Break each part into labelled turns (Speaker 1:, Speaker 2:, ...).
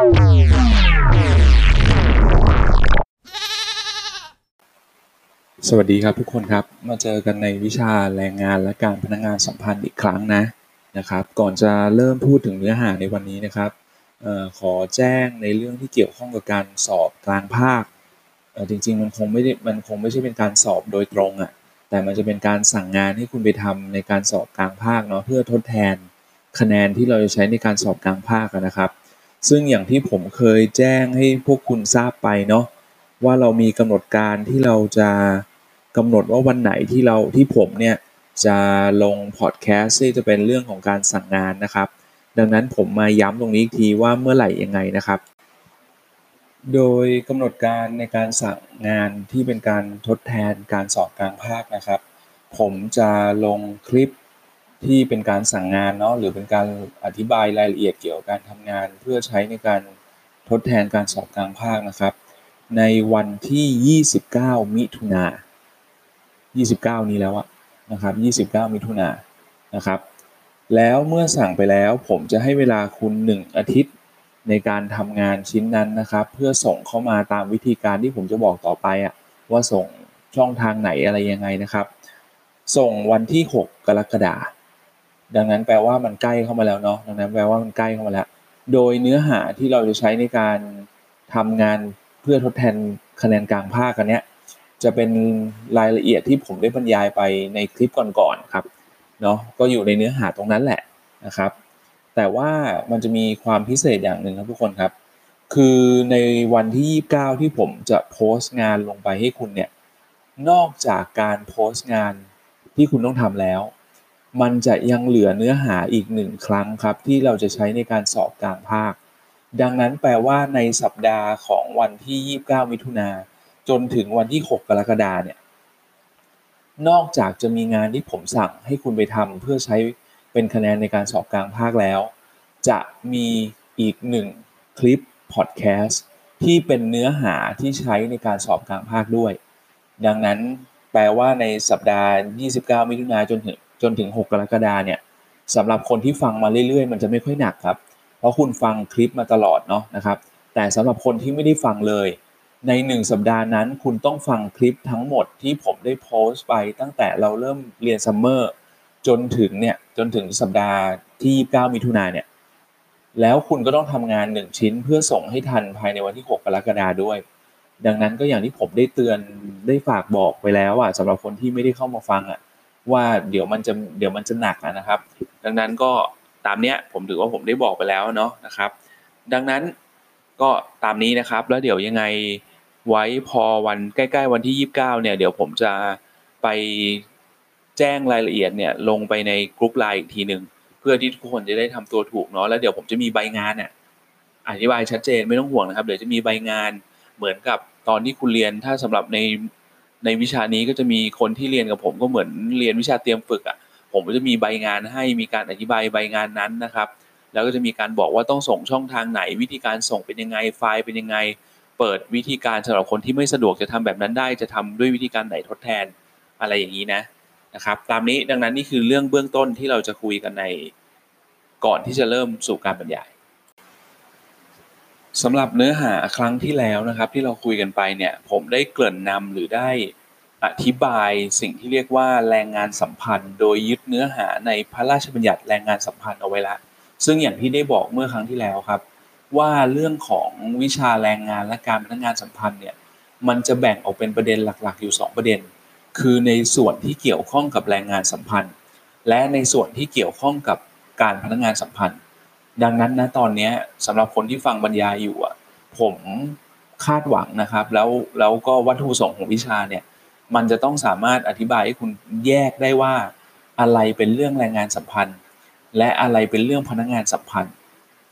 Speaker 1: สวัสดีครับทุกคนครับ มาเจอกันในวิชาแรงงานและการพนักงานสัมพันธ์อีกครั้งนะนะครับ ก่อนจะเริ่มพูดถึงเนื้อหาในวันนี้นะครับออขอแจ้งในเรื่องที่เกี่ยวข้องกับการสอบกลางภาคจริงๆมันคงไม่ได้มันคงไม่ใช่เป็นการสอบโดยตรงอะ่ะแต่มันจะเป็นการสั่งงานให้คุณไปทำในการสอบกลางภาคเนาะเพื่อทดแทนคะแนนที่เราจะใช้ในการสอบกลางภาคนะครับ ซึ่งอย่างที่ผมเคยแจ้งให้พวกคุณทราบไปเนาะว่าเรามีกำหนดการที่เราจะกำหนดว่าวันไหนที่เราที่ผมเนี่ยจะลงพอดแคสต์ที่จะเป็นเรื่องของการสั่งงานนะครับ ดังนั้นผมมาย้ำตรงนี้อีกทีว่าเมื่อไหร่ยังไงนะครับ โดยกำหนดการในการสั่งงานที่เป็นการทดแทนการสอบกลางภาคนะครับ ผมจะลงคลิป ที่เป็นการสั่งงานเนาะหรือเป็นการอธิบายรายละเอียดเกี่ยวกับการทำงาน เพื่อใช้ในการทดแทนการสอบกลางภาคนะครับ ในวันที่ 29 มิถุนา 29 นี้แล้วอะนะครับ 29 มิถุนานนะครับ แล้วเมื่อสั่งไปแล้วผมจะให้เวลาคุณ 1 อาทิตย์ในการทำงานชิ้นนั้นนะครับ เพื่อส่งเข้ามาตามวิธีการที่ผมจะบอกต่อไปอะว่าส่งช่องทางไหนอะไรยังไงนะครับ ส่งวันที่ 6 กรกฎาคม ดังนั้นแปลว่ามันใกล้เข้ามาแล้วเนาะดังนั้นแปลว่ามันใกล้เข้ามาแล้ว โดยเนื้อหาที่เราจะใช้ในการทำงานเพื่อทดแทนคะแนนกลางภาคกันเนี้ยจะเป็นรายละเอียดที่ผมได้บรรยายไปในคลิปก่อนๆครับเนาะก็อยู่ในเนื้อหาตรงนั้นแหละนะครับ แต่ว่ามันจะมีความพิเศษอย่างหนึ่งครับทุกคนครับ คือในวันที่ 29 ที่ผมจะโพสต์งานลงไปให้คุณเนี่ยนอกจากการโพสต์งานที่คุณต้องทำแล้ว มันจะยังเหลือเนื้อหาอีกหนึ่งครั้งครับ ที่เราจะใช้ในการสอบกลางภาค ดังนั้นแปลว่าในสัปดาห์ของวันที่ 29 มิถุนาจนถึงวันที่ 6 กรกฎาเนี่ยนอกจากจะมีงานที่ผมสั่งให้คุณไปทำเพื่อใช้เป็นคะแนนในการสอบกลางภาคแล้ว จะมีอีกหนึ่งคลิปพอดแคสต์ที่เป็นเนื้อหาที่ใช้ในการสอบกลางภาคด้วย ดังนั้นแปลว่าในสัปดาห์ 29 มิถุนายนจนถึง จนถึง 6 กรกฎาเนี่ยสำหรับคนที่ฟังมาเรื่อยๆ มันจะไม่ค่อยหนักครับ เพราะคุณฟังคลิปมาตลอดเนาะนะครับ แต่สำหรับคนที่ไม่ได้ฟังเลย ในหนึ่งสัปดาห์นั้น คุณต้องฟังคลิปทั้งหมดที่ผมได้โพสต์ไปตั้งแต่เราเริ่มเรียน summerจนถึงเนี่ยจนถึงสัปดาห์ที่9มิถุนาเนี่ยแล้วคุณก็ต้องทำงาน 1 ชิ้นเพื่อส่งให้ทันภายในวันที่ 6 กรกฎาด้วย ดังนั้นก็อย่างที่ผมได้เตือนได้ฝากบอกไปแล้วอะสำหรับคนที่ไม่ได้เข้ามาฟังอะ ว่าเดี๋ยวมันจะเดี๋ยวมันจะหนักนะครับ ดังนั้นก็ตามเนี้ยผมถือว่าผมได้บอกไปแล้วเนาะนะครับ ดังนั้นก็ตามนี้นะครับ แล้วเดี๋ยวยังไงไว้พอวันใกล้ๆวันที่ 29เนี่ยเดี๋ยวผมจะไปแจ้งรายละเอียดเนี่ยลงไปในกลุ่มไลน์อีกทีหนึ่งเพื่อที่ทุกคนจะได้ทำตัวถูกเนาะแล้วเดี๋ยวผมจะมีใบงานเนี่ยอธิบายชัดเจนไม่ต้องห่วงนะครับเดี๋ยวจะมีใบงานเหมือนกับตอนที่คุณเรียนถ้าสำหรับใน ในวิชานี้ก็จะมีคนที่เรียนกับผมก็เหมือนเรียนวิชาเตรียมฝึกอะ่ะผมก็จะมีใบงานให้มีการอธิบายใบงานนั้นนะครับ แล้วก็จะมีการบอกว่าต้องส่งช่องทางไหน วิธีการส่งเป็นยังไงไฟล์เป็นยังไง เปิดวิธีการสำหรับคนที่ไม่สะดวกจะทำแบบนั้นได้ จะทำด้วยวิธีการไหนทดแทนอะไรอย่างนี้นะนะครับ ตามนี้ดังนั้นนี่คือเรื่องเบื้องต้นที่เราจะคุยกันในก่อนที่จะเริ่มสู่การบรรยาย สำหรับเนื้อหาครั้งที่แล้วนะครับ ที่เราคุยกันไปเนี่ยผมได้เกริ่นนำหรือได้อธิบายสิ่งที่เรียกว่าแรงงานสัมพันธ์ โดยยึดเนื้อหาในพระราชบัญญัติแรงงานสัมพันธ์เอาไว้ละ ซึ่งอย่างที่ได้บอกเมื่อครั้งที่แล้วครับ ว่าเรื่องของวิชาแรงงานและการพนักงานสัมพันธ์เนี่ยมันจะแบ่งออกเป็นประเด็นหลักๆ อยู่ 2 ประเด็น คือในส่วนที่เกี่ยวข้องกับแรงงานสัมพันธ์ และในส่วนที่เกี่ยวข้องกับการพนักงานสัมพันธ์ ดังนั้นนะตอนนี้สำหรับคนที่ฟังบรรยายอยู่อะผมคาดหวังนะครับ แล้วแล้วก็วัตถุประสงค์ของวิชาเนี่ย มันจะต้องสามารถอธิบายให้คุณแยกได้ว่าอะไรเป็นเรื่องแรงงานสัมพันธ์ และอะไรเป็นเรื่องพนักงานสัมพันธ์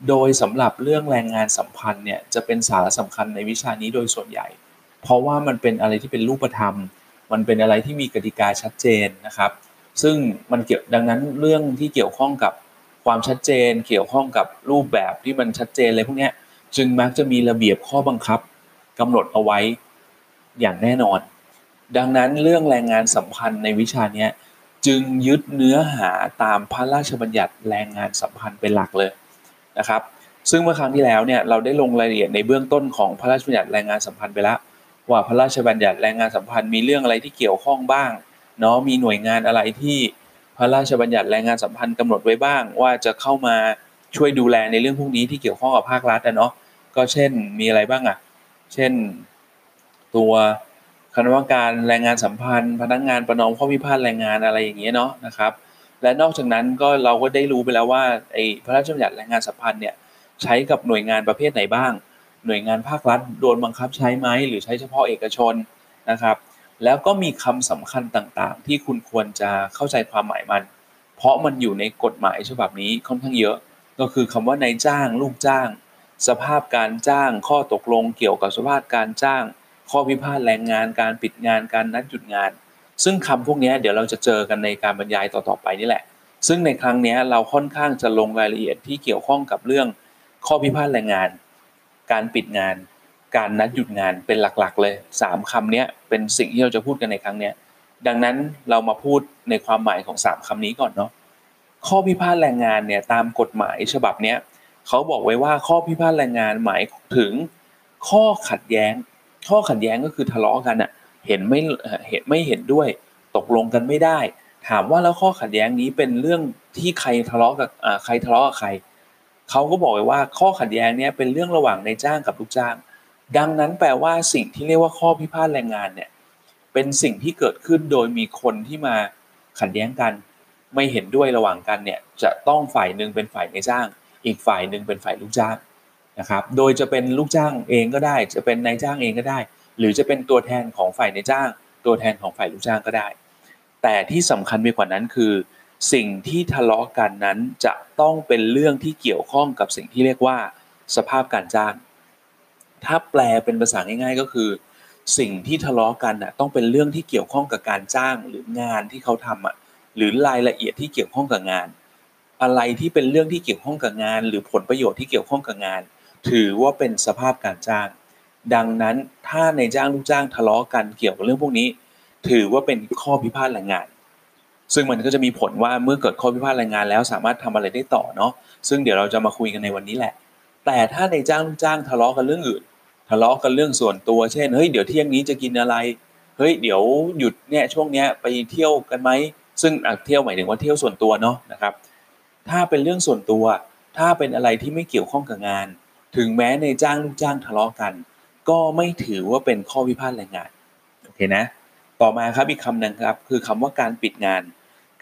Speaker 1: โดยสำหรับเรื่องแรงงานสัมพันธ์เนี่ยจะเป็นสาระสำคัญในวิชานี้โดยส่วนใหญ่ เพราะว่ามันเป็นอะไรที่เป็นรูปธรรม มันเป็นอะไรที่มีกติกาชัดเจนนะครับ ซึ่งมันเกี่ยวดังนั้นเรื่องที่เกี่ยวข้องกับ ความชัดเจนเกี่ยวข้องกับรูปแบบที่มันชัดเจนอะไรพวกนี้จึงมักจะมีระเบียบข้อบังคับกำหนดเอาไว้อย่างแน่นอน ดังนั้นเรื่องแรงงานสัมพันธ์ในวิชานี้จึงยึดเนื้อหาตามพระราชบัญญัติแรงงานสัมพันธ์เป็นหลักเลยนะครับ ซึ่งเมื่อครั้งที่แล้วเนี่ยเราได้ลงรายละเอียดในเบื้องต้นของพระราชบัญญัติแรงงานสัมพันธ์ไปแล้วว่าพระราชบัญญัติแรงงานสัมพันธ์มีเรื่องอะไรที่เกี่ยวข้องบ้างเนาะมีหน่วยงานอะไรที่ พระราชบัญญัติแรงงานสัมพันธ์กำหนดไว้บ้าง ว่าจะเข้ามาช่วยดูแลในเรื่องพวกนี้ที่เกี่ยวข้องกับภาครัฐนะเนาะก็เช่นมีอะไรบ้างอะ่ะ เช่น ตัวคณะกรรมการแรงงานสัมพันธ์ พนักงานประนอมข้อพิพาทแรงงานอะไรอย่างเงี้ยเนาะนะครับ และนอกจากนั้นก็เราก็ได้รู้ไปแล้วว่าไอ้พระราชบัญญัติแรงงานสัมพันธ์เนี่ยใช้กับหน่วยงานประเภทไหนบ้าง หน่วยงานภาครัฐโดนบังคับใช้ไหมหรือใช้เฉพาะเอกชนนะครับ แล้วก็มีคำสำคัญต่างๆ ที่คุณควรจะเข้าใจความหมายมัน เพราะมันอยู่ในกฎหมายฉบับนี้ค่อนข้างเยอะ ก็คือคำว่านายจ้าง ลูกจ้าง สภาพการจ้าง ข้อตกลงเกี่ยวกับสภาพการจ้าง ข้อพิพาทแรงงาน การปิดงาน การนัดหยุดงาน ซึ่งคำพวกนี้เดี๋ยวเราจะเจอกันในการบรรยายต่อๆไปนี่แหละ ซึ่งในครั้งนี้เราค่อนข้างจะลงรายละเอียดที่เกี่ยวข้องกับเรื่อง ข้อพิพาทแรงงาน การปิดงาน การนัดหยุดงานเป็นหลักๆ เลย3คำนี้เป็นสิ่งที่เราจะพูดกันในครั้งนี้ดังนั้นเรามาพูดในความหมายของ3คำนี้ก่อนเนาะข้อพิพาทแรงงานเนี่ยตามกฎหมายฉบับเนี้ยเขาบอกไว้ว่าข้อพิพาทแรงงานหมายถึงข้อขัดแย้ง ข้อขัดแย้งก็คือทะเลาะกันอะเห็นไม่เห็นไม่เห็นด้วย ตกลงกันไม่ได้ ถามว่าแล้วข้อขัดแย้งนี้เป็นเรื่องที่ใครทะเลาะกับใครทะเลาะกับใครเขาก็บอกไว้ว่าข้อขัดแย้งเนี่ยเป็นเรื่องระหว่างนายจ้างกับลูกจ้าง ดังนั้นแปลว่าสิ่งที่เรียกว่าข้อพิพาทแรงงานเนี่ยเป็นสิ่งที่เกิดขึ้นโดยมีคนที่มาขัดแย้งกัน ไม่เห็นด้วยระหว่างกันเนี่ยจะต้องฝ่ายหนึ่งเป็นฝ่ายนายจ้าง อีกฝ่ายหนึ่งเป็นฝ่ายลูกจ้างนะครับโดยจะเป็นลูกจ้างเองก็ได้ จะเป็นนายจ้างเองก็ได้ หรือจะเป็นตัวแทนของฝ่ายนายจ้าง ตัวแทนของฝ่ายลูกจ้างก็ได้ แต่ที่สำคัญไปกว่านั้นคือ สิ่งที่ทะเลาะกันนั้นจะต้องเป็นเรื่องที่เกี่ยวข้องกับสิ่งที่เรียกว่า สภาพการจ้าง ถ้าแปลเป็นภาษาง่าย ๆ ก็คือ สิ่งที่ทะเลาะกันน่ะต้องเป็นเรื่องที่เกี่ยวข้องกับการจ้างหรืองานที่เขาทำอะหรือรายละเอียดที่เกี่ยวข้องกับงาน อะไรที่เป็นเรื่องที่เกี่ยวข้องกับงาน หรือผลประโยชน์ที่เกี่ยวข้องกับงาน ถือว่าเป็นสภาพการจ้าง ดังนั้นถ้าในจ้างลูกจ้างทะเลาะกันเกี่ยวกับเรื่องพวกนี้ ถือว่าเป็นข้อพิพาทแรงงาน ซึ่งมันก็จะมีผลว่าเมื่อเกิดข้อพิพาทแรงงานแล้วสามารถทำอะไรได้ต่อเนาะซึ่งเดี๋ยวเราจะมาคุยกันในวันนี้แหละ แต่ถ้าในจ้างลูกจ้างทะเลาะกันเรื่องอื่น ทะเลาะกันเรื่องส่วนตัวเช่นเฮ้ยเดี๋ยวเที่ยงนี้จะกินอะไรเฮ้ยเดี๋ยวหยุดเนี่ยช่วงเนี้ยไปเที่ยวกันไหมซึ่งเที่ยวหมายถึงว่าเที่ยวส่วนตัวเนาะนะครับ ถ้าเป็นเรื่องส่วนตัว ถ้าเป็นอะไรที่ไม่เกี่ยวข้องกับงาน ถึงแม้ในจ้างลูกจ้างทะเลาะกัน ก็ไม่ถือว่าเป็นข้อพิพาทแรงงานโอเคนะ ต่อมาครับอีกคำหนึ่งครับคือคำว่าการปิดงาน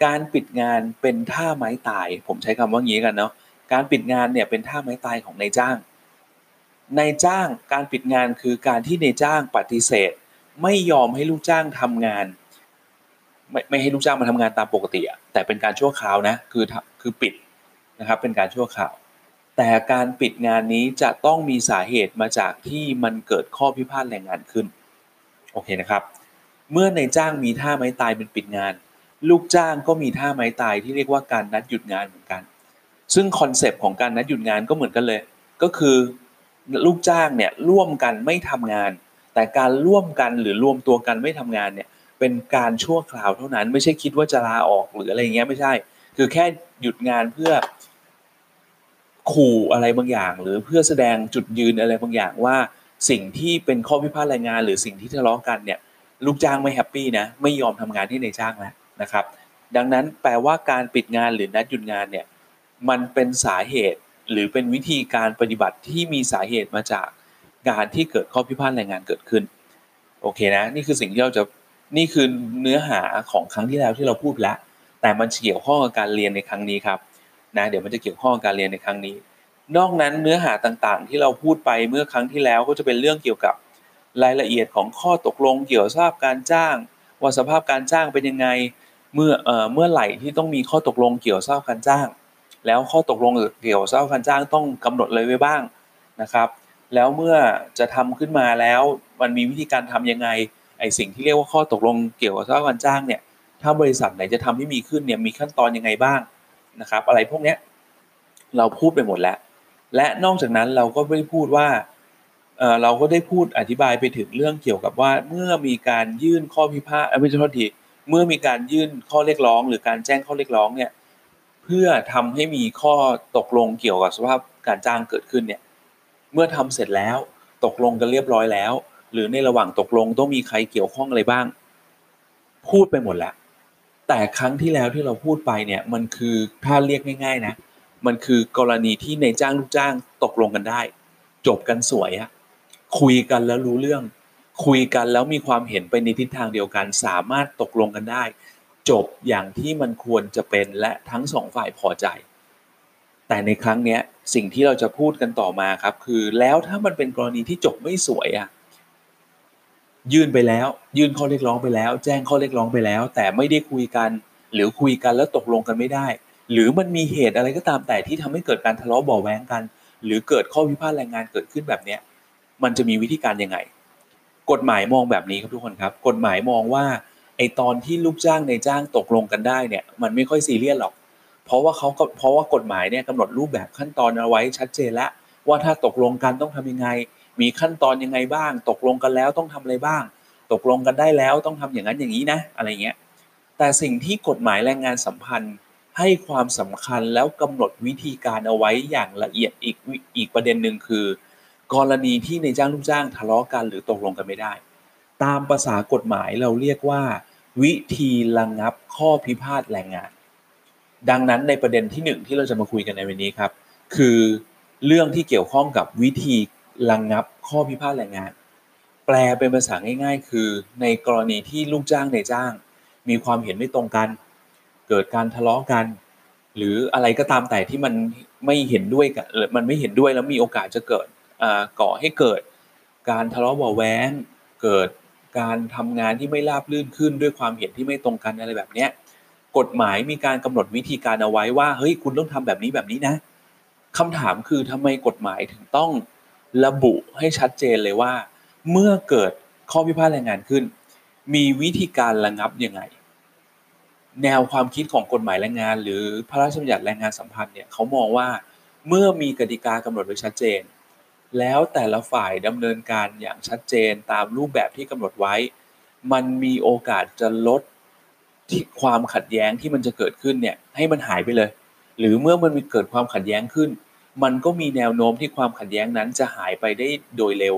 Speaker 1: การปิดงานเป็นท่าไม้ตาย ผมใช้คำว่างี้กันเนาะ การปิดงานเนี่ยเป็นท่าไม้ตายของนายจ้างนายจ้างการปิดงานคือการที่นายจ้างปฏิเสธ ไม่ยอมให้ลูกจ้างทำงาน ไม่ไม่ให้ลูกจ้างมาทำงานตามปกติอะแต่เป็นการชั่วคราวนะคือคือปิดนะครับเป็นการชั่วคราว แต่การปิดงานนี้จะต้องมีสาเหตุมาจากที่มันเกิดข้อพิพาทแรงงานขึ้นโอเคนะครับ เมื่อนายจ้างมีท่าไม้ตายเป็นปิดงาน ลูกจ้างก็มีท่าไม้ตายที่เรียกว่าการนัดหยุดงานเหมือนกัน ซึ่ง concept ของการนัดหยุดงานก็เหมือนกันเลย ก็คือลูกจ้างเนี่ยร่วมกันไม่ทำงาน แต่การร่วมกันหรือรวมตัวกันไม่ทำงานเนี่ยเป็นการชั่วคราวเท่านั้น ไม่ใช่คิดว่าจะลาออกหรืออะไรเงี้ยไม่ใช่ คือแค่หยุดงานเพื่อขู่อะไรบางอย่าง หรือเพื่อแสดงจุดยืนอะไรบางอย่างว่าสิ่งที่เป็นข้อพิพาทแรงงาน หรือสิ่งที่ทะเลาะกันเนี่ยลูกจ้างไม่ happy นะไม่ยอมทำงานให้นายจ้างแล้วนะครับ ดังนั้นแปลว่าการปิดงานหรือนัดหยุดงานเนี่ย มันเป็นสาเหตุหรือเป็นวิธีการปฏิบัติที่มีสาเหตุมาจากการที่เกิดข้อพิพาทแรงงานเกิดขึ้นโอเคนะนี่คือสิ่งที่เราจะนี่คือเนื้อหาของครั้งที่แล้วที่เราพูดแล้ว แต่มันเกี่ยวข้องกับการเรียนในครั้งนี้ครับนะเดี๋ยวมันจะเกี่ยวข้องกับการเรียนในครั้งนี้ นอกนั้นเนื้อหาต่างๆ ที่เราพูดไปเมื่อครั้งที่แล้วก็จะเป็นเรื่องเกี่ยวกับรายละเอียดของข้อตกลงเกี่ยวกับสภาพการจ้าง ว่าสภาพการจ้างเป็นยังไงเมื่อเอ่อเมื่อไหร่ที่ต้องมีข้อตกลงเกี่ยวกับสภาพการจ้าง แล้วข้อตกลงเกี่ยวกับการจ้างต้องกำหนดเลยไว้บ้างนะครับ แล้วเมื่อจะทำขึ้นมาแล้วมันมีวิธีการทํำยังไงไอสิ่งที่เรียกว่าข้อตกลงเกี่ยวกับการจ้างเนี่ยถ้าบริษัทไหนจะทำให้มีขึ้นเนี่ยมีขั้นตอนยังไงบ้างนะครับ อะไรพวกเนี้ยเราพูดไปหมดแล้ว และนอกจากนั้นเราก็ไม่พูดว่าเราก็ได้พูดอธิบายไปถึงเรื่องเกี่ยวกับว่าเมื่อมีการยื่นข้อพิพาทไม่ใช่โทษทีเมื่อมีการยื่นข้อเรียกร้อง หรือการแจ้งข้อเรียกร้องเนี่ย พื่อทำให้มีข้อตกลงเกี่ยวกับสภาพการจ้างเกิดขึ้นเนี่ยเมื่อทำเสร็จแล้วตกลงกันเรียบร้อยแล้ว หรือในระหว่างตกลงต้องมีใครเกี่ยวข้องอะไรบ้าง พูดไปหมดแล้ว แต่ครั้งที่แล้วที่เราพูดไปเนี่ยมันคือถ้าเรียกง่าย ๆ นะ มันคือกรณีที่ในจ้างลูกจ้างตกลงกันได้ จบกันสวยอะคุยกันแล้วรู้เรื่อง คุยกันแล้วมีความเห็นไปในทิศทางเดียวกัน สามารถตกลงกันได้ จบอย่างที่มันควรจะเป็นและทั้งสองฝ่ายพอใจ แต่ในครั้งเนี้ยสิ่งที่เราจะพูดกันต่อมาครับ คือแล้วถ้ามันเป็นกรณีที่จบไม่สวยอะยื่นไปแล้ว ยื่นข้อเรียกร้องไปแล้ว แจ้งข้อเรียกร้องไปแล้ว แต่ไม่ได้คุยกัน หรือคุยกันแล้วตกลงกันไม่ได้ หรือมันมีเหตุอะไรก็ตามแต่ที่ทำให้เกิดการทะเลาะเบาแวงกัน หรือเกิดข้อพิพาทแรงงานเกิดขึ้นแบบเนี้ยมันจะมีวิธีการยังไง กฎหมายมองแบบนี้ครับทุกคนครับ กฎหมายมองว่า ไอตอนที่ลูกจ้างในจ้างตกลงกันได้เนี่ย มันไม่ค่อยซีเรียสหรอก เพราะว่าเขาก็เพราะว่ากฎหมายเนี่ยกำหนดรูปแบบขั้นตอนเอาไว้ชัดเจนแล้วว่าถ้าตกลงกันต้องทำยังไง มีขั้นตอนยังไงบ้าง ตกลงกันแล้วต้องทำอะไรบ้าง ตกลงกันได้แล้วต้องทำอย่างนั้นอย่างนี้นะอะไรเงี้ยแต่สิ่งที่กฎหมายแรงงานสัมพันธ์ให้ความสำคัญแล้วกำหนดวิธีการเอาไว้อย่างละเอียดอีกอีกประเด็นหนึ่งคือ กรณีที่ในจ้างลูกจ้างทะเลาะกันหรือตกลงกันไม่ได้ ตามภาษากฎหมายเราเรียกว่า วิธีระงงับข้อพิพาทแรงงาน ดังนั้นในประเด็นที่หนึ่งที่เราจะมาคุยกันในวันนี้ครับ คือเรื่องที่เกี่ยวข้องกับวิธีระงงับข้อพิพาทแรงงาน แปลเป็นภาษาง่าย ๆ คือในกรณีที่ลูกจ้างในจ้าง มีความเห็นไม่ตรงกัน เกิดการทะเลาะกัน หรืออะไรก็ตามแต่ที่มันไม่เห็นด้วยกันมันไม่เห็นด้วยแล้วมีโอกาสจะเกิดก่อให้เกิดการทะเลาะเบาแวงเกิด การทำงานที่ไม่ราบรื่นขึ้นด้วยความเห็นที่ไม่ตรงกันอะไรแบบเนี้ยกฎหมายมีการกำหนดวิธีการเอาไว้ว่าเฮ้ยคุณต้องทำแบบนี้แบบนี้นะคำถามคือทำไมกฎหมายถึงต้องระบุให้ชัดเจนเลยว่า เมื่อเกิดข้อพิพาทแรงงานขึ้น มีวิธีการระงับยังไง แนวความคิดของกฎหมายแรงงาน หรือพระราชบัญญัติแรงงานสัมพันธ์เนี่ยเขามองว่าเมื่อมีกติกากำหนดไว้ชัดเจน แล้วแต่ละฝ่ายดำเนินการอย่างชัดเจนตามรูปแบบที่กำหนดไว้ มันมีโอกาสจะลดที่ความขัดแย้งที่มันจะเกิดขึ้นเนี่ยให้มันหายไปเลย หรือเมื่อมันมีเกิดความขัดแย้งขึ้น มันก็มีแนวโน้มที่ความขัดแย้งนั้นจะหายไปได้โดยเร็ว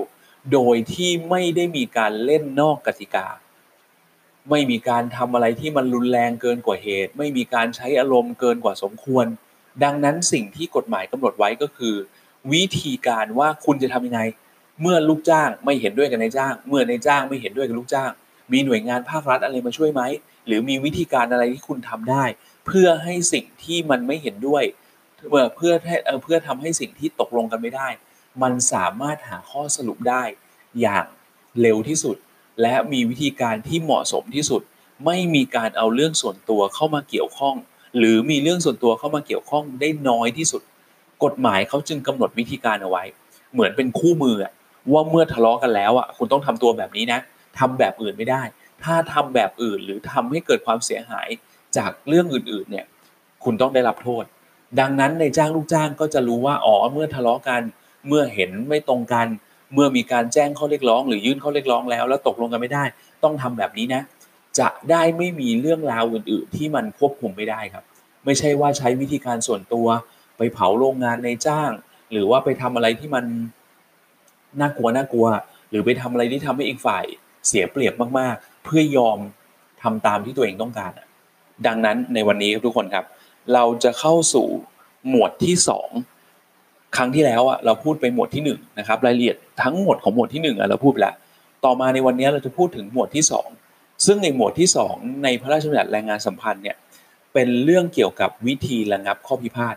Speaker 1: โดยที่ไม่ได้มีการเล่นนอกกติกา ไม่มีการทำอะไรที่มันรุนแรงเกินกว่าเหตุ ไม่มีการใช้อารมณ์เกินกว่าสมควร ดังนั้นสิ่งที่กฎหมายกำหนดไว้ก็คือ วิธีการว่าคุณจะทำยังไง เมื่อลูกจ้างไม่เห็นด้วยกับนายจ้าง เมื่อนายจ้างไม่เห็นด้วยกับลูกจ้าง มีหน่วยงานภาครัฐอะไรมาช่วยไหม หรือมีวิธีการอะไรที่คุณทำได้ เพื่อให้สิ่งที่มันไม่เห็นด้วยเพื่อเพื่อเพื่อทำให้สิ่งที่ตกลงกันไม่ได้ มันสามารถหาข้อสรุปได้อย่างเร็วที่สุด และมีวิธีการที่เหมาะสมที่สุด ไม่มีการเอาเรื่องส่วนตัวเข้ามาเกี่ยวข้อง หรือมีเรื่องส่วนตัวเข้ามาเกี่ยวข้องได้น้อยที่สุด กฎหมายเขาจึงกำหนดวิธีการเอาไว้ เหมือนเป็นคู่มือว่าเมื่อทะเลาะกันแล้วอะคุณต้องทำตัวแบบนี้นะทำแบบอื่นไม่ได้ ถ้าทำแบบอื่นหรือทำให้เกิดความเสียหายจากเรื่องอื่นๆเนี่ยคุณต้องได้รับโทษ ดังนั้นในจ้างลูกจ้างก็จะรู้ว่าอ๋อเมื่อทะเลาะกัน เมื่อเห็นไม่ตรงกัน เมื่อมีการแจ้งข้อเรียกร้อง หรือยื่นข้อเรียกร้องแล้ว แล้วตกลงกันไม่ได้ ต้องทำแบบนี้นะ จะได้ไม่มีเรื่องราวอื่น ๆ ที่มันควบคุมไม่ได้ครับ ไม่ใช่ว่าใช้วิธีการส่วนตัว ไปเผาโรงงานในจ้าง หรือว่าไปทำอะไรที่มันน่ากลัวน่ากลัว หรือไปทำอะไรที่ทำให้อีกฝ่ายเสียเปรียบมากๆ เพื่อยอมทำตามที่ตัวเองต้องการดังนั้นในวันนี้ทุกคนครับ เราจะเข้าสู่หมวดที่สองครั้งที่แล้วอะเราพูดไปหมวดที่หนึ่งนะครับรายละเอียดทั้งหมดของหมวดที่หนึ่งอะเราพูดแล้วต่อมาในวันนี้เราจะพูดถึงหมวดที่สองซึ่งในหมวดที่สองในพระราชบัญญัติแรงงานสัมพันธ์เนี่ยเป็นเรื่องเกี่ยวกับวิธีระงับข้อพิพาท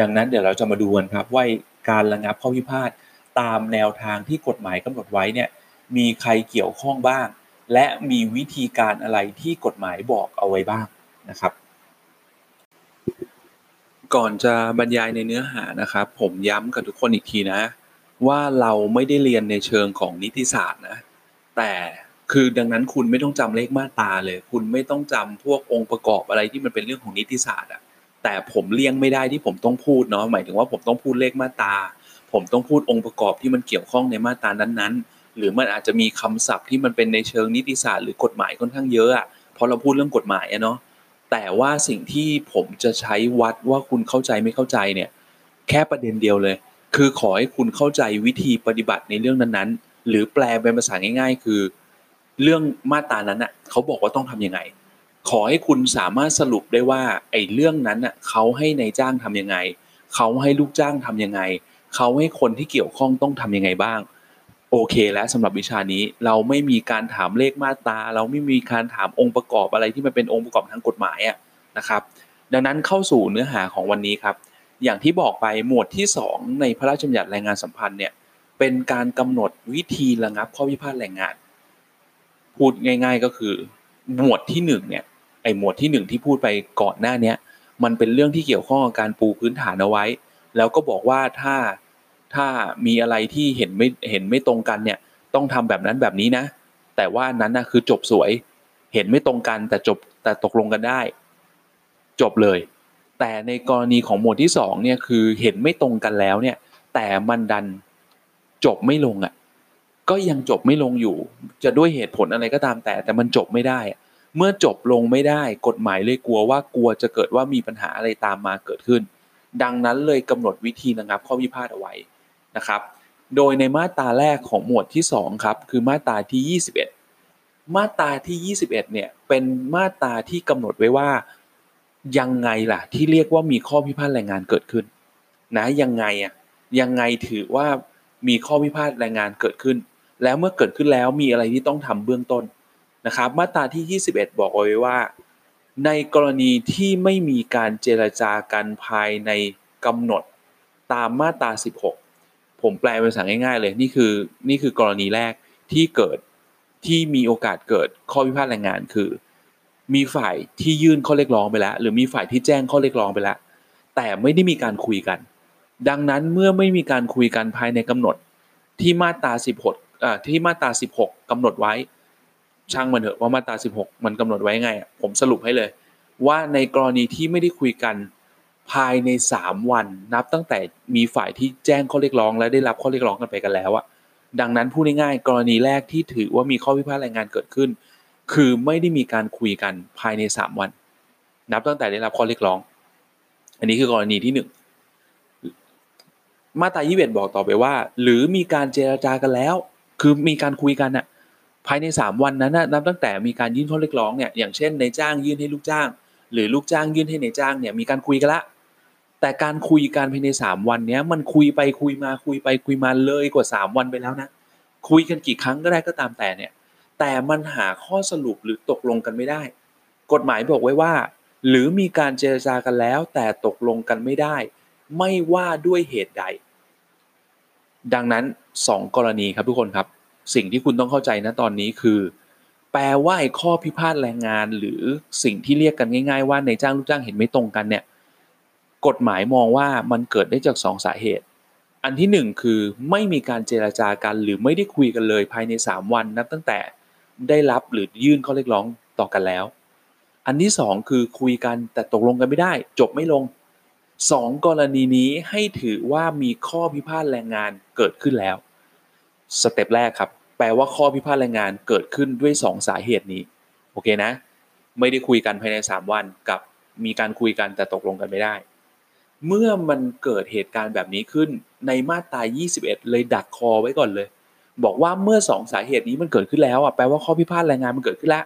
Speaker 1: ดังนั้นเดี๋ยวเราจะมาดูกันครับว่าการระงับข้อพิพาทตามแนวทางที่กฎหมายกำหนดไว้เนี่ยมีใครเกี่ยวข้องบ้าง และมีวิธีการอะไรที่กฎหมายบอกเอาไว้บ้างนะครับ ก่อนจะบรรยายในเนื้อหานะครับผมย้ำกับทุกคนอีกทีนะ ว่าเราไม่ได้เรียนในเชิงของนิติศาสตร์นะ แต่คือดังนั้นคุณไม่ต้องจำเลขมาตราเลย คุณไม่ต้องจำพวกองค์ประกอบอะไรที่มันเป็นเรื่องของนิติศาสตร์อะ แต่ผมเลี่ยงไม่ได้ที่ผมต้องพูดเนาะหมายถึงว่าผมต้องพูดเลขมาตา ผมต้องพูดองค์ประกอบที่มันเกี่ยวข้องในมาตรานั้นๆ หรือมันอาจจะมีคำศัพท์ที่มันเป็นในเชิงนิติศาสตร์หรือกฎหมายค่อนข้างเยอะอะพอเราพูดเรื่องกฎหมายอะเนาะแต่ว่าสิ่งที่ผมจะใช้วัดว่าคุณเข้าใจไม่เข้าใจเนี่ย แค่ประเด็นเดียวเลย คือขอให้คุณเข้าใจวิธีปฏิบัติในเรื่องนั้นๆ หรือแปลเป็นภาษาง่าย ๆ คือ เรื่องมาตรานั้นอะเขาบอกว่าต้องทํำยังไง ขอให้คุณสามารถสรุปได้ว่าไอ้เรื่องนั้นอะเขาให้ในายจ้างทํำยังไง เขาให้ลูกจ้างทํำยังไง เขาให้คนที่เกี่ยวข้องต้องทํำยังไงบ้าง โอเคแล้วสำหรับวิชานี้เราไม่มีการถามเลขมาตรา เราไม่มีการถามองค์ประกอบอะไรที่มันเป็นองค์ประกอบทางกฎหมายอะนะครับ ดังนั้นเข้าสู่เนื้อหาของวันนี้ครับ อย่างที่บอกไปหมวดที่ 2 ในพระราชบัญญัติแรงงานสัมพันธ์เนี่ยเป็นการกำหนดวิธีระงับข้อพิพาทแรงงาน พูดง่าย ๆก็คือหมวดที่1เนี่ย ไอ้หมวดที่1ที่พูดไปก่อนหน้านี้มันเป็นเรื่องที่เกี่ยวข้องกับการปูพื้นฐานเอาไว้ แล้วก็บอกว่าถ้าถ้ามีอะไรที่เห็นไม่เห็นไม่ตรงกันเนี่ย ต้องทำแบบนั้นแบบนี้นะ แต่ว่านั้นนะคือจบสวย เห็นไม่ตรงกันแต่จบแต่ตกลงกันได้ จบเลย แต่ในกรณีของหมวดที่2เนี่ยคือเห็นไม่ตรงกันแล้วเนี่ย แต่มันดันจบไม่ลงอะ่ะก็ยังจบไม่ลงอยู่ จะด้วยเหตุผลอะไรก็ตามแต่แต่มันจบไม่ได้ เมื่อจบลงไม่ได้กฎหมายเลยกลัวว่ากลัวจะเกิดว่ามีปัญหาอะไรตามมาเกิดขึ้น ดังนั้นเลยกำหนดวิธีระงับข้อพิพาทเอาไว้นะครับ โดยในมาตราแรกของหมวดที่ 2 ครับ คือมาตราที่ 21 มาตราที่ 21 เนี่ยเป็นมาตราที่กำหนดไว้ว่า ยังไงล่ะ ที่เรียกว่ามีข้อพิพาทแรงงานเกิดขึ้น นะยังไงอะยังไงถือว่ามีข้อพิพาทแรงงานเกิดขึ้น แล้วเมื่อเกิดขึ้นแล้วมีอะไรที่ต้องทำเบื้องต้น นะครับมาตราที่ 21 บอกไว้ว่า ในกรณีที่ไม่มีการเจรจากันภายในกำหนดตามมาตรา 16 ผมแปลเป็นภาษาง่ายๆเลยนี่คือนี่คือกรณีแรกที่เกิดที่มีโอกาสเกิดข้อพิพาทแรงงานคือ มีฝ่ายที่ยื่นข้อเรียกร้องไปแล้ว หรือมีฝ่ายที่แจ้งข้อเรียกร้องไปแล้ว แต่ไม่ได้มีการคุยกัน ดังนั้นเมื่อไม่มีการคุยกันภายในกำหนดที่มาตรา 16อ่าที่มาตรา 16กำหนดไว้ ช่างมันเถอะว่ามาตรา 16 มันกำหนดไว้ไงผมสรุปให้เลย ว่าในกรณีที่ไม่ได้คุยกันภายใน 3 วันนับตั้งแต่มีฝ่ายที่แจ้งข้อเรียกร้อง และได้รับข้อเรียกร้องกันไปกันแล้วอะดังนั้นพูดง่ายๆกรณีแรกที่ถือว่ามีข้อพิพาทแรงงานเกิดขึ้น คือไม่ได้มีการคุยกันภายในสามวัน นับตั้งแต่ได้รับข้อเรียกร้อง อันนี้คือกรณีที่หนึ่งมาตรายี่สิบบอกต่อไปว่า หรือมีการเจราจากันแล้ว คือมีการคุยกันอะ ภายในสามวันนั้นนะนับตั้งแต่มีการยื่นข้อเรียกร้องเนี่ยอย่างเช่นในจ้างยื่นให้ลูกจ้าง หรือลูกจ้างยื่นให้ในจ้างเนี่ยมีการคุยกันละแต่การคุยกันภายในสามวันเนี้ยมันคุยไปคุยมาคุยไปคุยมาเลยกว่าสามวันไปแล้วนะคุยกันกี่ครั้งก็ได้ก็ตามแต่เนี่ยแต่มันหาข้อสรุปหรือตกลงกันไม่ได้ กฎหมายบอกไว้ว่า หรือมีการเจรจากันแล้ว แต่ตกลงกันไม่ได้ ไม่ว่าด้วยเหตุใด ดังนั้น 2 กรณีครับทุกคนครับ สิ่งที่คุณต้องเข้าใจนะตอนนี้คือ แปลว่าข้อพิพาทแรงงานหรือสิ่งที่เรียกกันง่าย ๆ ว่าในจ้างลูกจ้างเห็นไม่ตรงกันเนี่ยกฎหมายมองว่ามันเกิดได้จากสองสาเหตุ อันที่ 1 คือไม่มีการเจราจากัน หรือไม่ได้คุยกันเลยภายใน 3 วันนับตั้งแต่ได้รับหรือยื่นข้อเรียกร้องต่อกันแล้ว อันที่สองคือคุยกันแต่ตกลงกันไม่ได้ จบไม่ลงสองกรณีนี้ให้ถือว่ามีข้อพิพาทแรงงานเกิดขึ้นแล้ว สเต็ปแรกครับ แปลว่าข้อพิพาทแรงงานเกิดขึ้นด้วย 2 สาเหตุนี้ โอเคนะ ไม่ได้คุยกันภายใน 3 วันกับมีการคุยกันแต่ตกลงกันไม่ได้ เมื่อมันเกิดเหตุการณ์แบบนี้ขึ้นในมาตรา 21 เลยดักคอไว้ก่อนเลย บอกว่าเมื่อสองสาเหตุนี้มันเกิดขึ้นแล้วอะแปลว่าข้อพิพาทแรงงานมันเกิดขึ้นแล้ว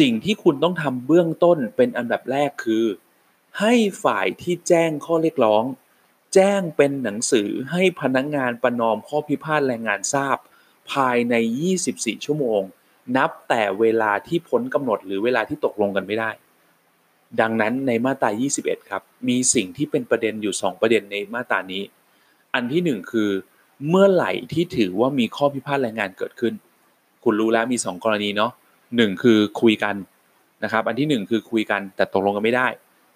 Speaker 1: สิ่งที่คุณต้องทำเบื้องต้นเป็นอันดับแรกคือ ให้ฝ่ายที่แจ้งข้อเรียกร้อง แจ้งเป็นหนังสือให้พนักงงานประนอมข้อพิพาทแรงงานทราบ ภายใน 24 ชั่วโมง นับแต่เวลาที่พ้นกำหนดหรือเวลาที่ตกลงกันไม่ได้ ดังนั้นในมาตรา 21 ครับ มีสิ่งที่เป็นประเด็นอยู่ 2 ประเด็นในมาตรานี้ อันที่ 1 คือเมื่อไหร่ที่ถือว่ามีข้อพิพาทแรงงานเกิดขึ้น คุณรู้แล้วมี 2 กรณีเนาะหนึ่งคือคุยกันนะครับ อันที่ 1 คือคุยกันแต่ตกลงกันไม่ได้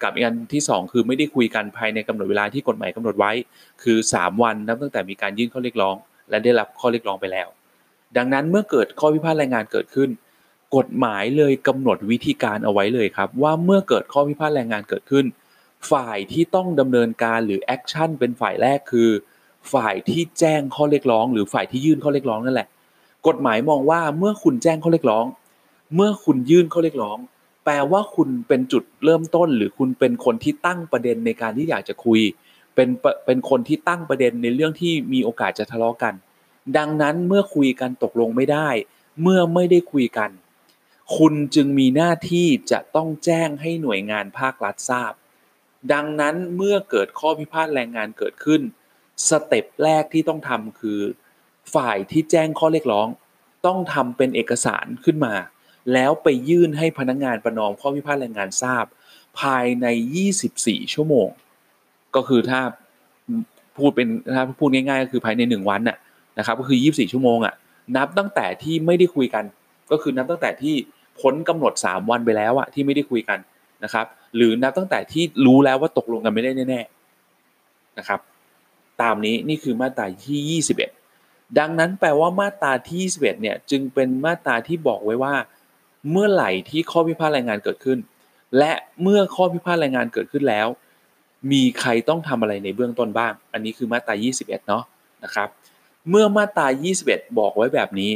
Speaker 1: กับอีกอันที่ 2 คือไม่ได้คุยกันภายในกำหนดเวลาที่กฎหมายกำหนดไว้ คือ 3 วันนับตั้งแต่มีการยื่นข้อเรียกร้อง และได้รับข้อเรียกร้องไปแล้ว ดังนั้นเมื่อเกิดข้อพิพาทแรงงานเกิดขึ้น กฎหมายเลยกำหนดวิธีการเอาไว้เลยครับ ว่าเมื่อเกิดข้อพิพาทแรงงานเกิดขึ้น ฝ่ายที่ต้องดำเนินการหรือ action เป็นฝ่ายแรกคือ ฝ่ายที่แจ้งข้อเรียกร้อง หรือฝ่ายที่ยื่นข้อเรียกร้องนั่นแหละ กฎหมายมองว่าเมื่อคุณแจ้งข้อเรียกร้อง เมื่อคุณยื่นข้อเรียกร้อง ลว่าคุณเป็นจุดเริ่มต้น หรือคุณเป็นคนที่ตั้งประเด็นในการที่อยากจะคุย เป็นเป็นคนที่ตั้งประเด็นในเรื่องที่มีโอกาสจะทะเลาะกัน ดังนั้นเมื่อคุยกันตกลงไม่ได้ เมื่อไม่ได้คุยกัน คุณจึงมีหน้าที่จะต้องแจ้งให้หน่วยงานภาครัฐทราบ ดังนั้นเมื่อเกิดข้อพิพาทแรงงานเกิดขึ้นสเต็ปแรกที่ต้องทำคือ ฝ่ายที่แจ้งข้อเรียกร้อง ต้องทำเป็นเอกสารขึ้นมา แล้วไปยื่นให้พนักงานประนอมข้อพิพาทแรงงานทราบ ภายใน 24 ชั่วโมง ก็คือถ้าพูดเป็นถ้าพูดง่ายๆก็คือภายใน 1 วันน่ะนะครับก็คือ 24 ชั่วโมงอะนับตั้งแต่ที่ไม่ได้คุยกัน ก็คือนับตั้งแต่ที่พ้นกำหนด 3 วันไปแล้วอะที่ไม่ได้คุยกันนะครับ หรือนับตั้งแต่ที่รู้แล้วว่าตกลงกันไม่ได้แน่ๆนะครับ ตามนี้นี่คือมาตราที่ 21 ดังนั้นแปลว่ามาตราที่ 21เนี่ยจึงเป็นมาตราที่บอกไว้ว่า เมื่อไหร่ที่ข้อพิพาทแรงงานเกิดขึ้น และเมื่อข้อพิพาทแรงงานเกิดขึ้นแล้ว มีใครต้องทำอะไรในเบื้องต้นบ้าง อันนี้คือมาตรา 21 เนาะนะครับ เมื่อมาตรา 21 บอกไว้แบบนี้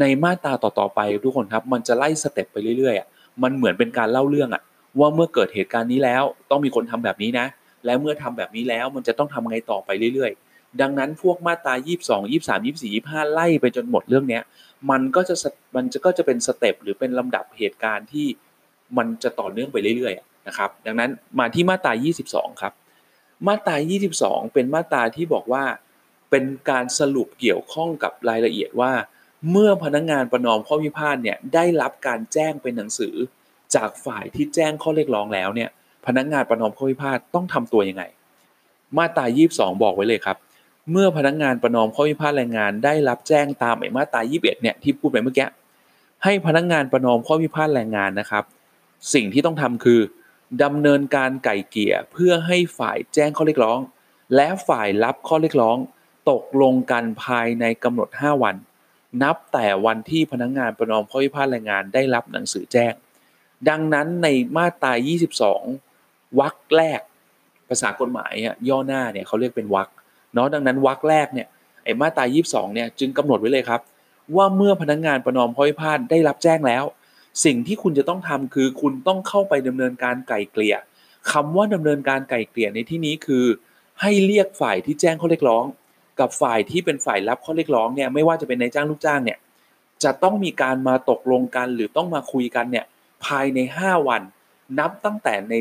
Speaker 1: ในมาตราต่อๆไปทุกคนครับ มันจะไล่สเต็ปไปเรื่อยๆอะมันเหมือนเป็นการเล่าเรื่องอะ ว่าเมื่อเกิดเหตุการณ์นี้แล้ว ต้องมีคนทำแบบนี้นะ และเมื่อทำแบบนี้แล้วมันจะต้องทำไงต่อไปเรื่อยๆ ดังนั้นพวกมาตรา 22 23 24 25 ไล่ไปจนหมดเรื่องเนี้ย มันก็จะมันจะก็จะเป็นสเต็ปหรือเป็นลำดับเหตุการณ์ที่มันจะต่อเนื่องไปเรื่อยๆนะครับดังนั้นมาที่มาตรา 22 ครับ มาตรา 22 เป็นมาตราที่บอกว่า เป็นการสรุปเกี่ยวข้องกับรายละเอียดว่า เมื่อพนักงานประนอมข้อพิพาทเนี่ยได้รับการแจ้งเป็นหนังสือ จากฝ่ายที่แจ้งข้อเรียกร้องแล้วเนี่ยพนักงานประนอมข้อพิพาทต้องทำตัวยังไง มาตรา 22 บอกไว้เลยครับ เมื่อพนักงานประนอมข้อพิพาทแรงงานได้รับแจ้งตามไอ้มาตรา21เนี่ยที่พูดไปเมื่อกี้ให้พนักงานประนอมข้อพิพาทแรงงานนะครับ สิ่งที่ต้องทำคือดำเนินการไก่เกี่ยเพื่อให้ฝ่ายแจ้งข้อเรียกร้อง และฝ่ายรับข้อเรียกร้อง ตกลงกันภายในกำหนด 5 วัน นับแต่วันที่พนักงานประนอมข้อพิพาทแรงงานได้รับหนังสือแจ้ง ดังนั้นในมาตรา 22วรรคแรก ภาษากฎหมายย่อหน้าเนี่ยเขาเรียกเป็นวรรค เนาะดังนั้นวรรคแรกเนี่ยไอ้มาตรา22เนี่ยจึงกำหนดไว้เลยครับ ว่าเมื่อพนักงานประนอมข้อพิพาทได้รับแจ้งแล้ว สิ่งที่คุณจะต้องทำคือคุณต้องเข้าไปดำเนินการไก่เกลี่ยคำว่าดำเนินการไก่เกลี่ยในที่นี้คือ ให้เรียกฝ่ายที่แจ้งข้อเรียกร้อง กับฝ่ายที่เป็นฝ่ายรับข้อเรียกร้องเนี่ยไม่ว่าจะเป็นนายจ้างลูกจ้างเนี่ยจะต้องมีการมาตกลงกันหรือต้องมาคุยกันเนี่ยภายใน 5 วัน นับตั้งแต่ใน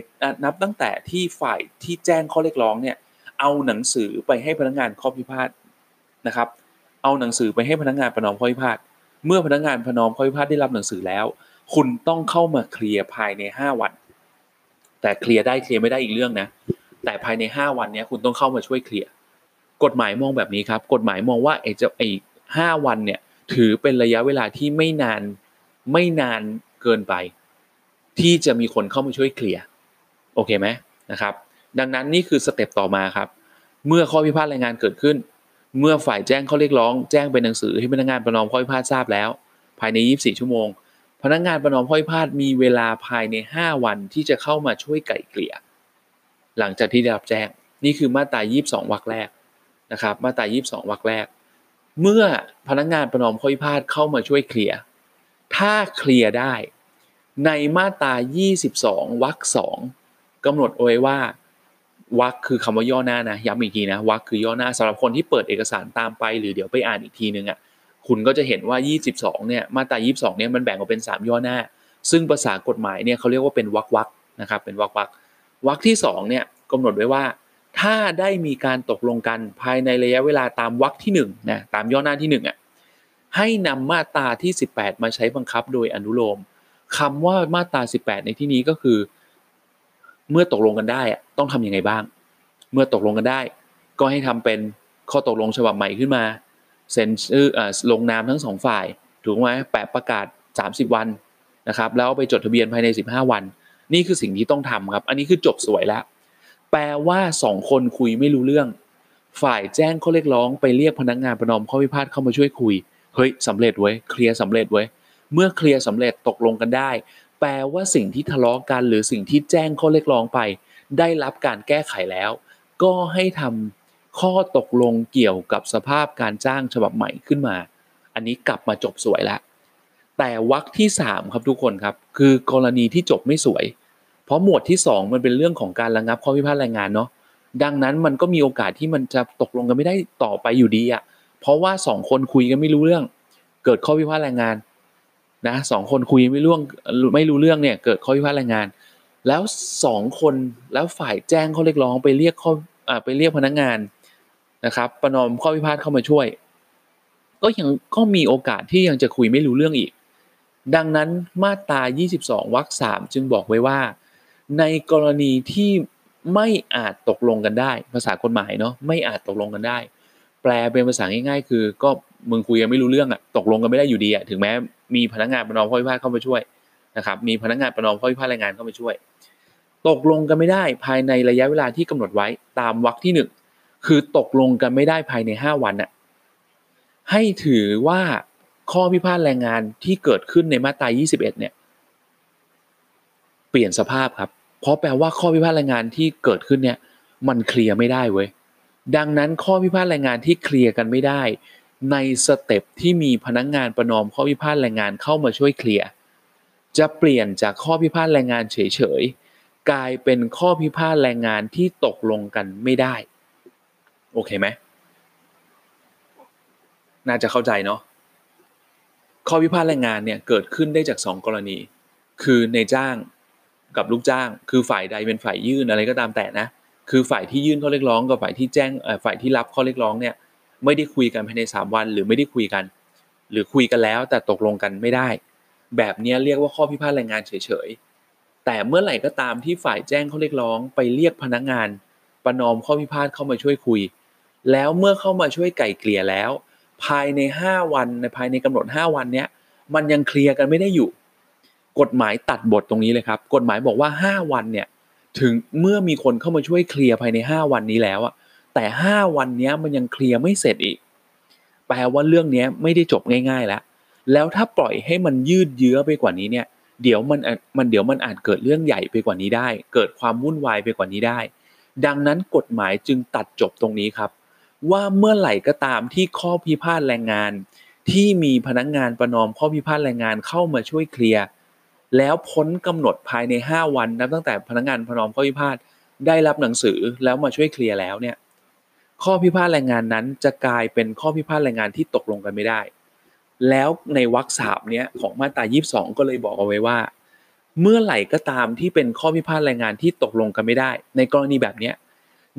Speaker 1: นับตั้งแต่ที่ฝ่ายที่แจ้งข้อเรียกร้องเนี่ย เอาหนังสือไปให้พนักงานข้อพิพาทนะครับ เอาหนังสือไปให้พนักงานประนอมข้อพิพาทเมื่อพนักงานประนอมข้อพิพาทได้รับหนังสือแล้ว คุณต้องเข้ามาเคลียร์ภายใน 5 วัน แต่เคลียร์ได้เคลียร์ไม่ได้อีกเรื่องนะ แต่ภายใน 5 วันนี้คุณต้องเข้ามาช่วยเคลียร์กฎหมายมองแบบนี้ครับ กฎหมายมองว่าไอ้เจ้าไอ้ห้าวันเนี่ยถือเป็นระยะเวลาที่ไม่นานไม่นานเกินไป ที่จะมีคนเข้ามาช่วยเคลียร์โอเคไหมนะครับ ดังนั้นนี่คือสเต็ปต่อมาครับ เมื่อข้อพิพาทแรงงานเกิดขึ้น เมื่อฝ่ายแจ้งข้อเรียกร้อง แจ้งเป็นหนังสือให้พนักงานประนอมข้อพิพาททราบแล้ว ภายใน 24 ชั่วโมง พนักงานประนอมข้อพิพาทมีเวลาภายใน 5 วันที่จะเข้ามาช่วยไก่เกลี่ย หลังจากที่ได้รับแจ้ง นี่คือมาตรา 22 วรรคแรกนะครับ มาตรา 22 วรรคแรก เมื่อพนักงานประนอมข้อพิพาทเข้ามาช่วยเคลียร์ ถ้าเคลียร์ได้ ในมาตรา 22 วรรค 2กำหนดเอาไว้ว่า วักคือคำว่าย่อหน้านะย้ำอีกทีนะวักคือย่อหน้าสำหรับคนที่เปิดเอกสารตามไป หรือเดี๋ยวไปอ่านอีกทีนึงอะคุณก็จะเห็นว่า 22เนี่ยมาตรา22เนี่ยมันแบ่งออกเป็น 3 ย่อหน้า ซึ่งภาษากฎหมายเนี่ยเขาเรียกว่าเป็นวักวักนะครับเป็นวักวักวักที่2เนี่ยกำหนดไว้ว่า ถ้าได้มีการตกลงกันภายในระยะเวลาตามวักที่1นะตามย่อหน้าที่1อะให้นำมาตราที่ 18 มาใช้บังคับโดยอนุโลมคำว่ามาตรา 18 ในที่นี้ก็คือ เมื่อตกลงกันได้ต้องทำยังไงบ้าง เมื่อตกลงกันได้ ก็ให้ทำเป็นข้อตกลงฉบับใหม่ขึ้นมาเซ็นชื่อลงนามทั้งสองฝ่าย ถูกไหมแปะประกาศ 30 วันนะครับแล้วไปจดทะเบียนภายใน 15 วัน นี่คือสิ่งที่ต้องทำครับ อันนี้คือจบสวยแล้ว แปลว่าสองคนคุยไม่รู้เรื่อง ฝ่ายแจ้งข้อเรียกร้องไปเรียกพนักงานประนอมข้อพิพาทเข้ามาช่วยคุยเฮ้ยสำเร็จเว้ยเคลียร์สำเร็จเว้ยเมื่อเคลียร์สำเร็จตกลงกันได้ แปลว่าสิ่งที่ทะเลาะกัน หรือสิ่งที่แจ้งข้อเรียกร้องไป ได้รับการแก้ไขแล้ว ก็ให้ทำข้อตกลงเกี่ยวกับสภาพการจ้างฉบับใหม่ขึ้นมา อันนี้กลับมาจบสวยแล้วแต่วรรคที่ 3 ครับทุกคนครับ คือกรณีที่จบไม่สวย เพราะหมวดที่ 2 มันเป็นเรื่องของการระงับข้อพิพาทแรงงานเนาะดังนั้นมันก็มีโอกาสที่มันจะตกลงกันไม่ได้ต่อไปอยู่ดีอะ่ะเพราะว่าสองคนคุยกันไม่รู้เรื่อง เกิดข้อพิพาทแรงงาน นะสองคนคุยไม่ร่วงไม่รู้เรื่องเนี่ยเกิดข้อพิพาทแรงงาน แล้วสองคนแล้วฝ่ายแจ้งข้อเรียกร้องไปเรียกข้ออ่าไปเรียกพนักงานนะครับประนอมข้อพิพาทเข้ามาช่วย ก็ยังก็มีโอกาสที่ยังจะคุยไม่รู้เรื่องอีก ดังนั้นมาตรา 22 วรรค 3 จึงบอกไว้ว่า ในกรณีที่ไม่อาจตกลงกันได้ ภาษากฎหมายเนาะไม่อาจตกลงกันได้ แปลเป็นภาษาง่าย ๆ คือก็ มึงคุยกันไม่รู้เรื่องอะตกลงกันไม่ได้อยู่ดีอะถึงแม้มีพนักงานประนอมข้อพิพาทเข้ามาช่วยนะครับ มีพนักงานประนอมข้อพิพาทแรงงานเข้ามาช่วย ตกลงกันไม่ได้ภายในระยะเวลาที่กำหนดไว้ตามวรรคที่หนึ่งคือตกลงกันไม่ได้ภายใน5วันน่ะให้ถือว่าข้อพิพาทแรงงานที่เกิดขึ้นในมาตรา 21 เนี่ย เปลี่ยนสภาพครับ เพราะแปลว่าข้อพิพาทแรงงานที่เกิดขึ้นเนี่ย มันเคลียร์ไม่ได้เว้ย ดังนั้นข้อพิพาทแรงงานที่เคลียร์กันไม่ได้ ในสเต็ปที่มีพนักงงานประนอมข้อพิพาทแรงงานเข้ามาช่วยเคลียร์จะเปลี่ยนจากข้อพิพาทแรงงานเฉยๆกลายเป็นข้อพิพาทแรงงานที่ตกลงกันไม่ได้ โอเคไหมน่าจะเข้าใจเนาะข้อพิพาทแรงงานเนี่ยเกิดขึ้นได้จาก 2 กรณี คือในจ้างกับลูกจ้าง คือฝ่ายใดเป็นฝ่ายยื่นอะไรก็ตามแต่นะ คือฝ่ายที่ยื่นข้อเรียกร้องกับฝ่ายที่แจ้งฝ่ายที่รับข้อเรียกร้องเนี่ย ไม่ได้คุยกันภายใน 3 วัน หรือไม่ได้คุยกัน หรือคุยกันแล้วแต่ตกลงกันไม่ได้ แบบนี้เรียกว่าข้อพิพาทแรงงานเฉยๆแต่เมื่อไหร่ก็ตามที่ฝ่ายแจ้งเข้อเรียกร้องไปเรียกพนักงาน ประนอมข้อพิพาทเข้ามาช่วยคุย แล้วเมื่อเข้ามาช่วยไก่เกลี่ยแล้ว ภายใน 5 วันในภายในกำหนด 5 วันเนี้ยมันยังเคลียร์กันไม่ได้อยู่ กฎหมายตัดบทตรงนี้เลยครับ กฎหมายบอกว่า 5 วันเนี่ยถึงเมื่อมีคนเข้ามาช่วยเคลียร์ภายใน 5 วันนี้แล้วอะ แต่ 5 วันนี้มันยังเคลียร์ไม่เสร็จอีก แปลว่าเรื่องนี้ไม่ได้จบง่าย ๆ แล้ว แล้วถ้าปล่อยให้มันยืดเยื้อไปกว่านี้เนี่ย เดี๋ยวมันมันเดี๋ยวมันอาจเกิดเรื่องใหญ่ไปกว่านี้ได้ เกิดความวุ่นวายไปกว่านี้ได้ ดังนั้นกฎหมายจึงตัดจบตรงนี้ครับ ว่าเมื่อไหร่ก็ตามที่ข้อพิพาทแรงงาน ที่มีพนักงงานประนอมข้อพิพาทแรงงานเข้ามาช่วยเคลียร์แล้วพ้นกำหนดภายใน 5 วันนับตั้งแต่พนักงานประนอมข้อพิพาทได้รับหนังสือแล้วมาช่วยเคลียร์แล้วเนี่ย ข้อพิพาทแรงงานนั้นจะกลายเป็นข้อพิพาทแรงงานที่ตกลงกันไม่ได้ แล้วในวรรคสามเนี้ยของมาตรา22 ก็เลยบอกเอาไว้ว่า เมื่อไหร่ก็ตามที่เป็นข้อพิพาทแรงงานที่ตกลงกันไม่ได้ ในกรณีแบบนี้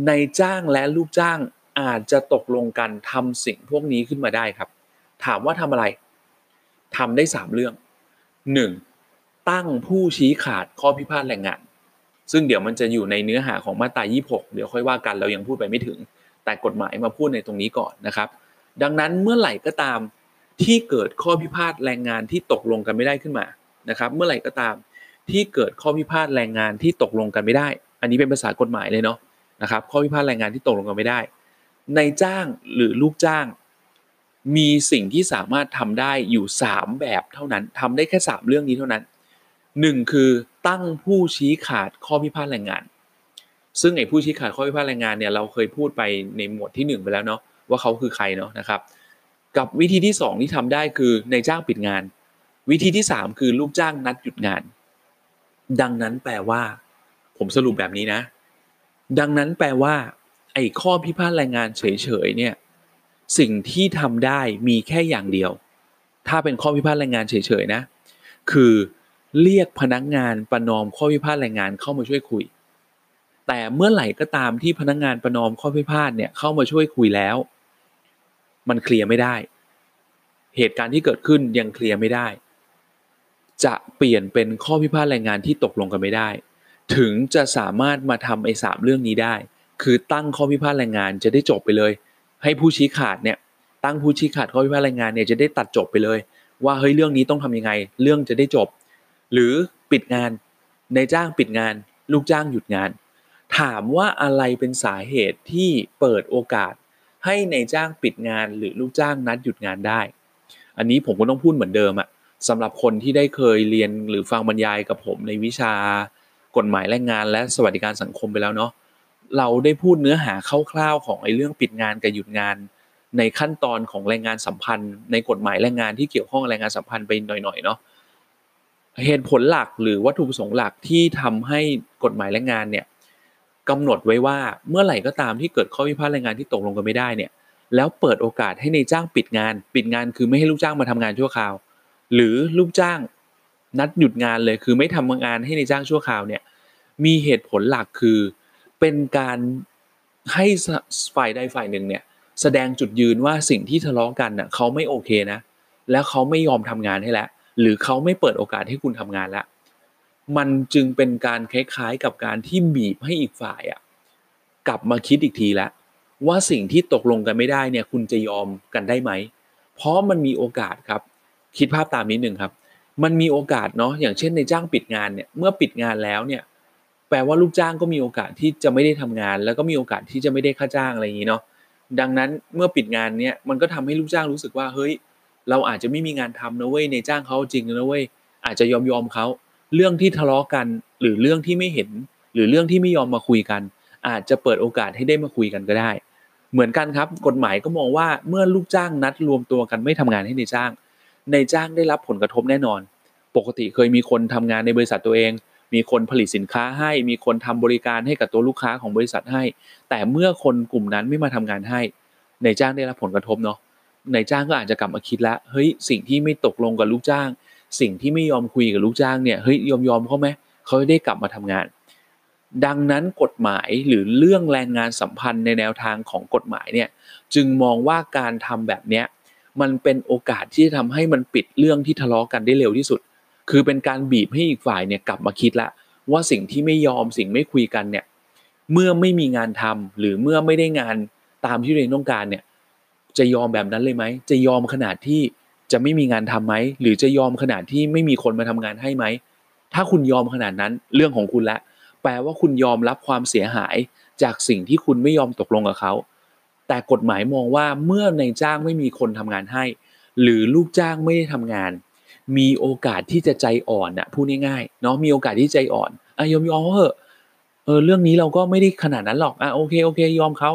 Speaker 1: ในจ้างและลูกจ้างอาจจะตกลงกันทำสิ่งพวกนี้ขึ้นมาได้ครับ ถามว่าทำอะไรทำได้ 3 เรื่อง 1. ตั้งผู้ชี้ขาดข้อพิพาทแรงงาน ซึ่งเดี๋ยวมันจะอยู่ในเนื้อหาของมาตรา26 เดี๋ยวค่อยว่ากันเรายังพูดไปไม่ถึง แต่กฎหมายมาพูดในตรงนี้ก่อนนะครับ ดังนั้นเมื่อไหร่ก็ตามที่เกิดข้อพิพาทแรงงานที่ตกลงกันไม่ได้ขึ้นมานะครับ เมื่อไหร่ก็ตามที่เกิดข้อพิพาทแรงงานที่ตกลงกันไม่ได้ อันนี้เป็นภาษากฎหมายเลยเนาะนะครับ ข้อพิพาทแรงงานที่ตกลงกันไม่ได้ในจ้างหรือลูกจ้าง มีสิ่งที่สามารถทำได้อยู่ 3 แบบเท่านั้นทำได้แค่ 3 เรื่องนี้เท่านั้น 1 คือตั้งผู้ชี้ขาดข้อพิพาทแรงงาน ซึ่งไอ้ผู้ชี้ขาดข้อพิพาทแรงงานเนี่ยเราเคยพูดไปในหมวดที่ 1 ไปแล้วเนาะว่าเขาคือใครเนาะนะครับ กับวิธีที่ 2 ที่ทำได้คือในจ้างปิดงาน วิธีที่ 3 คือลูกจ้างนัดหยุดงาน ดังนั้นแปลว่า ผมสรุปแบบนี้นะ ดังนั้นแปลว่า ไอ้ข้อพิพาทแรงงานเฉยๆเนี่ยสิ่งที่ทำได้มีแค่อย่างเดียว ถ้าเป็นข้อพิพาทแรงงานเฉยๆนะ คือเรียกพนักงานประนอมข้อพิพาทแรงงานเข้ามาช่วยคุย แต่เมื่อไหร่ก็ตามที่พนักงานประนอมข้อพิพาทเนี่ยเข้ามาช่วยคุยแล้ว มันเคลียร์ไม่ได้ เหตุการณ์ที่เกิดขึ้นยังเคลียร์ไม่ได้ จะเปลี่ยนเป็นข้อพิพาทแรงงานที่ตกลงกันไม่ได้ ถึงจะสามารถมาทำไอ้สามเรื่องนี้ได้ คือตั้งข้อพิพาทแรงงานจะได้จบไปเลย ให้ผู้ชี้ขาดเนี่ยตั้งผู้ชี้ขาดข้อพิพาทแรงงานเนี่ยจะได้ตัดจบไปเลย ว่าเฮ้ยเรื่องนี้ต้องทำยังไง เรื่องจะได้จบ หรือปิดงานในจ้างปิดงาน ลูกจ้างหยุดงาน ถามว่าอะไรเป็นสาเหตุที่เปิดโอกาส ให้ในจ้างปิดงานหรือลูกจ้างนัดหยุดงานได้ อันนี้ผมก็ต้องพูดเหมือนเดิมอะสำหรับคนที่ได้เคยเรียนหรือฟังบรรยายกับผมในวิชากฎหมายแรงงาน และสวัสดิการสังคมไปแล้วเนาะเราได้พูดเนื้อหาคร่าวๆของไอ้เรื่องปิดงานกับหยุดงาน ในขั้นตอนของแรงงานสัมพันธ์ ในกฎหมายแรงงานที่เกี่ยวข้องแรงงานสัมพันธ์ไปหน่อยๆเนาะเหตุผลหลักหรือวัตถุประสงค์หลักที่ทำให้กฎหมายแรงงานเนี่ย กำหนดไว้ว่าเมื่อไหร่ก็ตามที่เกิดข้อพิพาทแรงงานที่ตกลงกันไม่ได้เนี่ย แล้วเปิดโอกาสให้ในจ้างปิดงาน ปิดงานคือไม่ให้ลูกจ้างมาทำงานชั่วคราว หรือลูกจ้างนัดหยุดงานเลยคือไม่ทำงานให้ในจ้างชั่วคราวเนี่ย มีเหตุผลหลักคือเป็นการให้ฝ่ายใดฝ่ายหนึ่งเนี่ยแสดงจุดยืนว่าสิ่งที่ทะเลาะกันน่ะเขาไม่โอเคนะ แล้วเขาไม่ยอมทำงานให้แล้วหรือเขาไม่เปิดโอกาสให้คุณทำงานแล้ว มันจึงเป็นการคล้ายๆกับการที่บีบให้อีกฝ่ายอะกลับมาคิดอีกทีแล้วว่าสิ่งที่ตกลงกันไม่ได้เนี่ย คุณจะยอมกันได้ไหม เพราะมันมีโอกาสครับ คิดภาพตามนิดหนึ่งครับ มันมีโอกาสเนาะอย่างเช่นในจ้างปิดงานเนี่ยเมื่อปิดงานแล้วเนี่ย แปลว่าลูกจ้างก็มีโอกาสที่จะไม่ได้ทำงาน แล้วก็มีโอกาสที่จะไม่ได้ค่าจ้างอะไรอย่างนี้เนาะดังนั้นเมื่อปิดงานเนี่ยมันก็ทำให้ลูกจ้างรู้สึกว่าเฮ้ย เราอาจจะไม่มีงานทำนะเว้ยในจ้างเขาจริงนะเว้ยอาจจะยอมยอมเขา เรื่องที่ทะเลาะกัน หรือเรื่องที่ไม่เห็น หรือเรื่องที่ไม่ยอมมาคุยกัน อาจจะเปิดโอกาสให้ได้มาคุยกันก็ได้ เหมือนกันครับ กฎหมายก็มองว่าเมื่อลูกจ้างนัดรวมตัวกันไม่ทำงานให้ในจ้าง ในจ้างได้รับผลกระทบแน่นอน ปกติเคยมีคนทำงานในบริษัทตัวเอง มีคนผลิตสินค้าให้ มีคนทำบริการให้กับตัวลูกค้าของบริษัทให้ แต่เมื่อคนกลุ่มนั้นไม่มาทำงานให้ ในจ้างได้รับผลกระทบเนาะในจ้างก็อาจจะกลับมาคิดแล้วเฮ้ยสิ่งที่ไม่ตกลงกับลูกจ้าง สิ่งที่ไม่ยอมคุยกับลูกจ้างเนี่ยเฮ้ยยอมยอมเขาไหมเขาได้กลับมาทำงาน ดังนั้นกฎหมายหรือเรื่องแรงงานสัมพันธ์ในแนวทางของกฎหมายเนี่ยจึงมองว่าการทำแบบเนี้ยมันเป็นโอกาสที่จะทำให้มันปิดเรื่องที่ทะเลาะกันได้เร็วที่สุด คือเป็นการบีบให้อีกฝ่ายเนี่ยกลับมาคิดละว่าสิ่งที่ไม่ยอมสิ่งไม่คุยกันเนี่ยเมื่อไม่มีงานทำหรือเมื่อไม่ได้งานตามที่เรนต้องการเนี่ยจะยอมแบบนั้นเลยไหมจะยอมขนาดที่ จะไม่มีงานทํำไหมหรือจะยอมขนาดที่ไม่มีคนมาทำงานให้ไหมถ้าคุณยอมขนาดนั้นเรื่องของคุณละ แปลว่าคุณยอมรับความเสียหายจากสิ่งที่คุณไม่ยอมตกลงกับเขา แต่กฎหมายมองว่าเมื่อในจ้างไม่มีคนทำงานให้ หรือลูกจ้างไม่ได้ทำงาน มีโอกาสที่จะใจอ่อนอะพูดง่ายๆเนาะมีโอกาสที่ใจอ่อนอะยอมยอมเขาเถอะเออเรื่องนี้เราก็ไม่ได้ขนาดนั้นหรอกอะโอเคโอเคยอมเขา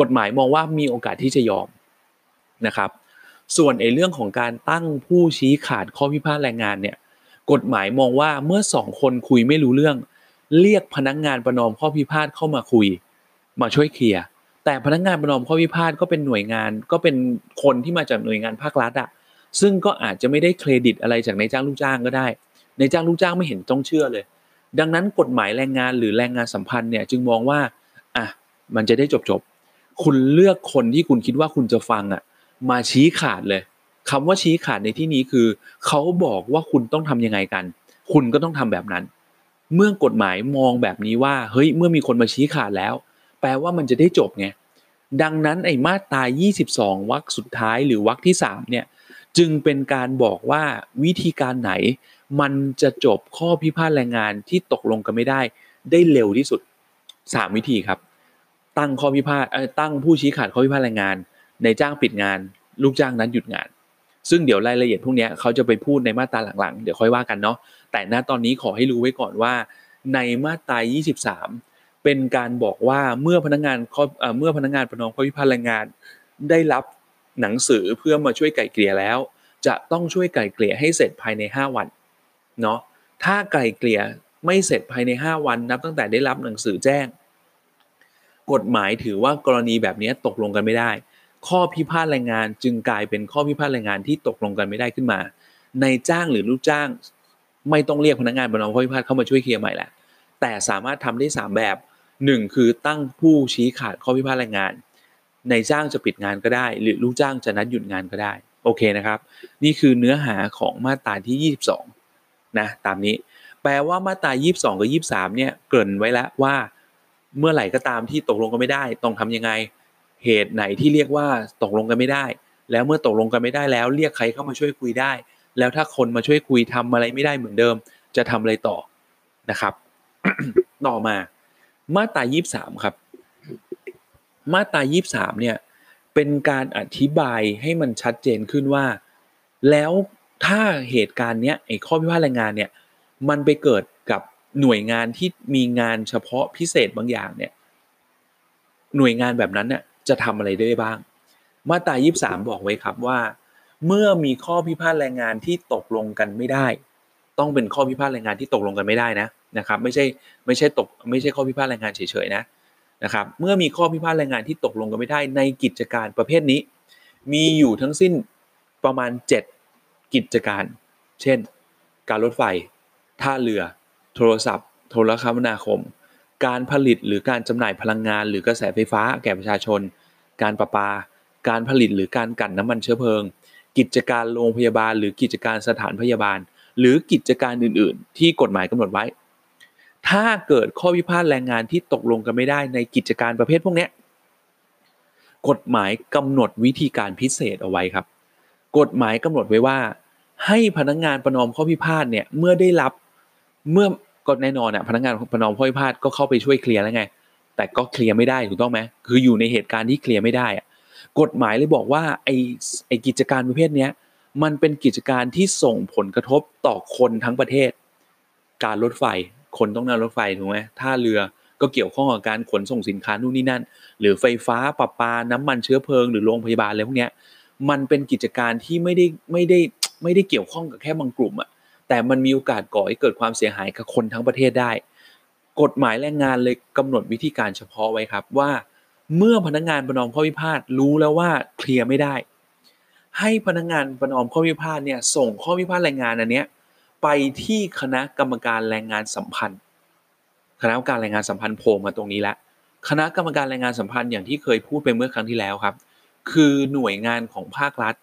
Speaker 1: กฎหมายมองว่ามีโอกาสที่จะยอมนะครับ ส่วนไอ้เรื่องของการตั้งผู้ชี้ขาดข้อพิพาทแรงงานเนี่ยกฎหมายมองว่าเมื่อสองคนคุยไม่รู้เรื่อง เรียกพนักงงานประนอมข้อพิพาทเข้ามาคุย มาช่วยเคลียร์แต่พนักงานประนอมข้อพิพาทก็เป็นหน่วยงาน ก็เป็นคนที่มาจากหน่วยงานภาครัฐอะซึ่งก็อาจจะไม่ได้เครดิตอะไรจากนายจ้างลูกจ้างก็ได้นายจ้างลูกจ้างไม่เห็นต้องเชื่อเลย ดังนั้นกฎหมายแรงงานหรือแรงงานสัมพันธ์เนี่ยจึงมองว่าอะมันจะได้จบจบคุณเลือกคนที่คุณคิดว่าคุณจะฟังอะ มาชี้ขาดเลยคำว่าชี้ขาดในที่นี้คือ เขาบอกว่าคุณต้องทํำยังไงกัน คุณก็ต้องทำแบบนั้น เมื่อกฎหมายมองแบบนี้ว่า เฮ้ย เมื่อมีคนมาชี้ขาดแล้ว แปลว่ามันจะได้จบไงดังนั้นไอ้มาตรา 22 วรรคสุดท้ายหรือวรรคที่ 3 เนี่ย จึงเป็นการบอกว่าวิธีการไหน มันจะจบข้อพิพาทแรงงานที่ตกลงกันไม่ได้ ได้เร็วที่สุด 3 วิธีครับ ตั้งข้อพิพาทตั้งผู้ชี้ขาดข้อพิพาทแรงงาน ในจ้างปิดงาน ลูกจ้างนั้นหยุดงาน ซึ่งเดี๋ยวรายละเอียดพวกนี้เขาจะไปพูดในมาตราหลังๆ เดี๋ยวค่อยว่ากันเนาะแต่ณตอนนี้ขอให้รู้ไว้ก่อนว่า ในมาตรา 23 เป็นการบอกว่าเมื่อพนักงานเมื่อพนักงานประนอมข้อพิพาทแรงงาน ได้รับหนังสือเพื่อมาช่วยไก่เกลี่ยแล้ว จะต้องช่วยไก่เกลี่ยให้เสร็จภายใน 5 วันเนาะถ้าไก่เกลี่ยไม่เสร็จภายใน 5 วันนับตั้งแต่ได้รับหนังสือแจ้ง กฎหมายถือว่ากรณีแบบนี้ตกลงกันไม่ได้ ข้อพิพาทแรงงานจึงกลายเป็นข้อพิพาทแรงงานที่ตกลงกันไม่ได้ขึ้นมา ในจ้างหรือลูกจ้าง ไม่ต้องเรียกพนักงานบรรนอมข้อพิพาทเข้ามาช่วยเคลียร์ใหม่แหละแต่สามารถทำได้ 3 แบบ 1 คือตั้งผู้ชี้ขาดข้อพิพาทแรงงานในจ้างจะปิดงานก็ได้ หรือลูกจ้างจะนัดหยุดงานก็ได้โอเคนะครับ นี่คือเนื้อหาของมาตราที่ 22นะตามนี้ แปลว่ามาตรา 22 กับ 23เนี่ยเกริ่นไว้แล้วว่า เมื่อไหร่ก็ตามที่ตกลงกันไม่ได้ต้องทำยังไง เหตุไหนที่เรียกว่าตกลงกันไม่ได้ แล้วเมื่อตกลงกันไม่ได้แล้ว เรียกใครเข้ามาช่วยคุยได้ แล้วถ้าคนมาช่วยคุยทำอะไรไม่ได้เหมือนเดิม จะทำอะไรต่อนะครับ ต่อมา มาตรายี่สามครับ มาตรายี่สามเนี่ย เป็นการอธิบายให้มันชัดเจนขึ้นว่า แล้วถ้าเหตุการณ์เนี้ยไอ้ข้อพิพาทแรงงานเนี่ย มันไปเกิดกับหน่วยงานที่มีงานเฉพาะพิเศษบางอย่างเนี่ย หน่วยงานแบบนั้นเนี่ย จะทำอะไรได้บ้าง มาตรา23 บอกไว้ครับว่า เมื่อมีข้อพิพาทแรงงานที่ตกลงกันไม่ได้ ต้องเป็นข้อพิพาทแรงงานที่ตกลงกันไม่ได้นะนะครับ ไม่ใช่ไม่ใช่ตกไม่ใช่ข้อพิพาทแรงงานเฉยๆนะนะครับ เมื่อมีข้อพิพาทแรงงานที่ตกลงกันไม่ได้ ในกิจการประเภทนี้ มีอยู่ทั้งสิ้นประมาณ 7 กิจการ เช่น การรถไฟ ท่าเรือ โทรศัพท์ โทรคมนาคม การผลิตหรือการจำหน่ายพลังงาน หรือกระแสไฟฟ้าแก่ประชาชน การประปา การผลิตหรือการกั่นน้ำมันเชื้อเพลิง กิจการโรงพยาบาล หรือกิจการสถานพยาบาล หรือกิจการอื่น ๆ ที่กฎหมายกำหนดไว้ ถ้าเกิดข้อพิพาทแรงงานที่ตกลงกันไม่ได้ในกิจการประเภทพวกนี้กฎหมายกำหนดวิธีการพิเศษเอาไว้ครับ กฎหมายกำหนดไว้ว่า ให้พนักงานประนอมข้อพิพาทเนี่ยเมื่อได้รับเมื่อ ก็แน่นอนอะพนักงานประนอมข้อพิพาทก็เข้าไปช่วยเคลียร์แล้วไง แต่ก็เคลียร์ไม่ได้ถูกต้องไหมคืออยู่ในเหตุการณ์ที่เคลียร์ไม่ได้อะกฎหมายเลยบอกว่าไอไอกิจการประเภทเนี้ยมันเป็นกิจการที่ส่งผลกระทบต่อคนทั้งประเทศ การรถไฟ คนต้องนั่งรถไฟถูกไหมท่าเรือก็เกี่ยวข้องกับการขนส่งสินค้านู่นนี่นั่น หรือไฟฟ้าประปาน้ำมันเชื้อเพลิงหรือโรงพยาบาลอะไรพวกเนี้ยมันเป็นกิจการที่ไม่ได้ไม่ได้ไม่ได้เกี่ยวข้องกับแค่บางกลุ่มอะ แต่มันมีโอกาสก่อให้เกิดความเสียหายกับคนทั้งประเทศได้ กฎหมายแรงงานเลยกำหนดวิธีการเฉพาะไว้ครับว่า เมื่อพนักงานประนอมข้อพิพาทรู้แล้วว่าเคลียร์ไม่ได้ ให้พนักงานประนอมข้อพิพาทเนี่ยส่งข้อพิพาทแรงงานอันเนี้ยไปที่คณะกรรมการแรงงานสัมพันธ์ คณะกรรมการแรงงานสัมพันธ์โผล่มาตรงนี้แล้วคณะกรรมการแรงงานสัมพันธ์อย่างที่เคยพูดไปเมื่อครั้งที่แล้วครับ คือหน่วยงานของภาครัฐ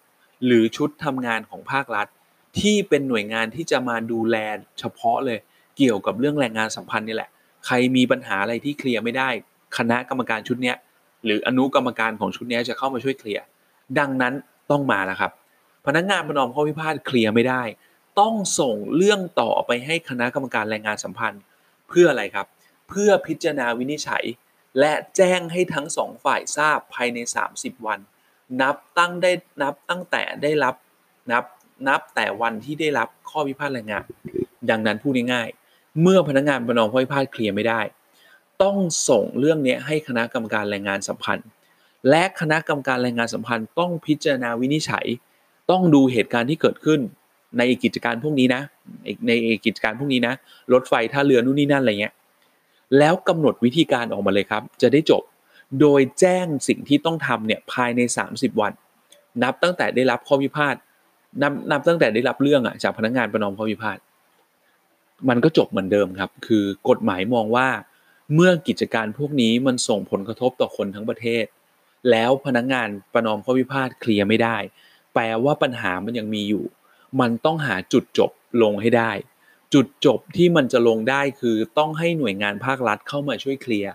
Speaker 1: หรือชุดทำงานของภาครัฐ ที่เป็นหน่วยงานที่จะมาดูแลเฉพาะเลย เกี่ยวกับเรื่องแรงงานสัมพันธ์นี่แหละ ใครมีปัญหาอะไรที่เคลียร์ไม่ได้ คณะกรรมการชุดนี้หรืออนุกรรมการของชุดนี้จะเข้ามาช่วยเคลียร์ดังนั้นต้องมาแล้วครับ พนักงานประนอมข้อพิพาทเคลียร์ไม่ได้ ต้องส่งเรื่องต่อไปให้คณะกรรมการแรงงานสัมพันธ์ เพื่ออะไรครับ เพื่อพิจารณาวินิจฉัย และแจ้งให้ทั้งสองฝ่ายทราบภายใน 30 วัน นับตั้งได้นับตั้งแต่ได้รับนับ นับแต่วันที่ได้รับข้อพิพาทแรงงาน ดังนั้นพูดง่ายๆ เมื่อพนักงานประนอมข้อพิพาทเคลียร์ไม่ได้ ต้องส่งเรื่องนี้ให้คณะกรรมการแรงงานสัมพันธ์ และคณะกรรมการแรงงานสัมพันธ์ต้องพิจารณาวินิจฉัย ต้องดูเหตุการณ์ที่เกิดขึ้นในกิจการพวกนี้นะในกิจการพวกนี้นะ รถไฟท่าเรือนู่นนี่นั่นอะไรเงี้ย แล้วกำหนดวิธีการออกมาเลยครับ จะได้จบ โดยแจ้งสิ่งที่ต้องทำเนี่ยภายใน 30 วัน นับตั้งแต่ได้รับข้อพิพาท นับนับตั้งแต่ได้รับเรื่องอะจากพนักงานประนอมข้อพิพาทมันก็จบเหมือนเดิมครับ คือกฎหมายมองว่า เมื่อกิจการพวกนี้มันส่งผลกระทบต่อคนทั้งประเทศ แล้วพนักงานประนอมข้อพิพาทเคลียร์ไม่ได้ แปลว่าปัญหามันยังมีอยู่ มันต้องหาจุดจบลงให้ได้ จุดจบที่มันจะลงได้คือต้องให้หน่วยงานภาครัฐเข้ามาช่วยเคลียร์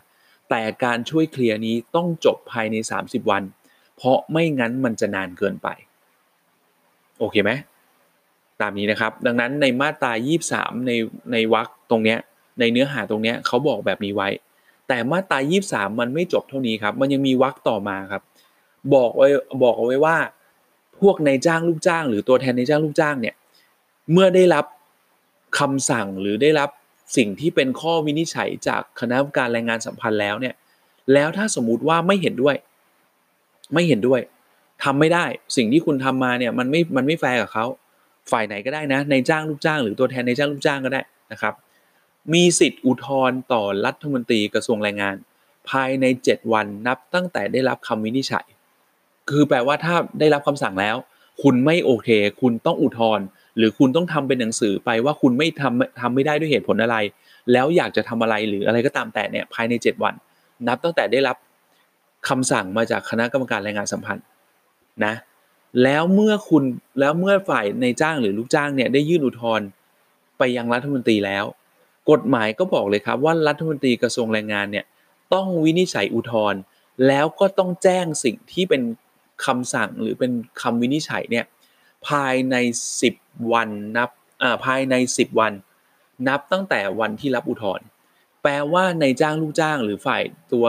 Speaker 1: แต่การช่วยเคลียร์นี้ต้องจบภายใน 30 วัน เพราะไม่งั้นมันจะนานเกินไป โอเคไหมตามนี้นะครับ ดังนั้นในมาตรา 23 ในในวรรคตรงเนี้ยในเนื้อหาตรงเนี้ยเขาบอกแบบนี้ไว้ แต่มาตรา 23 มันไม่จบเท่านี้ครับ มันยังมีวรรคต่อมาครับ บอกไว้บอกเอาไว้ว่า พวกนายจ้างลูกจ้าง หรือตัวแทนนายจ้างลูกจ้างเนี่ยเมื่อได้รับคำสั่งหรือได้รับสิ่งที่เป็นข้อวินิจฉัยจากคณะกรรมการแรงงานสัมพันธ์แล้วเนี่ย แล้วถ้าสมมุติว่าไม่เห็นด้วย ไม่เห็นด้วย ทำไม่ได้สิ่งที่คุณทำมาเนี่ยมันไม่มันไม่แฟร์กับเขาฝ่ายไหนก็ได้นะในจ้างลูกจ้างหรือตัวแทนในจ้างลูกจ้างก็ได้นะครับ มีสิทธิ์อุทธรณ์ต่อรัฐมนตรีกระทรวงแรงงาน ภายใน 7 วันนับตั้งแต่ได้รับคำวินิจฉัย คือแปลว่าถ้าได้รับคำสั่งแล้ว คุณไม่โอเค คุณต้องอุทธรณ์หรือคุณต้องทำเป็นหนังสือไปว่าคุณไม่ทำทำไม่ได้ด้วยเหตุผลอะไร แล้วอยากจะทำอะไรหรืออะไรก็ตามแต่เนี่ยภายใน 7 วัน นับตั้งแต่ได้รับคำสั่งมาจากคณะกรรมการแรงงานสัมพันธ์ นะแล้วเมื่อคุณแล้วเมื่อฝ่ายในจ้างหรือลูกจ้างเนี่ยได้ยื่นอุทธรณ์ไปยังรัฐมนตรีแล้ว กฎหมายก็บอกเลยครับว่ารัฐมนตรีกระทรวงแรงงานเนี่ยต้องวินิจฉัยอุทธรณ์แล้วก็ต้องแจ้งสิ่งที่เป็นคำสั่งหรือเป็นคำวินิจฉัยเนี่ยภายใน 10 วันนับอ่าภายใน 10 วัน นับตั้งแต่วันที่รับอุทธรณ์แปลว่าในจ้างลูกจ้าง หรือฝ่ายตัว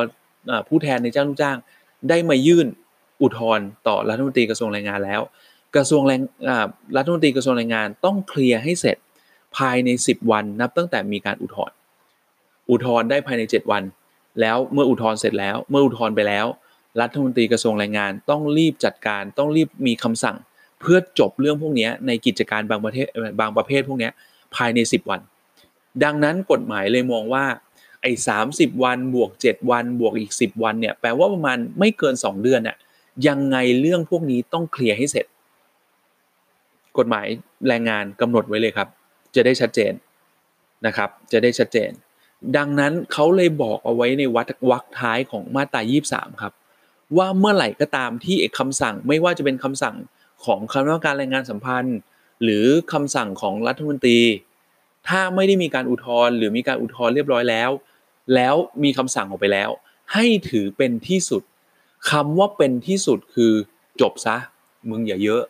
Speaker 1: ผู้แทนในจ้างลูกจ้าง ได้มายื่น อุทธรณ์ต่อรัฐมนตรีกระทรวงแรงงานแล้ว กระทรวงแรงรัฐมนตรีกระทรวงแรงงานต้องเคลียร์ให้เสร็จภายใน 10 วันนับตั้งแต่มีการอุทธรณ์อุทธรณ์ได้ภายใน 7 วัน แล้วเมื่ออุทธรณ์เสร็จแล้ว เมื่ออุทธรณ์ไปแล้ว รัฐมนตรีกระทรวงแรงงานต้องรีบจัดการต้องรีบมีคำสั่ง เพื่อจบเรื่องพวกนี้ในกิจการบางประเทศบางประเภทพวกนี้ภายใน 10 วัน ดังนั้นกฎหมายเลยมองว่าไอ้สาวันบวก 7 วันบวกอีก 10 วันเนี่ยแปลว่าประมาณไม่เกิน 2 เดือนน่ะ ยังไงเรื่องพวกนี้ต้องเคลียร์ให้เสร็จ กฎหมายแรงงานกำหนดไว้เลยครับ จะได้ชัดเจนนะครับ จะได้ชัดเจน ดังนั้นเขาเลยบอกเอาไว้ในวัดวักท้ายของมาตรา23 ครับ ว่าเมื่อไหร่ก็ตามที่เอกคำสั่งไม่ว่าจะเป็นคำสั่งของคณะกรรมการแรงงานสัมพันธ์ หรือคำสั่งของรัฐมนตรี ถ้าไม่ได้มีการอุทธรณ์หรือมีการอุทธรณ์เรียบร้อยแล้ว แล้วมีคำสั่งออกไปแล้ว ให้ถือเป็นที่สุด คำว่าเป็นที่สุดคือจบซะ มึงอย่าเยอะ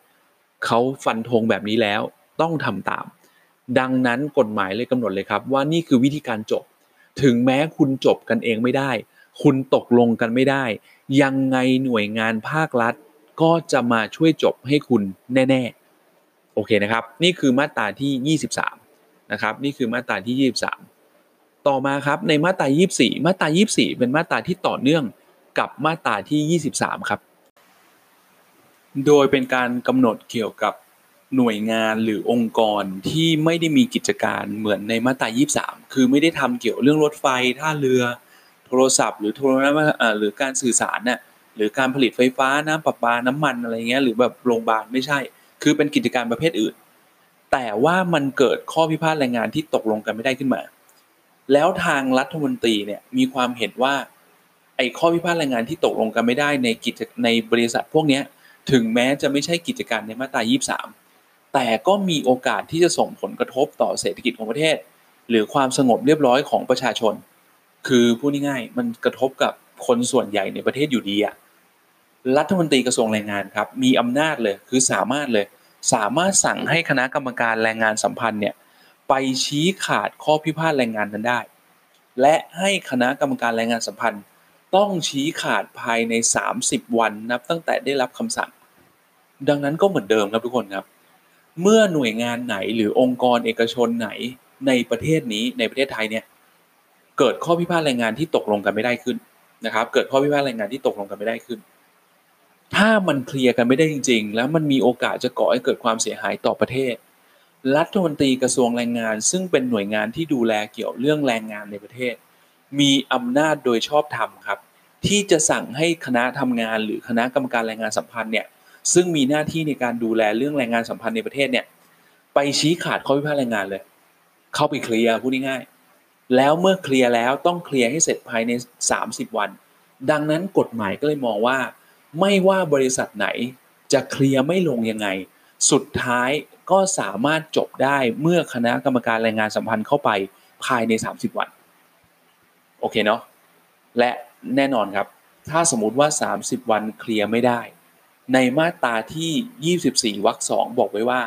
Speaker 1: เขาฟันธงแบบนี้แล้วต้องทำตาม ดังนั้นกฎหมายเลยกำหนดเลยครับ ว่านี่คือวิธีการจบ ถึงแม้คุณจบกันเองไม่ได้ คุณตกลงกันไม่ได้ ยังไงหน่วยงานภาครัฐ ก็จะมาช่วยจบให้คุณแน่ ๆ โอเคนะครับ นี่คือมาตราที่ 23 นะครับ นี่คือมาตราที่ 23 ต่อมาครับในมาตรา 24 มาตรา 24 เป็นมาตราที่ต่อเนื่อง กับมาตราที่ 23 ครับ โดยเป็นการกำหนดเกี่ยวกับหน่วยงานหรือองค์กรที่ไม่ได้มีกิจการเหมือนในมาตรา 23 คือไม่ได้ทำเกี่ยวเรื่องรถไฟท่าเรือโทรศัพท์ หรือโทรศัหรือการสื่อสารน่ะหรือการผลิตไฟฟ้าน้ำประปาน้ำมันอะไรเงี้ยหรือแบบโรงพยาบาลไม่ใช่ คือเป็นกิจการประเภทอื่น แต่ว่ามันเกิดข้อพิพาทแรงงานที่ตกลงกันไม่ได้ขึ้นมา แล้วทางรัฐมนตรีเนี่ยมีความเห็นว่า ไอ้ข้อพิพาทแรงงานที่ตกลงกันไม่ได้ในกิจในบริษัทพวกนี้ถึงแม้จะไม่ใช่กิจการในมาตรา 23 แต่ก็มีโอกาสที่จะส่งผลกระทบต่อเศรษฐกิจของประเทศ หรือความสงบเรียบร้อยของประชาชน คือพูดง่ายๆมันกระทบกับคนส่วนใหญ่ในประเทศอยู่ดีอะรัฐมนตรีกระทรวงแรงงานครับมีอำนาจเลยคือสามารถเลย สามารถสั่งให้คณะกรรมการแรงงานสัมพันธ์เนี่ยไปชี้ขาดข้อพิพาทแรงงานนั้นได้ และให้คณะกรรมการแรงงานสัมพันธ์ ต้องชี้ขาดภายใน 30 วันนับตั้งแต่ได้รับคำสั่ง ดังนั้นก็เหมือนเดิมครับทุกคนครับ เมื่อหน่วยงานไหนหรือองค์กรเอกชนไหนในประเทศนี้ในประเทศไทยเนี่ยเกิดข้อพิพาทแรงงานที่ตกลงกันไม่ได้ขึ้นนะครับ เกิดข้อพิพาทแรงงานที่ตกลงกันไม่ได้ขึ้น ถ้ามันเคลียร์กันไม่ได้จริง ๆ แล้วมันมีโอกาสจะก่อให้เกิดความเสียหายต่อประเทศ รัฐมนตรีกระทรวงแรงงาน ซึ่งเป็นหน่วยงานที่ดูแลเกี่ยวเรื่องแรงงานในประเทศ มีอำนาจโดยชอบธรรมครับ ที่จะสั่งให้คณะทำงานหรือคณะกรรมการแรงงานสัมพันธ์เนี่ยซึ่งมีหน้าที่ในการดูแลเรื่องแรงงานสัมพันธ์ในประเทศเนี่ยไปชี้ขาดข้อพิพาทแรงงานเลย เข้าไปเคลียร์พูดง่ายๆแล้วเมื่อเคลียร์แล้วต้องเคลียร์ให้เสร็จภายใน 30 วัน ดังนั้นกฎหมายก็เลยมองว่า ไม่ว่าบริษัทไหนจะเคลียร์ไม่ลงยังไง สุดท้ายก็สามารถจบได้เมื่อคณะกรรมการแรงงานสัมพันธ์เข้าไปภายใน 30 วัน โอเคเนาะและ แน่นอนครับ ถ้าสมมติว่า 30 วันเคลียร์ไม่ได้ ในมาตราที่ 24วรรคสองบอกไว้ว่า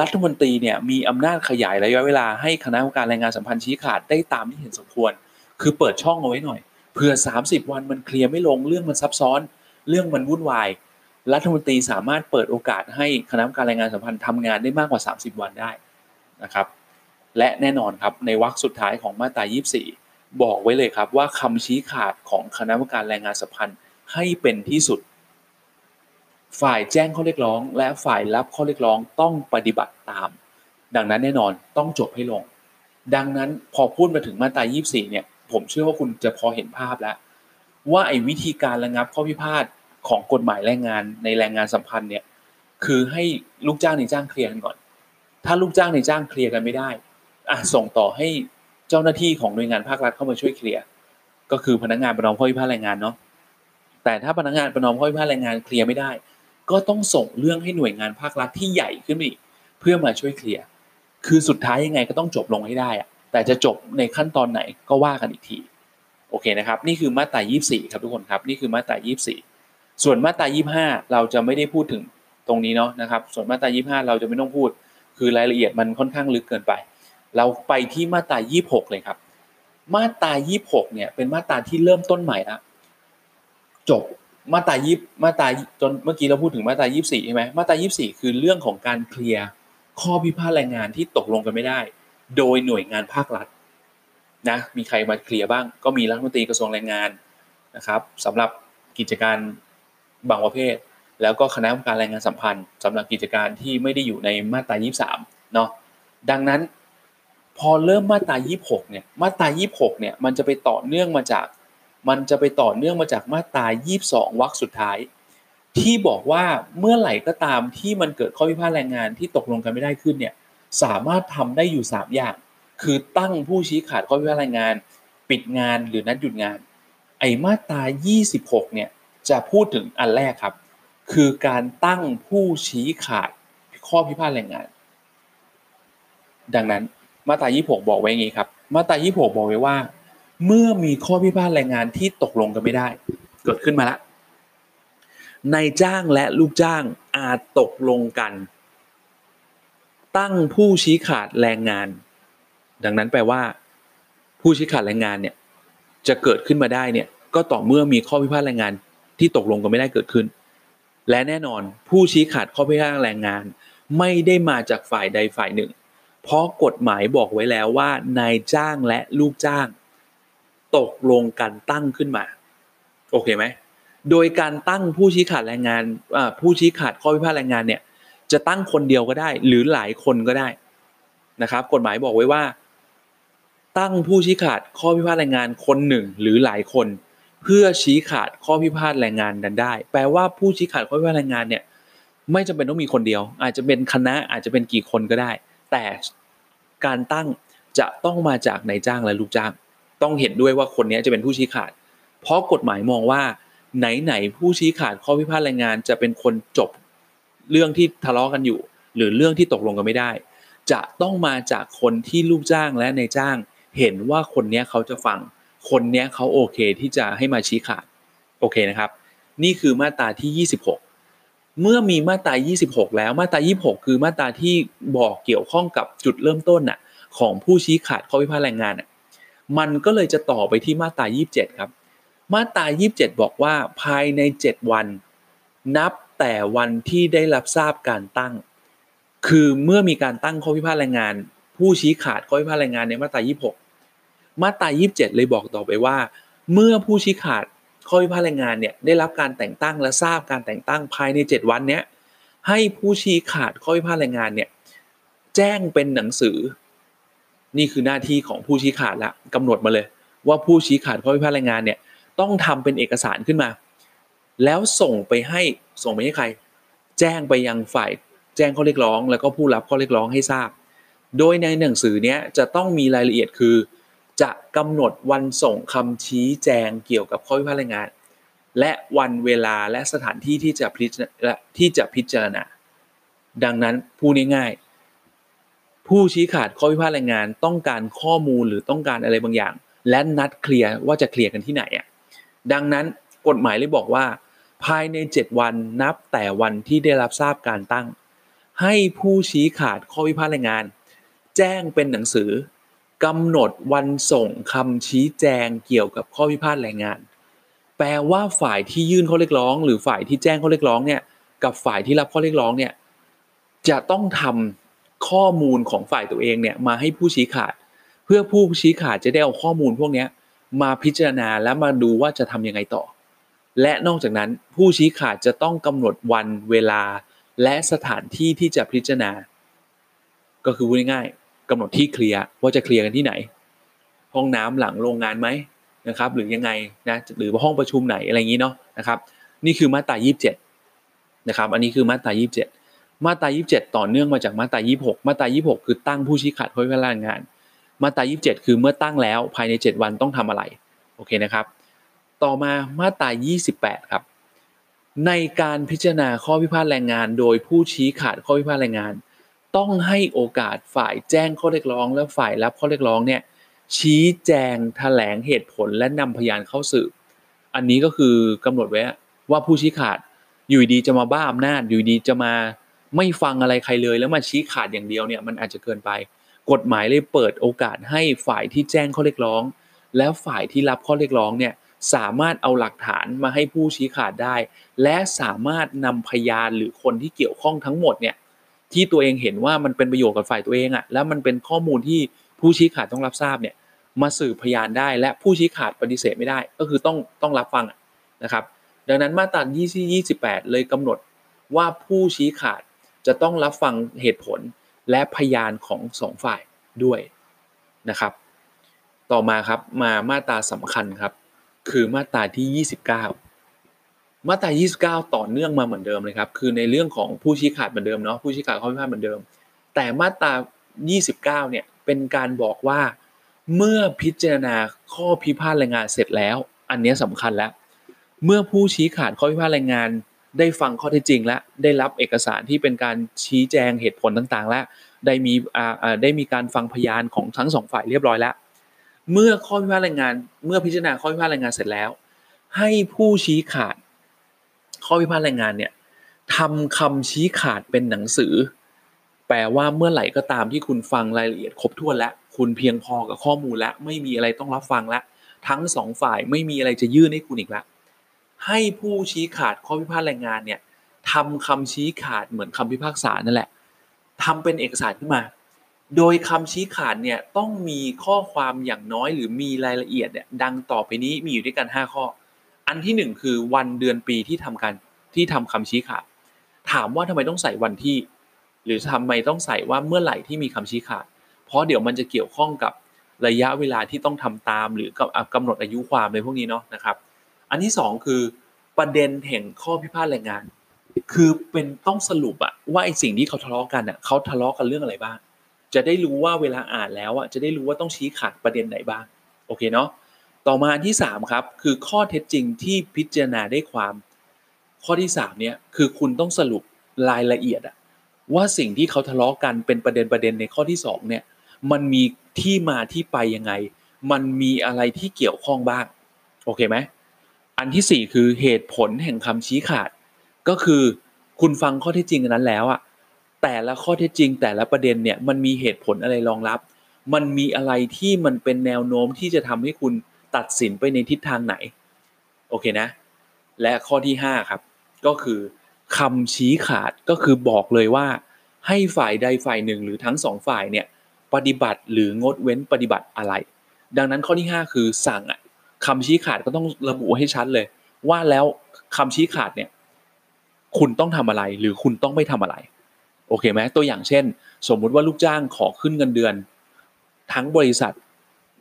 Speaker 1: รัฐมนตรีเนี่ยมีอำนาจขยายระยะเวลาให้คณะกรรมการแรงงานสัมพันธ์ชี้ขาดได้ตามที่เห็นสมควร คือเปิดช่องเอาไว้หน่อยเผื่อ 30 วันมันเคลียร์ไม่ลงเรื่องมันซับซ้อน เรื่องมันวุ่นวายรัฐมนตรีสามารถเปิดโอกาสให้คณะกรรมการแรงงานสัมพันธ์ทำงานได้มากกว่า 30 วันได้นะครับ และแน่นอนครับในวรรคสุดท้ายของมาตรา 24 บอกไว้เลยครับว่าคำชี้ขาดของคณะกรรมการแรงงานสัมพันธ์ให้เป็นที่สุด ฝ่ายแจ้งข้อเรียกร้อง และฝ่ายรับข้อเรียกร้องต้องปฏิบัติตาม ดังนั้นแน่นอนต้องจบให้ลง ดังนั้นพอพูดมาถึงมาตรา 24 เนี่ย ผมเชื่อว่าคุณจะพอเห็นภาพแล้ว ว่าไอ้วิธีการระงับข้อพิพาทของกฎหมายแรงงานในแรงงานสัมพันธ์เนี่ยคือให้ลูกจ้างในจ้างเคลียร์กันก่อน ถ้าลูกจ้างในจ้างเคลียร์กันไม่ได้อะส่งต่อให้ เจ้าหน้าที่ของหน่วยงานภาครัฐเข้ามาช่วยเคลียร์ก็คือพนักงานประนอมข้อพิพาทแรงงานเนาะแต่ถ้าพนักงานประนอมข้อพิพาทแรงงานเคลียร์ไม่ได้ ก็ต้องส่งเรื่องให้หน่วยงานภาครัฐที่ใหญ่ขึ้นอีกเพื่อมาช่วยเคลียร์คือสุดท้ายยังไงก็ต้องจบลงให้ได้อะแต่จะจบในขั้นตอนไหนก็ว่ากันอีกทีโอเคนะครับนี่คือมาตรา 24 ครับทุกคนครับนี่คือมาตรา 24 ส่วนมาตรา 25 เราจะไม่ได้พูดถึงตรงนี้เนาะนะครับส่วนมาตรา 25 เราจะไม่ต้องพูด คือรายละเอียดมันค่อนข้างลึกเกินไป เราไปที่มาตรา26 เลยครับ มาตรา26 เนี่ย เป็นมาตราที่เริ่มต้นใหม่ละจบมาตรายี่มาตราจนเมื่อกี้เราพูดถึงมาตรา24ใช่ไหมมาตรา24 คือเรื่องของการเคลียร์ข้อพิพาทแรงงานที่ตกลงกันไม่ได้ โดยหน่วยงานภาครัฐนะมีใครมาเคลียร์บ้าง ก็มีรัฐมนตรีกระทรวงแรงงานนะครับสำหรับกิจการบางประเภท แล้วก็คณะกรรมการแรงงานสัมพันธ์สำหรับกิจการที่ไม่ได้อยู่ในมาตรา 23 เนาะดังนั้น พอเริ่มมาตรา26เนี่ยมาตรา26เนี่ยมันจะไปต่อเนื่องมาจาก มันจะไปต่อเนื่องมาจากมาตรา22วรรคสุดท้าย ที่บอกว่าเมื่อไหร่ก็ตามที่มันเกิดข้อพิพาทแรงงานที่ตกลงกันไม่ได้ขึ้นเนี่ยสามารถทำได้อยู่ 3 อย่าง คือตั้งผู้ชี้ขาดข้อพิพาทแรงงาน ปิดงานหรือนัดหยุดงาน ไอ้มาตรา26เนี่ยจะพูดถึงอันแรกครับ คือการตั้งผู้ชี้ขาดข้อพิพาทแรงงาน ดังนั้น มาตรา26 บอกไว้อย่างนี้ครับ มาตรา26 บอกไว้ว่า เมื่อมีข้อพิพาทแรงงานที่ตกลงกันไม่ได้ เกิดขึ้นมาละนายจ้างและลูกจ้างอาจตกลงกัน ตั้งผู้ชี้ขาดแรงงาน ดังนั้นแปลว่า ผู้ชี้ขาดแรงงานเนี่ยจะเกิดขึ้นมาได้เนี่ยก็ต่อเมื่อมีข้อพิพาทแรงงานที่ตกลงกันไม่ได้เกิดขึ้น และแน่นอนผู้ชี้ขาดข้อพิพาทแรงงาน ไม่ได้มาจากฝ่ายใดฝ่ายหนึ่ง เพราะกฎหมายบอกไว้แล้วว่านายจ้างและลูกจ้าง ตกลงกันตั้งขึ้นมา โอเคไหมโดยการตั้งผู้ชี้ขาดแรงงานผู้ชี้ขาดข้อพิพาทแรงงานเนี่ย จะตั้งคนเดียวก็ได้ หรือหลายคนก็ได้นะครับ กฎหมายบอกไว้ว่า ตั้งผู้ชี้ขาดข้อพิพาทแรงงานคนหนึ่งหรือหลายคน เพื่อชี้ขาดข้อพิพาทแรงงานนั้นได้ แปลว่าผู้ชี้ขาดข้อพิพาทแรงงานเนี่ย ไม่จำเป็นต้องมีคนเดียว อาจจะเป็นคณะอาจจะเป็นกี่คนก็ได้ แต่ การตั้งจะต้องมาจากนายจ้างและลูกจ้าง ต้องเห็นด้วยว่าคนนี้จะเป็นผู้ชี้ขาด เพราะกฎหมายมองว่าไหนๆผู้ชี้ขาดข้อพิพาทแรงงานจะเป็นคนจบเรื่องที่ทะเลาะกันอยู่ หรือเรื่องที่ตกลงกันไม่ได้ จะต้องมาจากคนที่ลูกจ้างและนายจ้าง เห็นว่าคนนี้เขาจะฟัง คนนี้เขาโอเคที่จะให้มาชี้ขาดโอเคนะครับ นี่คือมาตราที่ 26 เมื่อมีมาตรา 26 แล้วมาตรา 26 คือมาตราที่บอกเกี่ยวข้องกับจุดเริ่มต้นน่ะของผู้ชี้ขาดข้อพิพาทแรงงานน่ะมันก็เลยจะต่อไปที่มาตรา 27 ครับ มาตรา 27 บอกว่าภายใน 7 วัน นับแต่วันที่ได้รับทราบการตั้ง คือเมื่อมีการตั้งข้อพิพาทแรงงาน ผู้ชี้ขาดข้อพิพาทแรงงานในมาตรา 26 มาตรา 27 เลยบอกต่อไปว่า เมื่อผู้ชี้ขาด ข้อพิพาทแรงงานเนี่ยได้รับการแต่งตั้งและทราบการแต่งตั้งภายใน 7 วันเนี้ยให้ผู้ชี้ขาดข้อพิพาทแรงงานเนี่ยแจ้งเป็นหนังสือ นี่คือหน้าที่ของผู้ชี้ขาดละกำหนดมาเลย ว่าผู้ชี้ขาดข้อพิพาทแรงงานเนี่ยต้องทำเป็นเอกสารขึ้นมา แล้วส่งไปให้ส่งไปให้ใคร แจ้งไปยังฝ่ายแจ้งข้อเรียกร้อง แล้วก็ผู้รับข้อเรียกร้องให้ทราบ โดยในหนังสือเนี้ยจะต้องมีรายละเอียดคือ จะกำหนดวันส่งคำชี้แจงเกี่ยวกับข้อพิพาทแรงงาน และวันเวลาและสถานที่ที่จะพิจารที่จะพิจารณา ดังนั้นพูดง่ายๆผู้ชี้ขาดข้อพิพาทแรงงานต้องการข้อมูลหรือต้องการอะไรบางอย่าง และนัดเคลียร์ว่าจะเคลียร์กันที่ไหนอะดังนั้นกฎหมายเลยบอกว่า ภายใน 7 วันนับแต่วันที่ได้รับทราบการตั้ง ให้ผู้ชี้ขาดข้อพิพาทแรงงาน แจ้งเป็นหนังสือ กำหนดวันส่งคำชี้แจงเกี่ยวกับข้อพิพาทแรงงาน แปลว่าฝ่ายที่ยื่นข้อเรียกร้อง หรือฝ่ายที่แจ้งข้อเรียกร้องเนี่ยกับฝ่ายที่รับข้อเรียกร้องเนี่ยจะต้องทำข้อมูลของฝ่ายตัวเองเนี่ยมาให้ผู้ชี้ขาด เพื่อผู้ชี้ขาดจะได้เอาข้อมูลพวกนี้มาพิจารณาและมาดูว่าจะทำยังไงต่อ และนอกจากนั้นผู้ชี้ขาดจะต้องกำหนดวันเวลาและสถานที่ที่จะพิจารณา ก็คือพูดง่าย กำหนดที่เคลียร์ว่าจะเคลียร์กันที่ไหน ห้องน้ำหลังโรงงานไหมนะครับ หรือยังไงนะหรือว่าห้องประชุมไหนอะไรอย่างนี้เนาะนะครับ นี่คือมาตรา27นะครับ อันนี้คือมาตรา27 มาตรา27 ต่อเนื่องมาจากมาตรา26 มาตรา26 คือตั้งผู้ชี้ขาดข้อพิพาทแรงงาน มาตรา27 คือเมื่อตั้งแล้วภายใน 7 วันต้องทำอะไรโอเคนะครับ ต่อมามาตรา28 ครับในการพิจารณาข้อพิพาทแรงงาน โดยผู้ชี้ขาดข้อพิพาทแรงงาน ต้องให้โอกาสฝ่ายแจ้งข้อเรียกร้อง และฝ่ายรับข้อเรียกร้องเนี่ยชี้แจงแถลงเหตุผลและนำพยานเข้าสืบอันนี้ก็คือกำหนดไว้ว่าผู้ชี้ขาดอยู่ดีจะมาบ้าอำนาจอยู่ดีจะมาไม่ฟังอะไรใครเลย แล้วมาชี้ขาดอย่างเดียวเนี่ยมันอาจจะเกินไป กฎหมายเลยเปิดโอกาสให้ฝ่ายที่แจ้งข้อเรียกร้อง แล้วฝ่ายที่รับข้อเรียกร้องเนี่ยสามารถเอาหลักฐานมาให้ผู้ชี้ขาดได้ และสามารถนำพยานหรือคนที่เกี่ยวข้องทั้งหมดเนี่ย ที่ตัวเองเห็นว่ามันเป็นประโยชน์กับฝ่ายตัวเองอะ่ะแล้วมันเป็นข้อมูลที่ผู้ชี้ขาดต้องรับทราบเนี่ยมาสืบพยานได้ และผู้ชี้ขาดปฏิเสธไม่ได้ ก็คือต้องต้องรับฟังนะครับ ดังนั้นมาตรา28 เลยกำหนดว่าผู้ชี้ขาดจะต้องรับฟังเหตุผลและพยานของสองฝ่ายด้วยนะครับ ต่อมาครับมามาตราสำคัญครับ คือมาตราที่ 29 มาตรา 29 ต่อเนื่องมาเหมือนเดิมเลยครับ คือในเรื่องของผู้ชี้ขาดเหมือนเดิมเนาะ ผู้ชี้ขาดข้อพิพาทเหมือนเดิม แต่มาตรา 29 เนี่ย เป็นการบอกว่า เมื่อพิจารณาข้อพิพาทแรงงานเสร็จแล้ว อันนี้สำคัญแล้ว เมื่อผู้ชี้ขาดข้อพิพาทแรงงาน ได้ฟังข้อเท็จจริงและ ได้รับเอกสารที่เป็นการชี้แจงเหตุผลต่างๆ และ ได้มีอ่าได้มีการฟังพยานของทั้งสองฝ่ายเรียบร้อยแล้ว เมื่อข้อพิพาทแรงงาน เมื่อพิจารณาข้อพิพาทแรงงานเสร็จแล้ว ให้ผู้ชี้ขาด ข้อพิพาทแรงงานเนี่ยทำคำชี้ขาดเป็นหนังสือ แปลว่าเมื่อไหร่ก็ตามที่คุณฟังรายละเอียดครบถ้วนแล้วคุณเพียงพอกับข้อมูลแล้วไม่มีอะไรต้องรับฟังแล้วทั้งสองฝ่ายไม่มีอะไรจะยื่นให้คุณอีกแล้วให้ผู้ชี้ขาดข้อพิพาทแรงงานเนี่ยทำคำชี้ขาดเหมือนคำพิพากษานั่นแหละทำเป็นเอกสารขึ้นมา โดยคำชี้ขาดเนี่ยต้องมีข้อความอย่างน้อยหรือมีรายละเอียดเนี่ยดังต่อไปนี้มีอยู่ด้วยกัน 5 ข้อ อันที่1คือวันเดือนปีที่ทำการที่ทำคำชี้ขาดถามว่าทำไมต้องใส่วันที่ หรือทำไมต้องใส่ว่าเมื่อไหร่ที่มีคำชี้ขาด เพราะเดี๋ยวมันจะเกี่ยวข้องกับระยะเวลาที่ต้องทำตาม หรือกำหนดอายุความในพวกนี้เนาะนะครับ อันที่ 2 คือประเด็นแห่งข้อพิพาทแรงงาน คือเป็นต้องสรุปอะว่าไอสิ่งที่เขาทะเลาะกันอะเขาทะเลาะกันเรื่องอะไรบ้าง จะได้รู้ว่าเวลาอ่านแล้วอะจะได้รู้ว่าต้องชี้ขาดประเด็นไหนบ้างโอเคเนาะ ต่อมาอันที่3ครับคือข้อเท็จจริงที่พิจารณาได้ความ ข้อที่3เนี่ยคือคุณต้องสรุปรายละเอียดอะว่าสิ่งที่เขาทะเลาะกันเป็นประเด็นประเด็นในข้อที่2เนี่ยมันมีที่มาที่ไปยังไง มันมีอะไรที่เกี่ยวข้องบ้างโอเคไหมอันที่ 4 คือเหตุผลแห่งคำชี้ขาด ก็คือคุณฟังข้อเท็จจริงนั้นแล้วอะแต่ละข้อเท็จจริง แต่ละประเด็นเนี่ยมันมีเหตุผลอะไรรองรับ มันมีอะไรที่มันเป็นแนวโน้มที่จะทำให้คุณ ตัดสินไปในทิศทางไหนโอเคนะ และข้อที่5ครับ ก็คือคำชี้ขาดก็คือบอกเลยว่า ให้ฝ่ายใดฝ่ายหนึ่งหรือทั้งสองฝ่ายเนี่ยปฏิบัติหรืองดเว้นปฏิบัติอะไร ดังนั้นข้อที่ 5 คือสั่งอะคำชี้ขาดก็ต้องระบุให้ชัดเลย ว่าแล้วคำชี้ขาดเนี่ยคุณต้องทำอะไรหรือคุณต้องไม่ทำอะไรโอเคไหมตัวอย่างเช่น สมมุติว่าลูกจ้างขอขึ้นเงินเดือน ทั้งบริษัท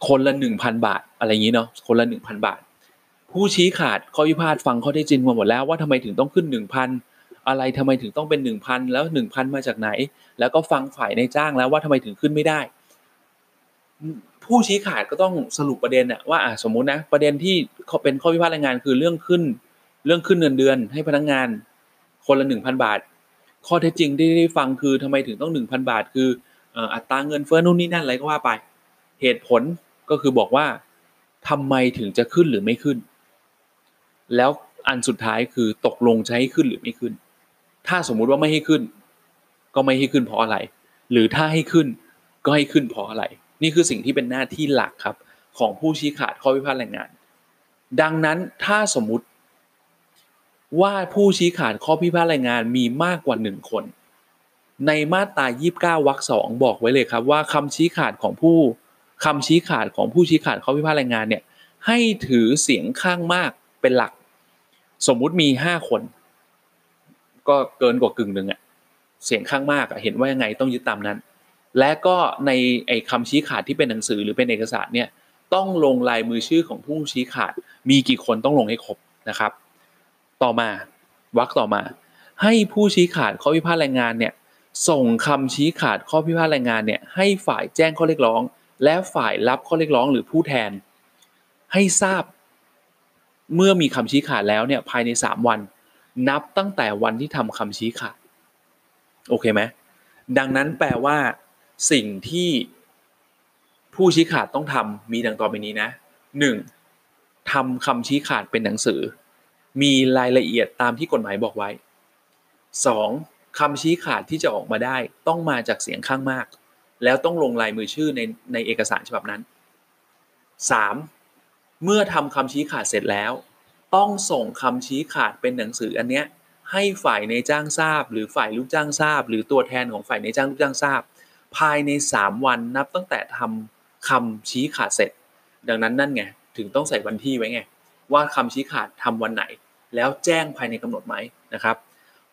Speaker 1: คนละหนึ่งพันบาท อะไรอย่างนี้เนาะคนละหนึ่งพันบาท ผู้ชี้ขาดข้อพิพาทฟังข้อเท็จจริงมาหมดแล้วว่าทำไมถึงต้องขึ้นหนึ่งพันอะไรทำไมถึงต้องเป็นหนึ่งพันแล้วหนึ่งพันมาจากไหน แล้วก็ฟังฝ่ายในจ้างแล้วว่าทำไมถึงขึ้นไม่ได้ ผู้ชี้ขาดก็ต้องสรุปประเด็นอะว่าอะสมมุตินะประเด็นที่เป็นข้อพิพาทแรงงานคือเรื่องขึ้น เรื่องขึ้นเงินเดือน ให้พนักงาน คนละหนึ่งพันบาท ข้อเท็จจริงที่ได้ฟังคือทำไมถึงต้องหนึ่งพันบาท คืออัตราเงินเฟ้อนู่นนี่นั่นอะไรก็ว่าไป เหตุผล ก็คือบอกว่าทำไมถึงจะขึ้นหรือไม่ขึ้น แล้วอันสุดท้ายคือตกลงจะให้ขึ้นหรือไม่ขึ้น ถ้าสมมุติว่าไม่ให้ขึ้น ก็ไม่ให้ขึ้นเพราะอะไร หรือถ้าให้ขึ้นก็ให้ขึ้นเพราะอะไร นี่คือสิ่งที่เป็นหน้าที่หลักครับ ของผู้ชี้ขาดข้อพิพาทแรงงาน ดังนั้นถ้าสมมุติว่าผู้ชี้ขาดข้อพิพาทแรงงานมีมากกว่าหนึ่งคน ในมาตรา 29วรรคสองบอกไว้เลยครับว่าคำชี้ขาดของผู้ คำชี้ขาดของผู้ชี้ขาดข้อพิพาทแรงงานเนี่ยให้ถือเสียงข้างมากเป็นหลัก สมมุติมีห้าคน ก็เกินกว่ากึ่งหนึ่งอะเสียงข้างมากเห็นว่ายังไงต้องยึดตามนั้น และก็ในไอ้คำชี้ขาดที่เป็นหนังสือหรือเป็นเอกสารเนี่ยต้องลงลายมือชื่อของผู้ชี้ขาด มีกี่คนต้องลงให้ครบนะครับ ต่อมาวรรคต่อมา ให้ผู้ชี้ขาดข้อพิพาทแรงงานเนี่ยส่งคำชี้ขาดข้อพิพาทแรงงานเนี่ยให้ฝ่ายแจ้งข้อเรียกร้อง และฝ่ายรับข้อเรียกร้องหรือผู้แทน ให้ทราบ เมื่อมีคำชี้ขาดแล้วเนี่ยภายใน 3 วัน นับตั้งแต่วันที่ทำคำชี้ขาดโอเคไหมดังนั้นแปลว่า สิ่งที่ผู้ชี้ขาดต้องทำมีดังต่อไปนี้นะ 1. ทำคำชี้ขาดเป็นหนังสือ มีรายละเอียดตามที่กฎหมายบอกไว้ 2. คำชี้ขาดที่จะออกมาได้ต้องมาจากเสียงข้างมาก แล้วต้องลงลายมือชื่อในในเอกสารฉบับนั้น 3. เมื่อทำคำชี้ขาดเสร็จแล้ว ต้องส่งคำชี้ขาดเป็นหนังสืออันเนี้ยให้ฝ่ายในจ้างทราบ หรือฝ่ายลูกจ้างทราบ หรือตัวแทนของฝ่ายในจ้างลูกจ้างทราบ ภายใน 3 วันนับตั้งแต่ทำคำชี้ขาดเสร็จ ดังนั้นนั่นไงถึงต้องใส่วันที่ไว้ไงว่าคำชี้ขาดทำวันไหน แล้วแจ้งภายในกำหนดไหมนะครับ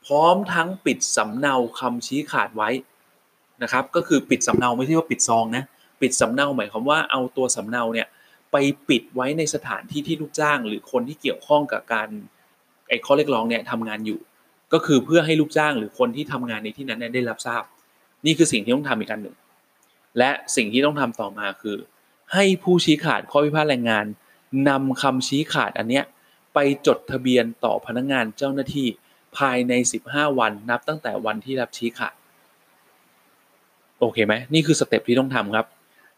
Speaker 1: พร้อมทั้งปิดสำเนาคำชี้ขาดไว้ นะครับก็คือปิดสำเนาไม่ใช่ว่าปิดซองนะปิดสำเนาหมายความว่าเอาตัวสำเนาเนี่ยไปปิดไว้ในสถานที่ที่ลูกจ้าง หรือคนที่เกี่ยวข้องกับการไอ้ข้อเรียกร้องเนี่ยทำงานอยู่ ก็คือเพื่อให้ลูกจ้างหรือคนที่ทำงานในที่นั้นได้รับทราบ นี่คือสิ่งที่ต้องทำอีกอันหนึ่ง และสิ่งที่ต้องทำต่อมาคือ ให้ผู้ชี้ขาดข้อพิพาทแรงงานนำคำชี้ขาดอันเนี้ยไปจดทะเบียนต่อพนักงงานเจ้าหน้าที่ภายใน 15 วันนับตั้งแต่วันที่รับชี้ขาด โอเคไหมนี่คือสเต็ปที่ต้องทำครับ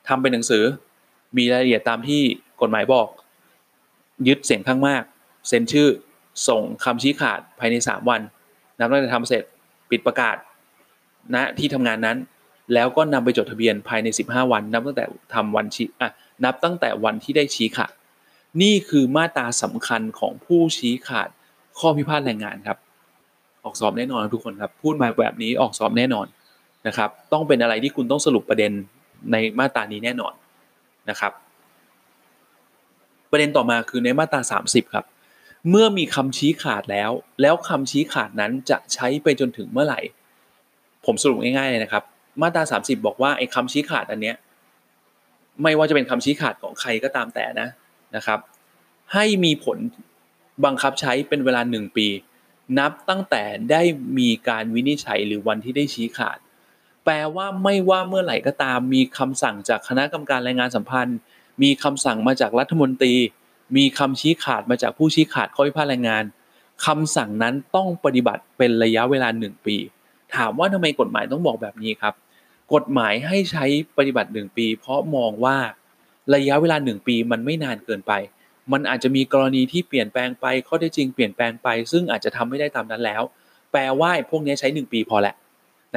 Speaker 1: ทำเป็นหนังสือ มีรายละเอียดตามที่กฎหมายบอก ยึดเสียงข้างมาก เซ็นชื่อส่งคำชี้ขาดภายใน 3 วันนับตั้งแต่ทำเสร็จปิดประกาศณนะที่ทำงานนั้น แล้วก็นำไปจดทะเบียนภายใน 15 วัน นับตั้งแต่ทำวันชี้อะนับตั้งแต่วันที่ได้ชี้ขาดนี่คือมาตราสำคัญของผู้ชี้ขาดข้อพิพาทแรงงานครับ ออกสอบแน่นอนทุกคนครับ พูดมาแบบนี้ออกสอบแน่นอน นะครับ ต้องเป็นอะไรที่คุณต้องสรุปประเด็นในมาตรานี้แน่นอนนะครับ ประเด็นต่อมาคือในมาตรา 30 ครับ เมื่อมีคำชี้ขาดแล้ว แล้วคำชี้ขาดนั้นจะใช้ไปจนถึงเมื่อไหร่ ผมสรุปง่ายๆเลยนะครับ มาตรา 30 บอกว่าไอ้คำชี้ขาดอันเนี้ยไม่ว่าจะเป็นคำชี้ขาดของใครก็ตามแต่นะนะครับ ให้มีผลบังคับใช้เป็นเวลา 1 ปี นับตั้งแต่ได้มีการวินิจฉัยหรือวันที่ได้ชี้ขาด แปลว่าไม่ว่าเมื่อไหร่ก็ตาม มีคำสั่งจากคณะกรรมการแรงงานสัมพันธ์ มีคำสั่งมาจากรัฐมนตรี มีคำชี้ขาดมาจากผู้ชี้ขาดข้อพิพาทแรงงานคำสั่งนั้นต้องปฏิบัติเป็นระยะเวลา1ปี ถามว่าทำไมกฎหมายต้องบอกแบบนี้ครับ กฎหมายให้ใช้ปฏิบัติ1ปี เพราะมองว่าระยะเวลา1ปีมันไม่นานเกินไป มันอาจจะมีกรณีที่เปลี่ยนแปลงไปข้อเท็จจริงเปลี่ยนแปลงไป ซึ่งอาจจะทำไม่ได้ตามนั้นแล้ว แปลว่าพวกนี้ใช้ 1 ปีพอแหละ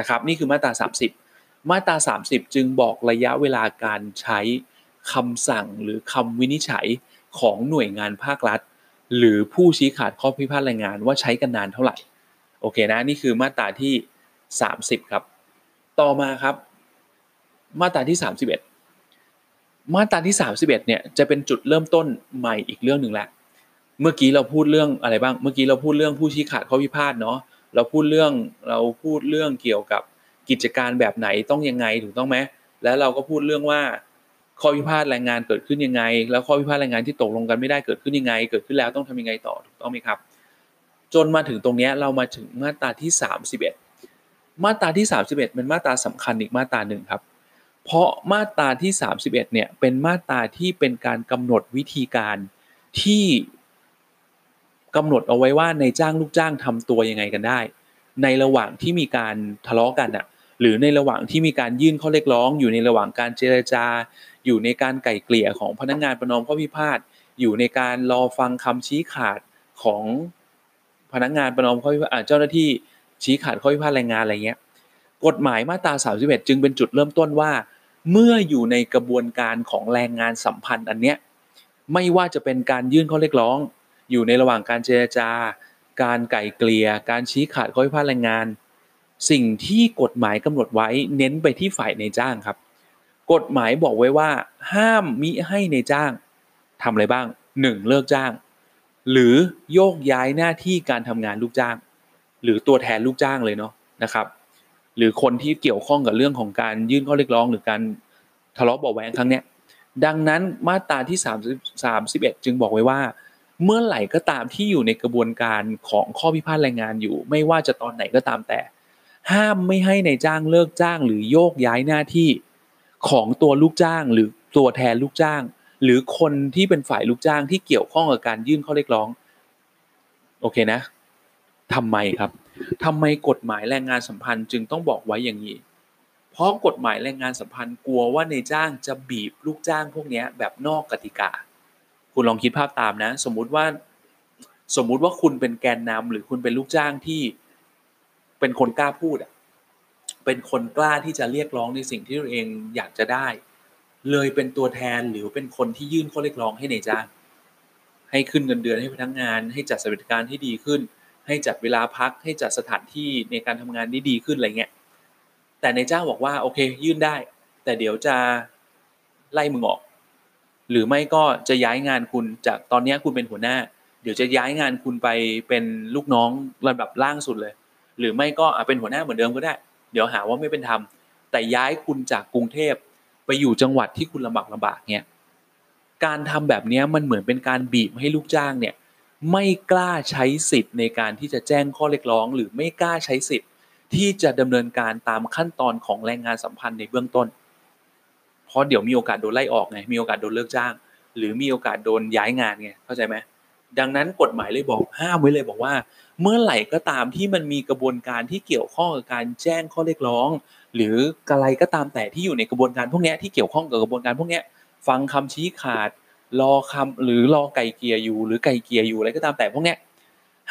Speaker 1: นะครับนี่คือมาตรา 30 มาตรา 30 จึงบอกระยะเวลาการใช้คำสั่งหรือคำวินิจฉัยของหน่วยงานภาครัฐ หรือผู้ชี้ขาดข้อพิพาทแรงงานว่าใช้กันนานเท่าไหร่โอเคนะนี่คือมาตราที่ 30 ครับ ต่อมาครับ มาตราที่ 31 มาตราที่ 31เนี่ยจะเป็นจุดเริ่มต้นใหม่อีกเรื่องหนึ่งแหละเมื่อกี้เราพูดเรื่องอะไรบ้าง เมื่อกี้เราพูดเรื่องผู้ชี้ขาดข้อพิพาทเนาะ เราพูดเรื่องเราพูดเรื่องเกี่ยวกับกิจการแบบไหนต้องยังไงถูกต้องไหมแล้วเราก็พูดเรื่องว่าข้อพิพาทแรงงานเกิดขึ้นยังไง แล้วข้อพิพาทแรงงานที่ตกลงกันไม่ได้เกิดขึ้นยังไง เกิดขึ้นแล้วต้องทำยังไงต่อถูกต้องไหมครับ จนมาถึงตรงนี้เรามาถึงมาตราที่ 31 มาตราที่ 31 เป็นมาตราสำคัญอีกมาตราหนึ่งครับ เพราะมาตราที่ 31เนี่ยเป็นมาตราที่เป็นการกำหนดวิธีการที่ กำหนดเอาไว้ว่าในจ้างลูกจ้างทำตัวยังไงกันได้ ในระหว่างที่มีการทะเลาะกันอะหรือในระหว่างที่มีการยื่นข้อเรียกร้อง อยู่ในระหว่างการเจรจา อยู่ในการไก่เกลี่ยของพนักงานประนอมข้อพิพาทอยู่ในการรอฟังคำชี้ขาดของพนักงานประนอมข้อพิพาทเจ้าหน้าที่ชี้ขาดข้อพิพาทแรงงานอะไรเงี้ยกฎหมายมาตรา 31 จึงเป็นจุดเริ่มต้นว่า เมื่ออยู่ในกระบวนการของแรงงานสัมพันธ์อันเนี้ยไม่ว่าจะเป็นการยื่นข้อเรียกร้อง อยู่ในระหว่างการเจรจาการไก่เกลี่ยการชี้ขาดข้อพิพาทแรงงาน สิ่งที่กฎหมายกำหนดไว้เน้นไปที่ฝ่ายในจ้างครับ กฎหมายบอกไว้ว่า ห้ามมิให้ในจ้างทำอะไรบ้าง 1. เลิกจ้าง หรือโยกย้ายหน้าที่การทำงานลูกจ้าง หรือตัวแทนลูกจ้างเลยเนาะนะครับ หรือคนที่เกี่ยวข้องกับเรื่องของการยื่นข้อเรียกร้อง หรือการทะเลาะเบาแหวงครั้งเนี้ยดังนั้นมาตราที่3 31 จึงบอกไว้ว่า เมื่อไหร่ก็ตามที่อยู่ในกระบวนการของข้อพิพาทแรงงานอยู่ ไม่ว่าจะตอนไหนก็ตามแต่ ห้ามไม่ให้ในจ้างเลิกจ้าง หรือโยกย้ายหน้าที่ของตัวลูกจ้างหรือตัวแทนลูกจ้าง หรือคนที่เป็นฝ่ายลูกจ้างที่เกี่ยวข้องกับการยื่นข้อเรียกร้อง โอเคนะทำไมครับทำไมกฎหมายแรงงานสัมพันธ์จึงต้องบอกไว้อย่างนี้เพราะกฎหมายแรงงานสัมพันธ์กลัวว่าในจ้างจะบีบลูกจ้างพวกนี้แบบนอกกติกา คุณลองคิดภาพตามนะ สมมุติว่า สมมุติว่าคุณเป็นแกนนำหรือคุณเป็นลูกจ้างที่เป็นคนกล้าพูดอะเป็นคนกล้าที่จะเรียกร้องในสิ่งที่ตัวเองอยากจะได้ เลยเป็นตัวแทนหรือเป็นคนที่ยื่นข้อเรียกร้องให้ในจ้างให้ขึ้นเงินเดือนให้พนักงาน ให้จัดสวัสดิการที่ดีขึ้น ให้จัดเวลาพัก ให้จัดสถานที่ในการทำงานได้ดีขึ้นอะไรเงี้ยแต่ในจ้างบอกว่าโอเค ยื่นได้ แต่เดี๋ยวจะไล่มึงออก หรือไม่ก็จะย้ายงานคุณจากตอนนี้คุณเป็นหัวหน้า เดี๋ยวจะย้ายงานคุณไปเป็นลูกน้องระดับล่างสุดเลย หรือไม่ก็เป็นหัวหน้าเหมือนเดิมก็ได้ เดี๋ยวหาว่าไม่เป็นธรรมแต่ย้ายคุณจากกรุงเทพไป
Speaker 2: ไปอยู่จังหวัดที่คุณลำบากลำบากเนี่ยการทำแบบนี้มันเหมือนเป็นการบีบให้ลูกจ้างเนี่ยไม่กล้าใช้สิทธิ์ในการที่จะแจ้งข้อเรียกร้อง หรือไม่กล้าใช้สิทธิ์ที่จะดำเนินการตามขั้นตอนของแรงงานสัมพันธ์ในเบื้องต้น เพราะเดี๋ยวมีโอกาสโดนไล่ออกไงมีโอกาสโดนเลิกจ้าง หรือมีโอกาสโดนย้ายงานไงเข้าใจไหมดังนั้นกฎหมายเลยบอกห้ามไว้เลยบอกว่า เมื่อไหร่ก็ตามที่มันมีกระบวนการที่เกี่ยวข้องกับการแจ้งข้อเรียกร้อง หรืออะไรก็ตามแต่ที่อยู่ในกระบวนการพวกนี้ที่เกี่ยวข้องกับกระบวนการพวกนี้ฟังคำชี้ขาด รอคำหรือรอไก่เกียร์อยู่ หรือไก่เกียร์อยู่อะไรก็ตามแต่พวกนี้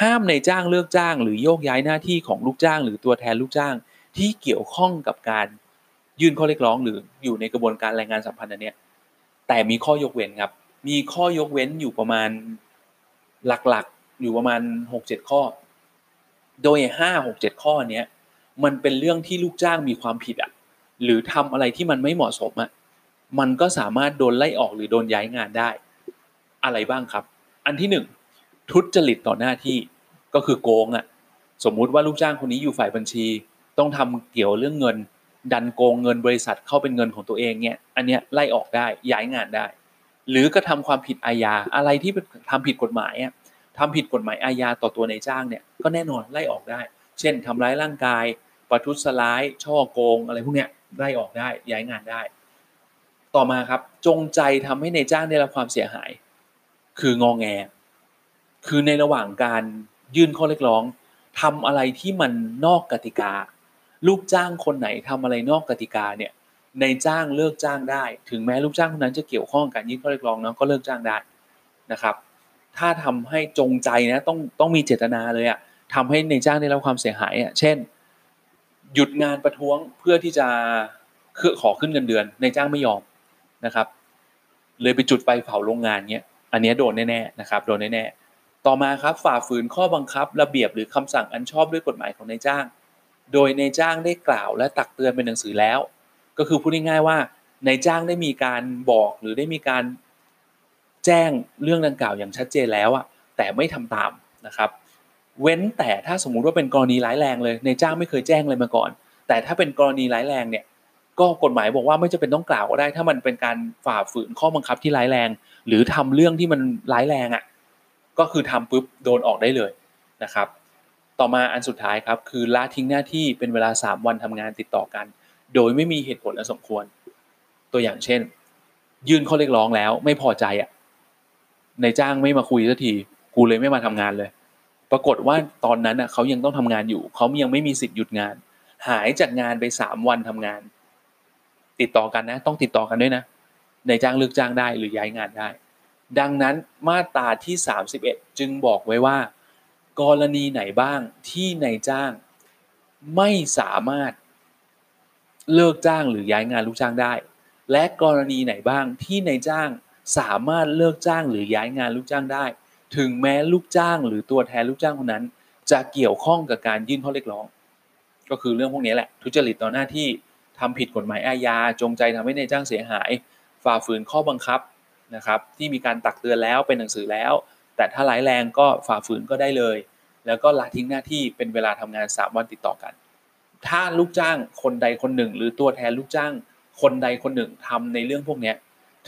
Speaker 2: ห้ามในจ้างเลิกจ้าง หรือโยกย้ายหน้าที่ของลูกจ้าง หรือตัวแทนลูกจ้าง ที่เกี่ยวข้องกับการ ยื่นข้อเรียกร้องหรืออยู่ในกระบวนการแรงงานสัมพันธ์อันเนี้ยแต่มีข้อยกเว้นครับ มีข้อยกเว้นอยู่ประมาณหลักๆ อยู่ประมาณหกเจ็ดข้อ โดยห้าหกเจ็ดข้อเนี้ยมันเป็นเรื่องที่ลูกจ้างมีความผิดอะ หรือทำอะไรที่มันไม่เหมาะสมอะมันก็สามารถโดนไล่ออกหรือโดนย้ายงานได้ อะไรบ้างครับ อันที่หนึ่งทุจริตต่อหน้าที่ก็คือโกงอะ สมมุติว่าลูกจ้างคนนี้อยู่ฝ่ายบัญชี ต้องทำเกี่ยวเรื่องเงิน ดันโกงเงินบริษัทเข้าเป็นเงินของตัวเองเนี่ย อันเนี้ยไล่ออกได้ย้ายงานได้ หรือก็ทำความผิดอาญาอะไรที่ทำผิดกฎหมายอะทำผิดกฎหมายอาญาต่อตัวในจ้างเนี่ยก็แน่นอนไล่ออกได้ เช่นทำร้ายร่างกาย ประทุษร้าย ช่อโกง อะไรพวกเนี้ยไล่ออกได้ย้ายงานได้ ต่อมาครับจงใจทำให้ในจ้างได้รับความเสียหาย คืององแง คือในระหว่างการยื่นข้อเรียกร้องทำอะไรที่มันนอกกติกา ลูกจ้างคนไหนทำอะไรนอกกติกาเนี่ยในจ้างเลิกจ้างได้ ถึงแม้ลูกจ้างคนนั้นจะเกี่ยวข้องกับการยื่นข้อเรียกร้องนะก็เลิกจ้างได้นะครับ ถ้าทำให้จงใจนะต้องต้องมีเจตนาเลยอะทำให้ในจ้างได้รับความเสียหายอะเช่น หยุดงานประท้วงเพื่อที่จะขอขึ้นเงินเดือนในจ้างไม่ยอมนะครับ เลยไปจุดไฟเผาโรงงานเนี้ยอันนี้โดนแน่ๆนะครับโดนแน่ๆต่อมาครับฝ่าฝืนข้อบังคับ ระเบียบหรือคำสั่งอันชอบด้วยกฎหมายของนายจ้าง โดยในจ้างได้กล่าวและตักเตือนเป็นหนังสือแล้ว ก็คือพูดง่ายๆว่าในจ้างได้มีการบอกหรือได้มีการแจ้งเรื่องดังกล่าวอย่างชัดเจนแล้วอะแต่ไม่ทำตามนะครับ เว้นแต่ถ้าสมมุติว่าเป็นกรณีร้ายแรงเลยในจ้างไม่เคยแจ้งเลยมาก่อน แต่ถ้าเป็นกรณีร้ายแรงเนี่ยก็กฎหมายบอกว่าไม่จะเป็นต้องกล่าวก็ได้ ถ้ามันเป็นการฝ่าฝืนข้อบังคับที่ร้ายแรง หรือทำเรื่องที่มันร้ายแรงอะก็คือทำปุ๊บโดนออกได้เลยนะครับ ต่อมาอันสุดท้ายครับคือละทิ้งหน้าที่เป็นเวลา 3 วันทำงานติดต่อกัน โดยไม่มีเหตุผลและสมควร ตัวอย่างเช่น ยื่นข้อเรียกร้องแล้วไม่พอใจอะในจ้างไม่มาคุยสักทีกูเลยไม่มาทำงานเลย ปรากฏว่าตอนนั้นอะเขายังต้องทำงานอยู่เขายังไม่มีสิทธิ์หยุดงาน หายจากงานไปสามวันทำงาน ติดต่อกันนะ ต้องติดต่อกันด้วยนะในจ้างเลือกจ้างได้หรือย้ายงานได้ ดังนั้นมาตราที่ 31 จึงบอกไว้ว่า กรณีไหนบ้างที่ในจ้างไม่สามารถเลิกจ้างหรือย้ายงานลูกจ้างได้ และกรณีไหนบ้างที่ในจ้างสามารถเลิกจ้างหรือย้ายงานลูกจ้างได้ ถึงแม้ลูกจ้างหรือตัวแทนลูกจ้างคนนั้น จะเกี่ยวข้องกับการยื่นข้อเรียกร้อง ก็คือเรื่องพวกนี้แหละ ทุจริตต่อหน้าที่ทำผิดกฎหมายอาญาจงใจทำให้ในจ้างเสียหาย ฝ่าฝืนข้อบังคับนะครับ ที่มีการตักเตือนแล้วเป็นหนังสือแล้ว แต่ถ้าร้ายแรงก็ฝ่าฝืนก็ได้เลย แล้วก็ละทิ้งหน้าที่เป็นเวลาทำงาน 3 วันติดต่อกัน ถ้าลูกจ้างคนใดคนหนึ่ง หรือตัวแทนลูกจ้างคนใดคนหนึ่งทำในเรื่องพวกนี้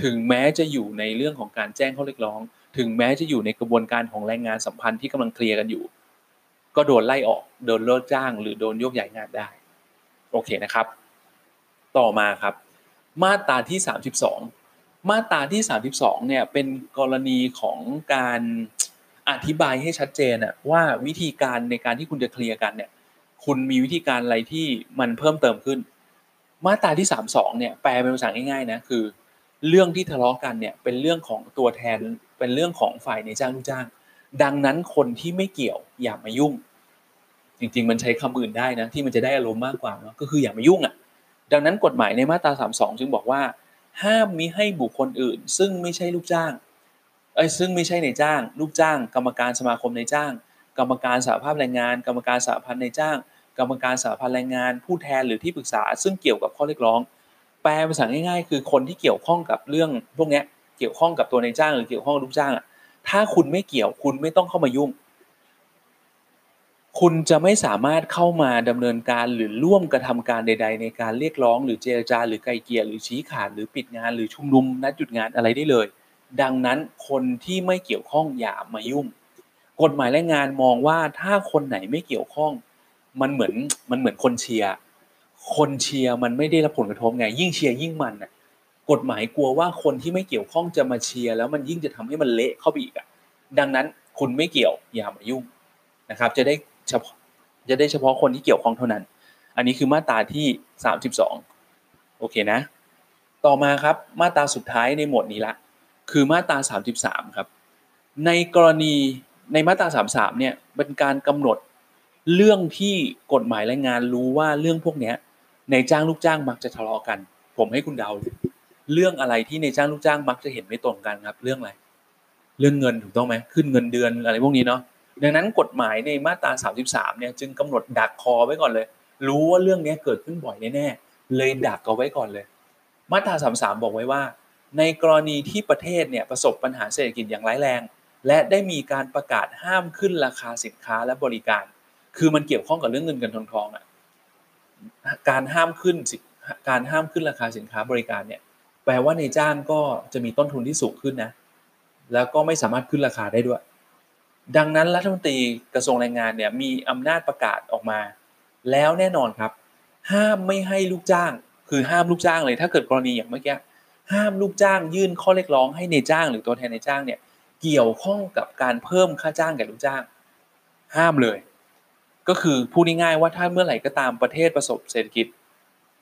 Speaker 2: ถึงแม้จะอยู่ในเรื่องของการแจ้งข้อเรียกร้อง ถึงแม้จะอยู่ในกระบวนการของแรงงานสัมพันธ์ที่กำลังเคลียร์กันอยู่ ก็โดนไล่ออกโดนเลิกจ้าง หรือโดนโยกย้ายงานได้โอเคนะครับ ต่อมาครับ มาตราที่ 32 มาตราที่ 32เนี่ยเป็นกรณีของการอธิบายให้ชัดเจนอะว่าวิธีการในการที่คุณจะเคลียร์กันเนี่ย คุณมีวิธีการอะไรที่มันเพิ่มเติมขึ้น มาตราที่ 32เนี่ยแปลเป็นภาษาง่ายๆนะคือ เรื่องที่ทะเลาะกันเนี่ยเป็นเรื่องของตัวแทนเป็นเรื่องของฝ่ายในจ้างลูกจ้าง ดังนั้นคนที่ไม่เกี่ยวอย่ามายุ่ง จริง ๆ มันใช้คำอื่นได้นะที่มันจะได้อารมณ์มากกว่าเนาะก็คืออย่ามายุ่งอะดังนั้นกฎหมายในมาตรา 32 จึงบอกว่า ห้ามมิให้บุคคลอื่น ซึ่งไม่ใช่ลูกจ้างเอ้ซึ่งไม่ใช่ในจ้าง ลูกจ้าง กรรมการสมาคมในจ้าง กรรมการสหภาพแรงงาน กรรมการสหพันธ์ในจ้าง กรรมการสหพันธ์แรงงาน ผู้แทนหรือที่ปรึกษา ซึ่งเกี่ยวกับข้อเรียกร้อง แปลภาษาง่าย ๆ คือคนที่เกี่ยวข้องกับเรื่องพวกนี้เกี่ยวข้องกับตัวในจ้างหรือเกี่ยวข้องลูกจ้างอะถ้าคุณไม่เกี่ยวคุณไม่ต้องเข้ามายุ่ง คุณจะไม่สามารถเข้ามาดำเนินการหรือร่วมกระทำการใด ๆ ในการเรียกร้อง หรือเจรจาหรือไกลเกลี่ยหรือชี้ขาดหรือปิดงานหรือชุมนุมนัดหยุดงานอะไรได้เลย ดังนั้นคนที่ไม่เกี่ยวข้องอย่ามายุ่ง กฎหมายแรงงานมองว่าถ้าคนไหนไม่เกี่ยวข้อง มันเหมือนมันเหมือนคนเชียร์คนเชียร์มันไม่ได้รับผลกระทบไง ยิ่งเชียร์ยิ่งมันอะกฎหมายกลัวว่าคนที่ไม่เกี่ยวข้องจะมาเชียร์แล้วมันยิ่งจะทำให้มันเละเข้าไปอีกอะดังนั้นคุณไม่เกี่ยวอย่ามายุ่งนะครับ จะได้ เฉพาะจะได้เฉพาะคนที่เกี่ยวข้องเท่านั้น อันนี้คือมาตราที่ 32 โอเคนะ ต่อมาครับมาตราสุดท้ายในหมวดนี้ละ คือมาตรา 33 ครับ ในกรณีในมาตรา 33 เนี่ยเป็นการกำหนดเรื่องที่กฎหมายแรงงานรู้ว่าเรื่องพวกนี้ในจ้างลูกจ้างมักจะทะเลาะกัน ผมให้คุณเดาเลยเรื่องอะไรที่ในจ้างลูกจ้างมักจะเห็นไม่ตรงกันครับ เรื่องอะไร เรื่องเงินถูกต้องไหมขึ้นเงินเดือนอะไรพวกนี้เนาะ ดังนั้นกฎหมายในมาตรา 33 เนี่ยจึงกำหนดดักคอไว้ก่อนเลย รู้ว่าเรื่องนี้เกิดขึ้นบ่อยแน่ๆเลยดักเอาไว้ก่อนเลย มาตรา 33 บอกไว้ว่า ในกรณีที่ประเทศเนี่ยประสบปัญหาเศรษฐกิจอย่างร้ายแรง และได้มีการประกาศห้ามขึ้นราคาสินค้าและบริการ คือมันเกี่ยวข้องกับเรื่องเงินเงินทองทองอะการห้ามขึ้นการห้ามขึ้นราคาสินค้าบริการเนี่ยแปลว่าในจ้างก็จะมีต้นทุนที่สูงขึ้นนะแล้วก็ไม่สามารถขึ้นราคาได้ด้วย ดังนั้นรัฐมนตรีกระทรวงแรงงานเนี่ยมีอำนาจประกาศออกมา แล้วแน่นอนครับ ห้ามไม่ให้ลูกจ้าง คือห้ามลูกจ้างเลย ถ้าเกิดกรณีอย่างเมื่อกี้ห้ามลูกจ้างยื่นข้อเรียกร้องให้ในจ้าง หรือตัวแทนในจ้างเนี่ยเกี่ยวข้องกับการเพิ่มค่าจ้างแก่ลูกจ้าง ห้ามเลย ก็คือพูดง่ายๆว่าถ้าเมื่อไหร่ก็ตามประเทศประสบเศรษฐกิจ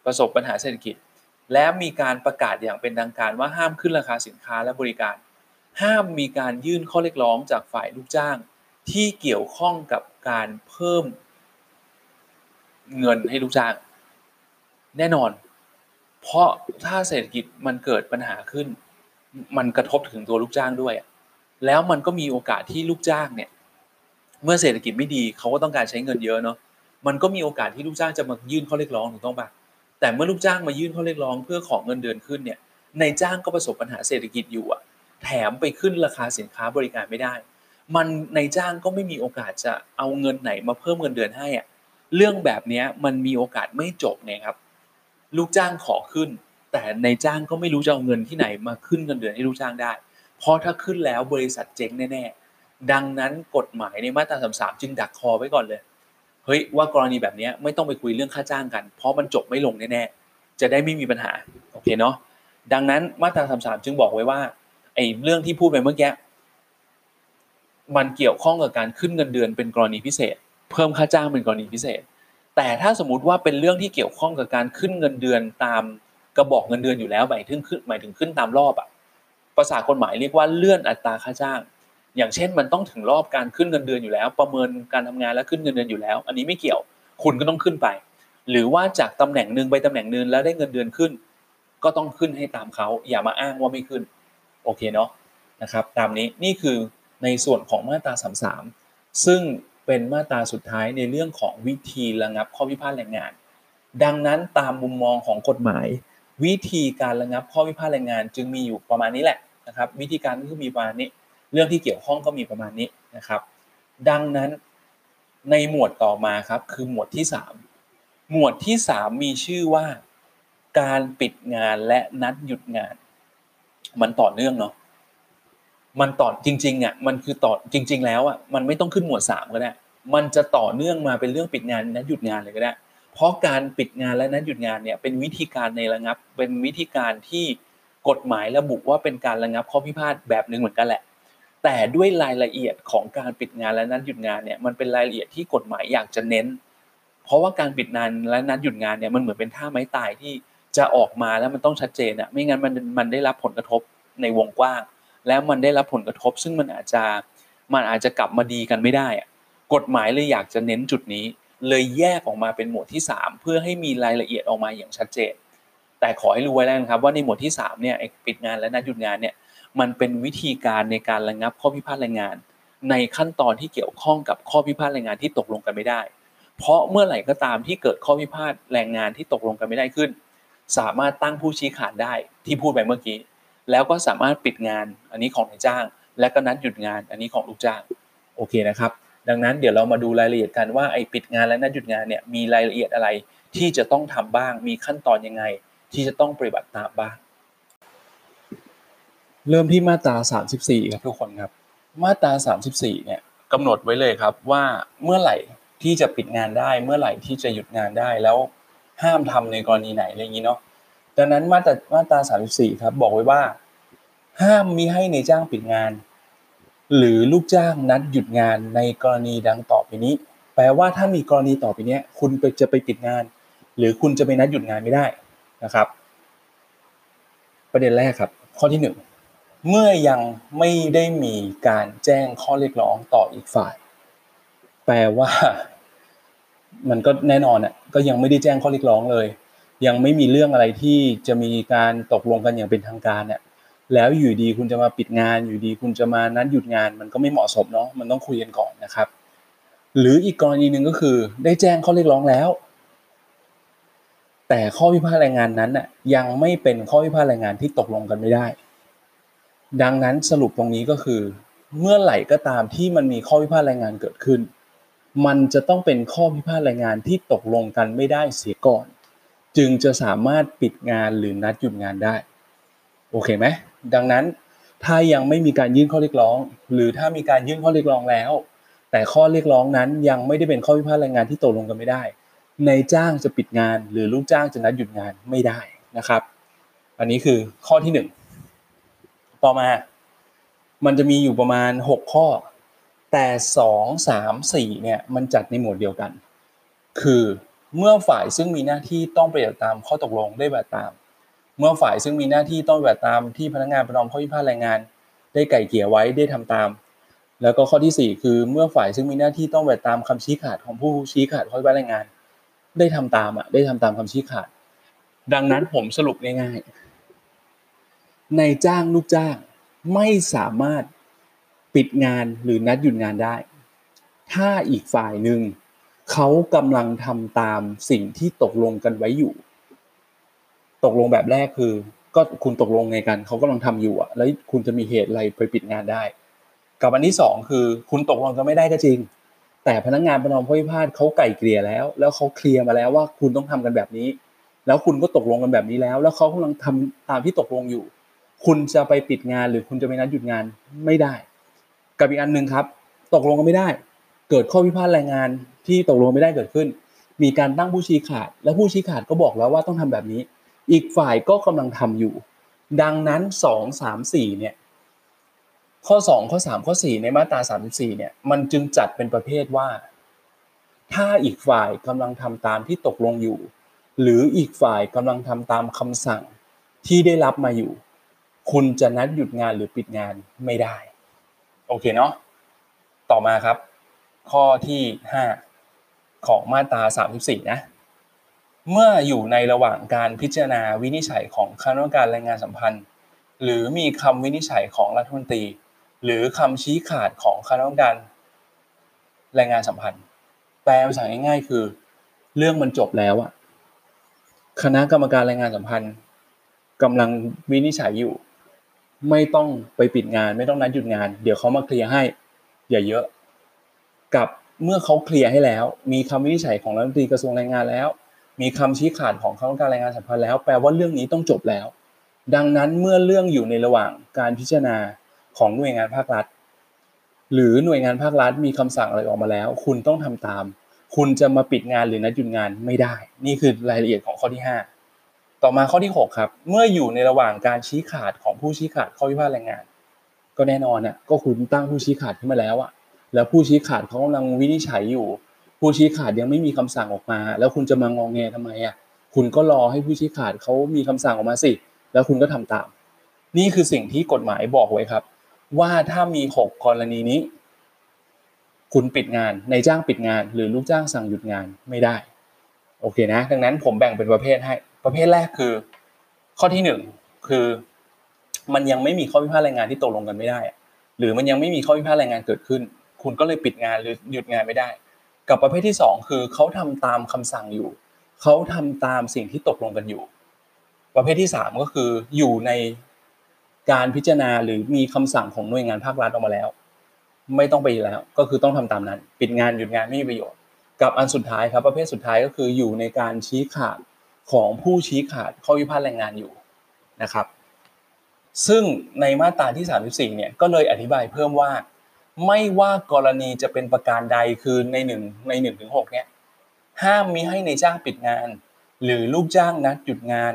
Speaker 2: ประสบปัญหาเศรษฐกิจ และมีการประกาศอย่างเป็นทางการว่าห้ามขึ้นราคาสินค้าและบริการ ห้ามมีการยื่นข้อเรียกร้องจากฝ่ายลูกจ้าง ที่เกี่ยวข้องกับการเพิ่มเงินให้ลูกจ้าง แน่นอน เพราะถ้าเศรษฐกิจมันเกิดปัญหาขึ้น มันกระทบถึงตัวลูกจ้างด้วย แล้วมันก็มีโอกาสที่ลูกจ้างเนี่ย เมื่อเศรษฐกิจไม่ดีเขาก็ต้องการใช้เงินเยอะเนาะมันก็มีโอกาสที่ลูกจ้างจะมายื่นข้อเรียกร้องถูกต้องปะแต่เมื่อลูกจ้างมายื่นข้อเรียกร้องเพื่อของเงินเดือนขึ้นเนี่ยในจ้างก็ประสบปัญหาเศรษฐกิจอยู่อะ แถมไปขึ้นราคาสินค้าบริการไม่ได้ มันในจ้างก็ไม่มีโอกาสจะเอาเงินไหนมาเพิ่มเงินเดือนให้อะเรื่องแบบนี้มันมีโอกาสไม่จบไงครับ ลูกจ้างขอขึ้น แต่ในจ้างก็ไม่รู้จะเอาเงินที่ไหนมาขึ้นเงินเดือนให้ลูกจ้างได้ เพราะถ้าขึ้นแล้วบริษัทเจ๊งแน่ๆดังนั้นกฎหมายในมาตราสามสามจึงดักคอไว้ก่อนเลยเฮ้ยว่ากรณีแบบนี้ไม่ต้องไปคุยเรื่องค่าจ้างกัน เพราะมันจบไม่ลงแน่ๆจะได้ไม่มีปัญหาโอเคเนาะดังนั้นมาตราสามสามจึงบอกไว้ว่า อ้เรื่องที่พูดไปเมื่อกี้มันเกี่ยวข้องกับการขึ้นเงินเดือนเป็นกรณีพิเศษ เพิ่มค่าจ้างเป็นกรณีพิเศษ แต่ถ้าสมมติว่าเป็นเรื่องที่เกี่ยวข้องกับการขึ้นเงินเดือนตามกระบอกเงินเดือนอยู่แล้วหมายถึงขึ้นหมายถึงขึ้นตามรอบอะภาษากฎหมายเรียกว่าเลื่อนอัตราค่าจ้าง อย่างเช่นมันต้องถึงรอบการขึ้นเงินเดือนอยู่แล้ว ประเมินการทำงานแล้วขึ้นเงินเดือนอยู่แล้ว อันนี้ไม่เกี่ยวคุณก็ต้องขึ้นไป หรือว่าจากตำแหน่งหนึ่งไปตำแหน่งหนึ่งแล้วได้เงินเดือนขึ้น ก็ต้องขึ้นให้ตามเขาอย่ามาอ้างว่าไม่ขึ้น โอเคเนาะนะครับตามนี้นี่คือในส่วนของมาตรา 33 ซึ่งเป็นมาตราสุดท้ายในเรื่องของวิธีระงับข้อพิพาทแรงงาน ดังนั้นตามมุมมองของกฎหมาย วิธีการระงับข้อพิพาทแรงงาน จึงมีอยู่ประมาณนี้แหละนะครับวิธีการก็คือมีประมาณนี้ เรื่องที่เกี่ยวข้องก็มีประมาณนี้นะครับ ดังนั้นในหมวดต่อมาครับคือหมวดที่ 3 หมวดที่ 3 มีชื่อว่า การปิดงานและนัดหยุดงาน มันต่อเนื่องเนาะมันต่อจริงๆอะมันคือต่อจริง ๆ แล้วอะมันไม่ต้องขึ้นหมวดสามก็ได้มันจะต่อเนื่องมาเป็นเรื่องปิดงานนัดหยุดงานเลยก็ได้ เพราะการปิดงานและนัดหยุดงานเนี่ยเป็นวิธีการในระงับ เป็นวิธีการที่กฎหมายระบุว่าเป็นการระงับข้อพิพาทแบบหนึ่งเหมือนกันแหละ แต่ด้วยรายละเอียดของการปิดงานและนัดหยุดงานเนี่ยมันเป็นรายละเอียดที่กฎหมายอยากจะเน้น เพราะว่าการปิดงานและนัดหยุดงานเนี่ยมันเหมือนเป็นท่าไม้ตายที่ จะออกมาแล้วมันต้องชัดเจนอะไม่งั้นมันมันได้รับผลกระทบในวงกว้าง แล้วมันได้รับผลกระทบ ซึ่งมันอาจจะมันอาจจะกลับมาดีกันไม่ได้อะกฎหมายเลยอยากจะเน้นจุดนี้ เลยแยกออกมาเป็นหมวดที่ 3 เพื่อให้มีรายละเอียดออกมาอย่างชัดเจน แต่ขอให้รู้ไว้แล้วนะครับว่าในหมวดที่3เนี่ยปิดงานและนัดหยุดงานเนี่ยมันเป็นวิธีการในการระงับข้อพิพาทแรงงาน ในขั้นตอนที่เกี่ยวข้องกับข้อพิพาทแรงงานที่ตกลงกันไม่ได้ เพราะเมื่อไหร่ก็ตามที่เกิดข้อพิพาทแรงงานที่ตกลงกันไม่ได้ขึ้น สามารถตั้งผู้ชี้ขาดได้ที่พูดไปเมื่อกี้ แล้วก็สามารถปิดงานอันนี้ของนายจ้าง และก็นัดหยุดงานอันนี้ของลูกจ้างโอเคนะครับ ดังนั้นเดี๋ยวเรามาดูรายละเอียดกันว่าไอ้ปิดงานและนัดหยุดงานเนี่ยมีรายละเอียดอะไรที่จะต้องทำบ้าง มีขั้นตอนยังไง ที่จะต้องปฏิบัติตามบ้าง เริ่มที่มาตรา 34 ครับทุกคนครับ มาตรา 34 เนี่ยกำหนดไว้เลยครับว่าเมื่อไหร่ที่จะปิดงานได้ เมื่อไหร่ที่จะหยุดงานได้แล้ว ห้ามทำในกรณีไหนอะไรอย่างนี้เนาะดังนั้นมาตรามาตรา34ครับ บอกไว้ว่า ห้ามมิให้ในจ้างปิดงาน หรือลูกจ้างนัดหยุดงานในกรณีดังต่อไปนี้ แปลว่าถ้ามีกรณีต่อไปนี้คุณไปจะไปปิดงาน หรือคุณจะไปนัดหยุดงานไม่ได้นะครับ ประเด็นแรกครับ ข้อที่หนึ่งเมื่อยังไม่ได้มีการแจ้งข้อเรียกร้องต่ออีกฝ่าย แปลว่า มันก็แน่นอนอะก็ยังไม่ได้แจ้งข้อเรียกร้องเลย ยังไม่มีเรื่องอะไรที่จะมีการตกลงกันอย่างเป็นทางการเนี่ยแล้วอยู่ดีคุณจะมาปิดงานอยู่ดีคุณจะมานัดหยุดงานมันก็ไม่เหมาะสมเนาะมันต้องคุยกันก่อนนะครับ หรืออีกกรณีหนึ่งก็คือได้แจ้งข้อเรียกร้องแล้ว แต่ข้อพิพาทแรงงานนั้นน่ะยังไม่เป็นข้อพิพาทแรงงานที่ตกลงกันไม่ได้ ดังนั้นสรุปตรงนี้ก็คือ เมื่อไหร่ก็ตามที่มันมีข้อพิพาทแรงงานเกิดขึ้น มันจะต้องเป็นข้อพิพาทแรงงานที่ตกลงกันไม่ได้เสียก่อน จึงจะสามารถปิดงานหรือนัดหยุดงานได้ โอเคไหมดังนั้นถ้ายังไม่มีการยื่นข้อเรียกร้อง หรือถ้ามีการยื่นข้อเรียกร้องแล้ว แต่ข้อเรียกร้องนั้นยังไม่ได้เป็นข้อพิพาทแรงงานที่ตกลงกันไม่ได้ในจ้างจะปิดงาน หรือลูกจ้างจะนัดหยุดงานไม่ได้นะครับ อันนี้คือข้อที่หนึ่งต่อมา มันจะมีอยู่ประมาณหกข้อ แต่สองสามสี่เนี่ยมันจัดในหมวดเดียวกัน คือเมื่อฝ่ายซึ่งมีหน้าที่ต้องปฏิบัติตามข้อตกลงได้ปฏิบัติตาม เมื่อฝ่ายซึ่งมีหน้าที่ต้องปฏิบัติตามที่พนักงานประนอมข้อพิพาทแรงงาน ได้ไก่เกี่ยไว้ได้ทำตาม แล้วก็ข้อที่ 4 คือเมื่อฝ่ายซึ่งมีหน้าที่ต้องปฏิบัติตามคำชี้ขาดของผู้ชี้ขาดข้อพิพาทแรงงาน ได้ทำตามอะได้ทำตามคำชี้ขาด ดังนั้นผมสรุปง่ายๆในจ้างลูกจ้างไม่สามารถ ปิดงานหรือนัดหยุดงานได้ ถ้าอีกฝ่ายหนึ่งเขากำลังทำตามสิ่งที่ตกลงกันไว้อยู่ ตกลงแบบแรกคือ ก็คุณตกลงไงกันเขากำลังทำอยู่อะแล้วคุณจะมีเหตุอะไรไปปิดงานได้ กับอันที่สองคือ คุณตกลงกันไม่ได้ก็จริง แต่พนักงานประนอมข้อพิพาทเขาไก่เกลี่ยแล้ว แล้วเขาเคลียร์มาแล้วว่าคุณต้องทำกันแบบนี้ แล้วคุณก็ตกลงกันแบบนี้แล้ว แล้วเขากำลังทำตามที่ตกลงอยู่ คุณจะไปปิดงานหรือคุณจะไปนัดหยุดงานไม่ได้ กับอีกอันหนึ่งครับ ตกลงกันไม่ได้ เกิดข้อพิพาทแรงงานที่ตกลงไม่ได้เกิดขึ้น มีการตั้งผู้ชี้ขาด และผู้ชี้ขาดก็บอกแล้วว่าต้องทำแบบนี้ อีกฝ่ายก็กำลังทำอยู่ ดังนั้นสองสามสี่เนี่ยข้อสองข้อสามข้อสี่ในมาตราสามสิบสี่เนี่ยมันจึงจัดเป็นประเภทว่า ถ้าอีกฝ่ายกำลังทำตามที่ตกลงอยู่ หรืออีกฝ่ายกำลังทำตามคำสั่งที่ได้รับมาอยู่ คุณจะนัดหยุดงานหรือปิดงานไม่ได้ โอเคเนาะต่อมาครับ ข้อที่ห้าของมาตราสามสิบสี่นะ เมื่ออยู่ในระหว่างการพิจารณาวินิจฉัยของคณะกรรมการแรงงานสัมพันธ์ หรือมีคำวินิจฉัยของรัฐมนตรี หรือคำชี้ขาดของคณะกรรมการแรงงานสัมพันธ์ แปลภาษาง่ายๆ คือ เรื่องมันจบแล้วอะคณะกรรมการแรงงานสัมพันธ์กำลังวินิจฉัยอยู่ ไม่ต้องไปปิดงาน ไม่ต้องนัดหยุดงาน เดี๋ยวเขามาเคลียร์ให้ อย่าเยอะ กับเมื่อเขาเคลียร์ให้แล้ว มีคำวินิจฉัยของรัฐมนตรีกระทรวงแรงงานแล้ว มีคำชี้ขาดของคณะกรรมการแรงงานสัมพันธ์แล้ว แปลว่าเรื่องนี้ต้องจบแล้ว ดังนั้นเมื่อเรื่องอยู่ในระหว่างการพิจารณาของหน่วยงานภาครัฐ หรือหน่วยงานภาครัฐมีคำสั่งอะไรออกมาแล้ว คุณต้องทำตาม คุณจะมาปิดงานหรือนัดหยุดงานไม่ได้ นี่คือรายละเอียดของข้อที่5 ต่อมาข้อที่ 6 ครับ เมื่ออยู่ในระหว่างการชี้ขาดของผู้ชี้ขาดข้อพิพาทแรงงาน ก็แน่นอนอะก็คุณตั้งผู้ชี้ขาดขึ้นมาแล้วอะแล้วผู้ชี้ขาดเขากำลังวินิจฉัยอยู่ ผู้ชี้ขาดยังไม่มีคำสั่งออกมา แล้วคุณจะมางองแงทำไมอะคุณก็รอให้ผู้ชี้ขาดเขามีคำสั่งออกมาสิ แล้วคุณก็ทำตาม นี่คือสิ่งที่กฎหมายบอกไว้ครับ ว่าถ้ามีหกกรณีนี้ คุณปิดงานในจ้างปิดงาน หรือลูกจ้างสั่งหยุดงานไม่ได้ โอเคนะ ดังนั้นผมแบ่งเป็นประเภทให้ ประเภทแรกคือ ข้อที่หนึ่งคือ มันยังไม่มีข้อพิพาทแรงงานที่ตกลงกันไม่ได้ หรือมันยังไม่มีข้อพิพาทแรงงานเกิดขึ้น คุณก็เลยปิดงานหรือหยุดงานไม่ได้ กับประเภทที่สองคือเขาทำตามคำสั่งอยู่เขาทำตามสิ่งที่ตกลงกันอยู่ ประเภทที่สามก็คืออยู่ในการพิจารณาหรือมีคำสั่งของหน่วยงานภาครัฐออกมาแล้ว ไม่ต้องไปแล้ว ก็คือต้องทำตามนั้น ปิดงานหยุดงานไม่มีประโยชน์ กับอันสุดท้ายครับ ประเภทสุดท้ายก็คืออยู่ในการชี้ขาด ของผู้ชี้ขาดข้อพิพาทแรงงานอยู่นะครับ ซึ่งในมาตราที่ 34 เนี่ยก็เลยอธิบายเพิ่มว่า ไม่ว่ากรณีจะเป็นประการใดคือในหนึ่งในหนึ่งถึงหกเนี่ยห้ามมิให้ในจ้างปิดงาน หรือลูกจ้างนัดหยุดงาน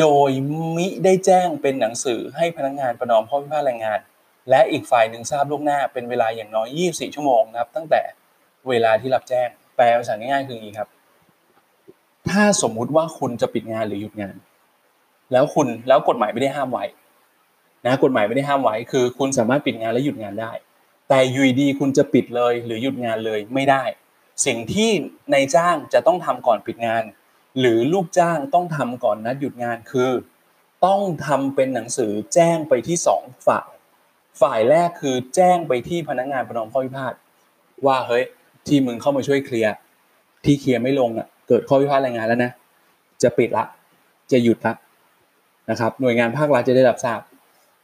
Speaker 2: โดยมิได้แจ้งเป็นหนังสือให้พนักงานประนอมข้อพิพาทแรงงาน และอีกฝ่ายหนึ่งทราบล่วงหน้าเป็นเวลาอย่างน้อย 24 ชั่วโมงนะครับ ตั้งแต่เวลาที่รับแจ้ง แปลภาษาง่ายๆคืออย่างนี้ครับ ถ้าสมมุติว่าคุณจะปิดงานหรือหยุดงาน แล้วคุณแล้วกฎหมายไม่ได้ห้ามไว้นะกฎหมายไม่ได้ห้ามไว้ คือ คุณสามารถปิดงานและหยุดงานได้ แต่ยูดีคุณจะปิดเลยหรือหยุดงานเลยไม่ได้ สิ่งที่นายจ้างจะต้องทำก่อนปิดงาน หรือลูกจ้างต้องทำก่อนนัดหยุดงานคือ ต้องทำเป็นหนังสือแจ้งไปที่สองฝ่ายฝ่ายแรกคือแจ้งไปที่พนักงานประนอมข้อพิพาทว่าเฮ้ยที่มึงเข้ามาช่วยเคลียร์ที่เคลียร์ไม่ลงอะ เกิดข้อพิพาทแรงงานแล้วนะ จะปิดละ จะหยุดละนะครับ หน่วยงานภาครัฐจะได้รับทราบ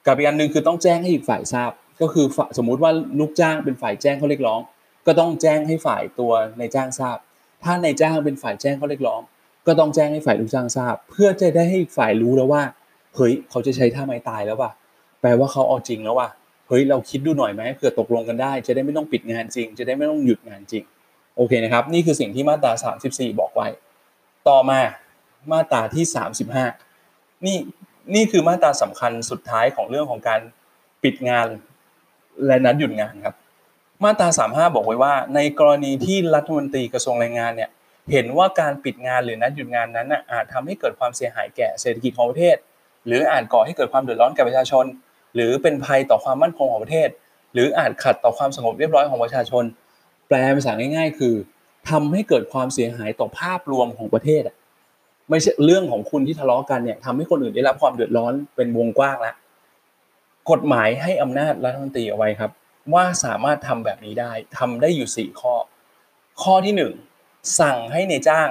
Speaker 2: กับอีกอันหนึ่งคือต้องแจ้งให้อีกฝ่ายทราบ ก็คือสมมุติว่าลูกจ้างเป็นฝ่ายแจ้งเขาเรียกร้อง ก็ต้องแจ้งให้ฝ่ายตัวในจ้างทราบ ถ้าในจ้างเป็นฝ่ายแจ้งเขาเรียกร้อง ก็ต้องแจ้งให้ฝ่ายลูกจ้างทราบ เพื่อจะได้ให้ฝ่ายรู้แล้วว่า เฮ้ยเขาจะใช้ท่าไม้ตายแล้วป่ะ แปลว่าเขาเอาจริงแล้วว่ะ เฮ้ยเราคิดดูหน่อยไหมเผื่อตกลงกันได้ จะได้ไม่ต้องปิดงานจริง จะได้ไม่ต้องหยุดงานจริง โอเคนะครับ นี่คือสิ่งที่มาตรา 34 บอกไว้ ต่อมามาตราที่ 35 นี่นี่คือมาตราสำคัญสุดท้ายของเรื่องของการปิดงานและนัดหยุดงานครับ มาตรา 35 บอกไว้ว่า ในกรณีที่รัฐมนตรีกระทรวงแรงงานเนี่ยเห็นว่าการปิดงานหรือนัดหยุดงานนั้นอาจทำให้เกิดความเสียหายแก่เศรษฐกิจของประเทศ หรืออาจก่อให้เกิดความเดือดร้อนแก่ประชาชน หรือเป็นภัยต่อความมั่นคงของประเทศ หรืออาจขัดต่อความสงบเรียบร้อยของประชาชน แปลภาษาง่าย ๆ คือทำให้เกิดความเสียหายต่อภาพรวมของประเทศอะไม่ใช่เรื่องของคุณที่ทะเลาะกันเนี่ยทำให้คนอื่นได้รับความเดือดร้อนเป็นวงกว้างแล้วกฎหมายให้อำนาจรัฐมนตรีเอาไว้ครับ ว่าสามารถทำแบบนี้ได้ทำได้อยู่สี่ข้อ ข้อที่หนึ่งสั่งให้ในจ้าง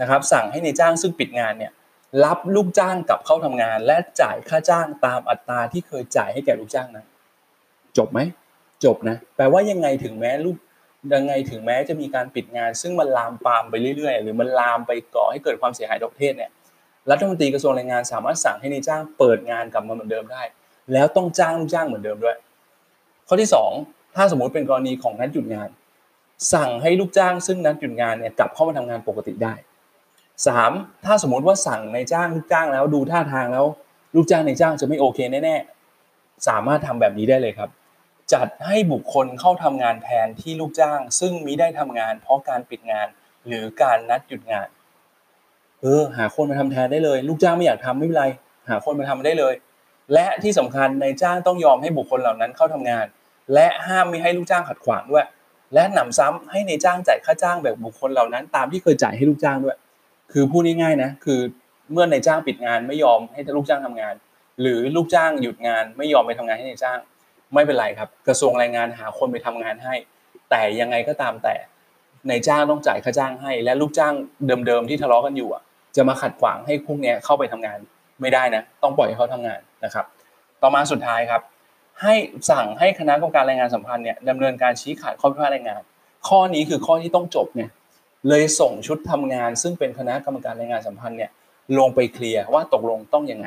Speaker 2: นะครับ สั่งให้ในจ้างซึ่งปิดงานเนี่ยรับลูกจ้างกลับเข้าทำงาน และจ่ายค่าจ้างตามอัตราที่เคยจ่ายให้แก่ลูกจ้างนั้น จบไหมจบนะแปลว่ายังไงถึงแม้ลูก ยังไงถึงแม้จะมีการปิดงาน ซึ่งมันลามปามไปเรื่อยๆ หรือมันลามไปก่อให้เกิดความเสียหายต่อประเทศเนี่ยรัฐมนตรีกระทรวงแรงงานสามารถสั่งให้ในจ้างเปิดงานกลับมาเหมือนเดิมได้ แล้วต้องจ้างลูกจ้างเหมือนเดิมด้วย ข้อที่ 2 ถ้าสมมุติเป็นกรณีของนัดหยุดงาน สั่งให้ลูกจ้างซึ่งนัดหยุดงานเนี่ยกลับเข้ามาทำงานปกติได้ 3. ถ้าสมมุติว่าสั่งในจ้างลูกจ้างแล้วดูท่าทางแล้ว ลูกจ้างในจ้างจะไม่โอเคแน่ๆสามารถทำแบบนี้ได้เลยครับ จัดให้บุคคลเข้าทำงานแทนที่ลูกจ้าง ซึ่งมิได้ทำงาน เพราะการปิดงาน หรือการนัดหยุดงาน เออ หาคนมาทำแทนได้เลย ลูกจ้างไม่อยากทำไม่เป็นไร หาคนมาทำได้เลย และที่สำคัญในจ้างต้องยอมให้บุคคลเหล่านั้นเข้าทำงาน และห้ามไม่ให้ลูกจ้างขัดขวางด้วย และหนำซ้ำให้ในจ้างจ่ายค่าจ้างแบบบุคคลเหล่านั้น ตามที่เคยจ่ายให้ลูกจ้างด้วย คือพูดง่ายๆนะคือเมื่อในจ้างปิดงานไม่ยอมให้ลูกจ้างทำงาน หรือลูกจ้างหยุดงานไม่ยอมไปทำงานให้ในจ้าง ไม่เป็นไรครับ กระทรวงแรงงานหาคนไปทำงานให้ แต่ยังไงก็ตามแต่ในจ้างต้องจ่ายค่าจ้างให้ และลูกจ้างเดิมๆที่ทะเลาะกันอยู่อะ จะมาขัดขวางให้พวกนี้เข้าไปทำงานไม่ได้นะ ต้องปล่อยให้เขาทำงานนะครับ ต่อมาสุดท้ายครับ ให้สั่งให้คณะกรรมการแรงงานสัมพันธ์เนี่ยดำเนินการชี้ขาดข้อพิพาทแรงงาน ข้อนี้คือข้อที่ต้องจบเนี่ยเลยส่งชุดทำงาน ซึ่งเป็นคณะกรรมการแรงงานสัมพันธ์เนี่ยลงไปเคลียร์ว่าตกลงต้องยังไง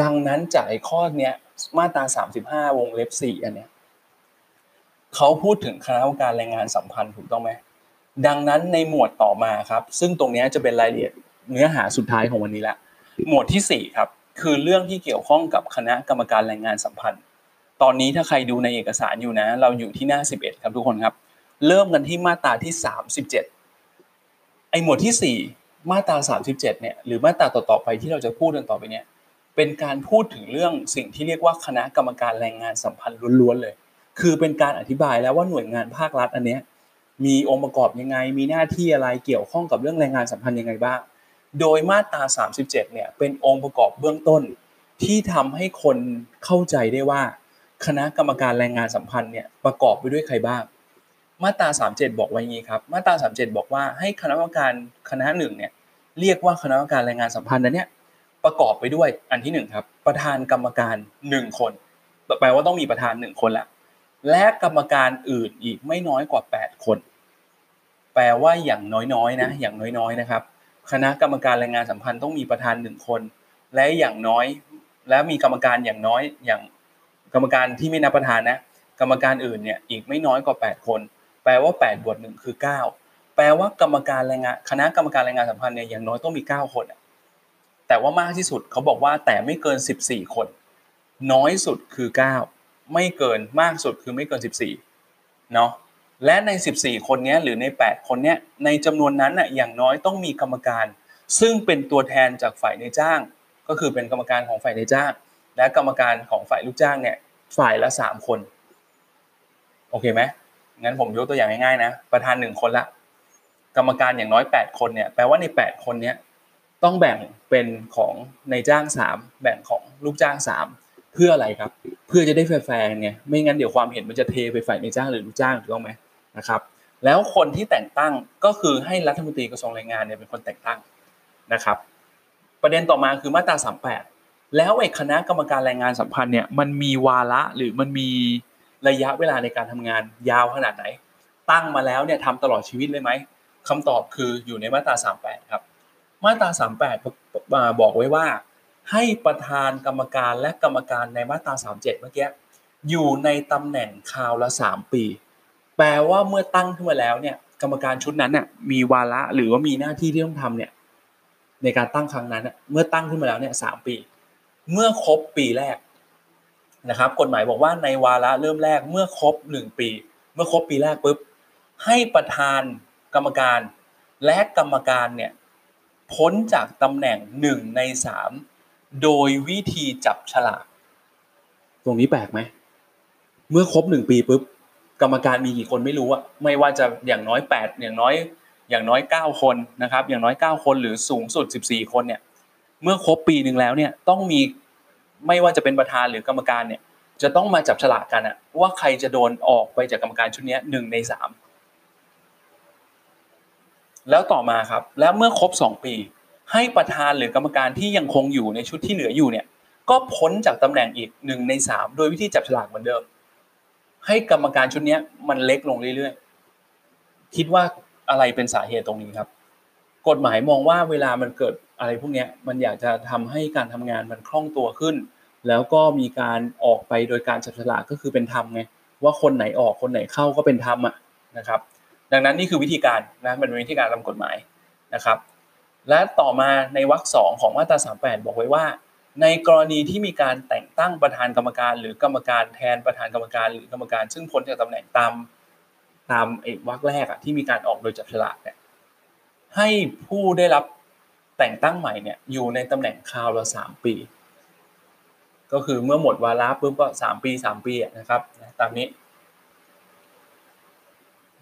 Speaker 2: ดังนั้นจากไอ้ข้อเนี้ย มาตราสามสิบห้าวงเล็บสี่อันเนี้ยเขาพูดถึงคณะกรรมการแรงงานสัมพันธ์ถูกต้องไหมดังนั้นในหมวดต่อมาครับ ซึ่งตรงนี้จะเป็นรายละเอียดเนื้อหาสุดท้ายของวันนี้ละหมวดที่สี่ครับ คือเรื่องที่เกี่ยวข้องกับคณะกรรมการแรงงานสัมพันธ์ ตอนนี้ถ้าใครดูในเอกสารอยู่นะ เราอยู่ที่หน้าสิบเอ็ดครับทุกคนครับ เริ่มกันที่มาตราที่สามสิบเจ็ดไอหมวดที่สี่มาตราสามสิบเจ็ดเนี่ยหรือมาตราต่อๆไปที่เราจะพูดกันต่อไปเนี่ย เป็นการพูดถึงเรื่องสิ่งที่เรียกว่าคณะกรรมการแรงงานสัมพันธ์ล้วนๆเลย คือเป็นการอธิบายแล้วว่าหน่วยงานภาครัฐอันเนี้ยมีองค์ประกอบยังไง มีหน้าที่อะไรเกี่ยวข้องกับเรื่องแรงงานสัมพันธ์ยังไงบ้าง โดยมาตรา 37 เนี่ยเป็นองค์ประกอบเบื้องต้น ที่ทำให้คนเข้าใจได้ว่า คณะกรรมการแรงงานสัมพันธ์เนี่ยประกอบไปด้วยใครบ้าง มาตรา 37 บอกไว้งี้ครับ มาตรา 37 บอกว่าให้คณะกรรมการคณะหนึ่งเนี่ยเรียกว่าคณะกรรมการแรงงานสัมพันธ์นั้นเนี่ย ประกอบไปด้วยอันที่หนึ่งครับ ประธานกรรมการหนึ่งคนแปลว่าต้องมีประธานหนึ่งคนละและกรรมการอื่นอีกไม่น้อยกว่า 8 คน แปลว่าอย่างน้อยๆนะอย่างน้อยๆนะครับ คณะกรรมการแรงงานสัมพันธ์ต้องมีประธานหนึ่งคน และอย่างน้อย และมีกรรมการอย่างน้อยอย่างกรรมการที่ไม่นับประธานนะ กรรมการอื่นเนี่ยอีกไม่น้อยกว่า 8 คน แปลว่า8บวกหนึ่งคือ 9 แปลว่ากรรมการแรงงานคณะกรรมการแรงงานสัมพันธ์เนี่ยอย่างน้อยต้องมี 9 คน แต่ว่ามากที่สุดเขาบอกว่าแต่ไม่เกิน 14 คน น้อยสุดคือ 9 ไม่เกินมากสุดคือไม่เกิน 14เนาะและใน 14 คนนี้หรือใน 8 คนนี้ในจำนวนนั้นอะอย่างน้อยต้องมีกรรมการ ซึ่งเป็นตัวแทนจากฝ่ายในจ้าง ก็คือเป็นกรรมการของฝ่ายในจ้าง และกรรมการของฝ่ายลูกจ้างเนี่ยฝ่ายละ 3 คนโอเคไหมงั้นผมยกตัวอย่างง่ายๆนะ ประธานหนึ่งคนละกรรมการอย่างน้อย 8 คนเนี่ยแปลว่าใน 8 คนเนี้ย ต้องแบ่งเป็นของในจ้าง3แบ่งของลูกจ้าง3เพื่ออะไรครับ เพื่อจะได้แฟร์ๆไงไม่งั้นเดี๋ยวความเห็นมันจะเทไปฝ่ายในจ้างหรือลูกจ้างถูกต้องไหมนะครับ แล้วคนที่แต่งตั้งก็คือให้รัฐมนตรีกระทรวงแรงงานเนี่ยเป็นคนแต่งตั้งนะครับ ประเด็นต่อมาคือมาตรา 38 แล้วไอ้คณะกรรมการแรงงานสัมพันธ์เนี่ยมันมีวาระหรือมันมีระยะเวลาในการทำงานยาวขนาดไหน ตั้งมาแล้วเนี่ยทำตลอดชีวิตเลยไหมคำตอบคืออยู่ในมาตรา 38 ครับ มาตรา 38 บอกไว้ว่า ให้ประธานกรรมการและกรรมการในมาตรา 37 เมื่อกี้อยู่ในตำแหน่งคราวละ 3 ปี แปลว่าเมื่อตั้งขึ้นมาแล้วเนี่ยกรรมการชุดนั้นน่ะมีวาระหรือว่ามีหน้าที่ที่ต้องทำเนี่ยในการตั้งครั้งนั้นเมื่อตั้งขึ้นมาแล้วเนี่ยสปี เมื่อครบปีแรกนะครับ กฎหมายบอกว่าในวาระเริ่มแรกเมื่อครบ1ปี เมื่อครบปีแรกปุ๊บให้ประธานกรรมการและกรรมการเนี่ย พ้นจากตำแหน่งหนึ่งในสามโดยวิธีจับฉลาก ตรงนี้แปลกไหม เมื่อครบหนึ่งปีปุ๊บกรรมการมีกี่คนไม่รู้อะไม่ว่าจะอย่างน้อยแปดอย่างน้อย อย่างน้อยเก้าคนนะครับ อย่างน้อยเก้าคนหรือสูงสุดสิบสี่คนเนี่ย เมื่อครบปีหนึ่งแล้วเนี่ยต้องมีไม่ว่าจะเป็นประธานหรือกรรมการเนี่ย จะต้องมาจับฉลากกันอะว่าใครจะโดนออกไปจากกรรมการชุดนี้หนึ่งในสาม แล้วต่อมาครับ แล้วเมื่อครบสองปี ให้ประธานหรือกรรมการที่ยังคงอยู่ในชุดที่เหลืออยู่เนี่ย ก็พ้นจากตำแหน่งอีกหนึ่งในสามโดยวิธีจับฉลากเหมือนเดิม ให้กรรมการชุดนี้มันเล็กลงเรื่อยๆ คิดว่าอะไรเป็นสาเหตุตรงนี้ครับ กฎหมายมองว่าเวลามันเกิดอะไรพวกนี้มันอยากจะทำให้การทำงานมันคล่องตัวขึ้น แล้วก็มีการออกไปโดยการจับฉลากก็คือเป็นธรรมไงว่าคนไหนออกคนไหนเข้าก็เป็นธรรมอะนะครับ ดังนั้นนี่คือวิธีการนะเป็นวิธีการตามกฎหมายนะครับ และต่อมาในวรรคสองของมาตราสามแปดบอกไว้ว่า ในกรณีที่มีการแต่งตั้งประธานกรรมการ หรือกรรมการแทนประธานกรรมการ หรือกรรมการ ซึ่งพ้นจากตำแหน่งตามตามเอกวรรคแรกอะที่มีการออกโดยจับฉลากเนี่ยให้ผู้ได้รับแต่งตั้งใหม่เนี่ยอยู่ในตำแหน่งคราวละสามปี ก็คือเมื่อหมดวาระปุ๊บก็สามปีสามปีนะครับตามนี้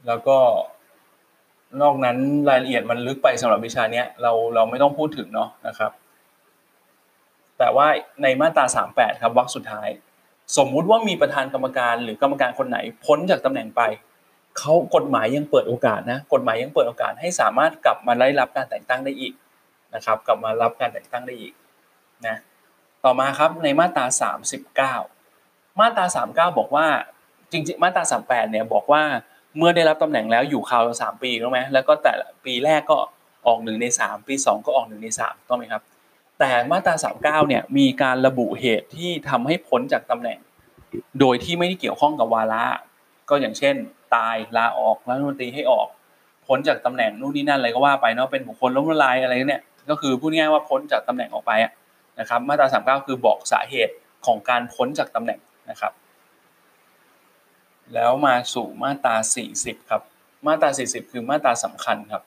Speaker 2: แล้วก็นอกนั้นรายละเอียดมันลึกไปสำหรับวิชาเนี้ยเราเราไม่ต้องพูดถึงเนาะนะครับ แต่ว่าในมาตรา 38 ครับวรรคสุดท้าย สมมุติว่ามีประธานกรรมการหรือกรรมการคนไหนพ้นจากตำแหน่งไปเขากฎหมายยังเปิดโอกาสนะกฎหมายยังเปิดโอกาสให้สามารถกลับมาได้รับการแต่งตั้งได้อีกนะครับ กลับมารับการแต่งตั้งได้อีกนะต่อมาครับในมาตรา 39 มาตรา 39 บอกว่าจริงๆ มาตรา 38 เนี่ยบอกว่า เมื่อได้รับตำแหน่งแล้วอยู่คราวสามปีรู้ไหมแล้วก็แต่ปีแรกก็ออกหนึ่งในสามปีสองก็ออกหนึ่งในสามต้องไหมครับ แต่มาตราสามเก้าเนี่ยมีการระบุเหตุที่ทำให้พ้นจากตำแหน่ง โดยที่ไม่ได้เกี่ยวข้องกับวาระ ก็อย่างเช่น ตายลาออกรัฐมนตรีให้ออกพ้นจากตำแหน่งนู่นนี่นั่นอะไรก็ว่าไปเนาะเป็นบุคคลล้มละลายอะไรเนี่ยก็คือพูดง่ายว่าพ้นจากตำแหน่งออกไปนะครับ มาตราสามเก้าคือบอกสาเหตุของการพ้นจากตำแหน่งนะครับ แล้วมาสู่มาตรา40ครับ มาตรา40 คือมาตราสำคัญครับ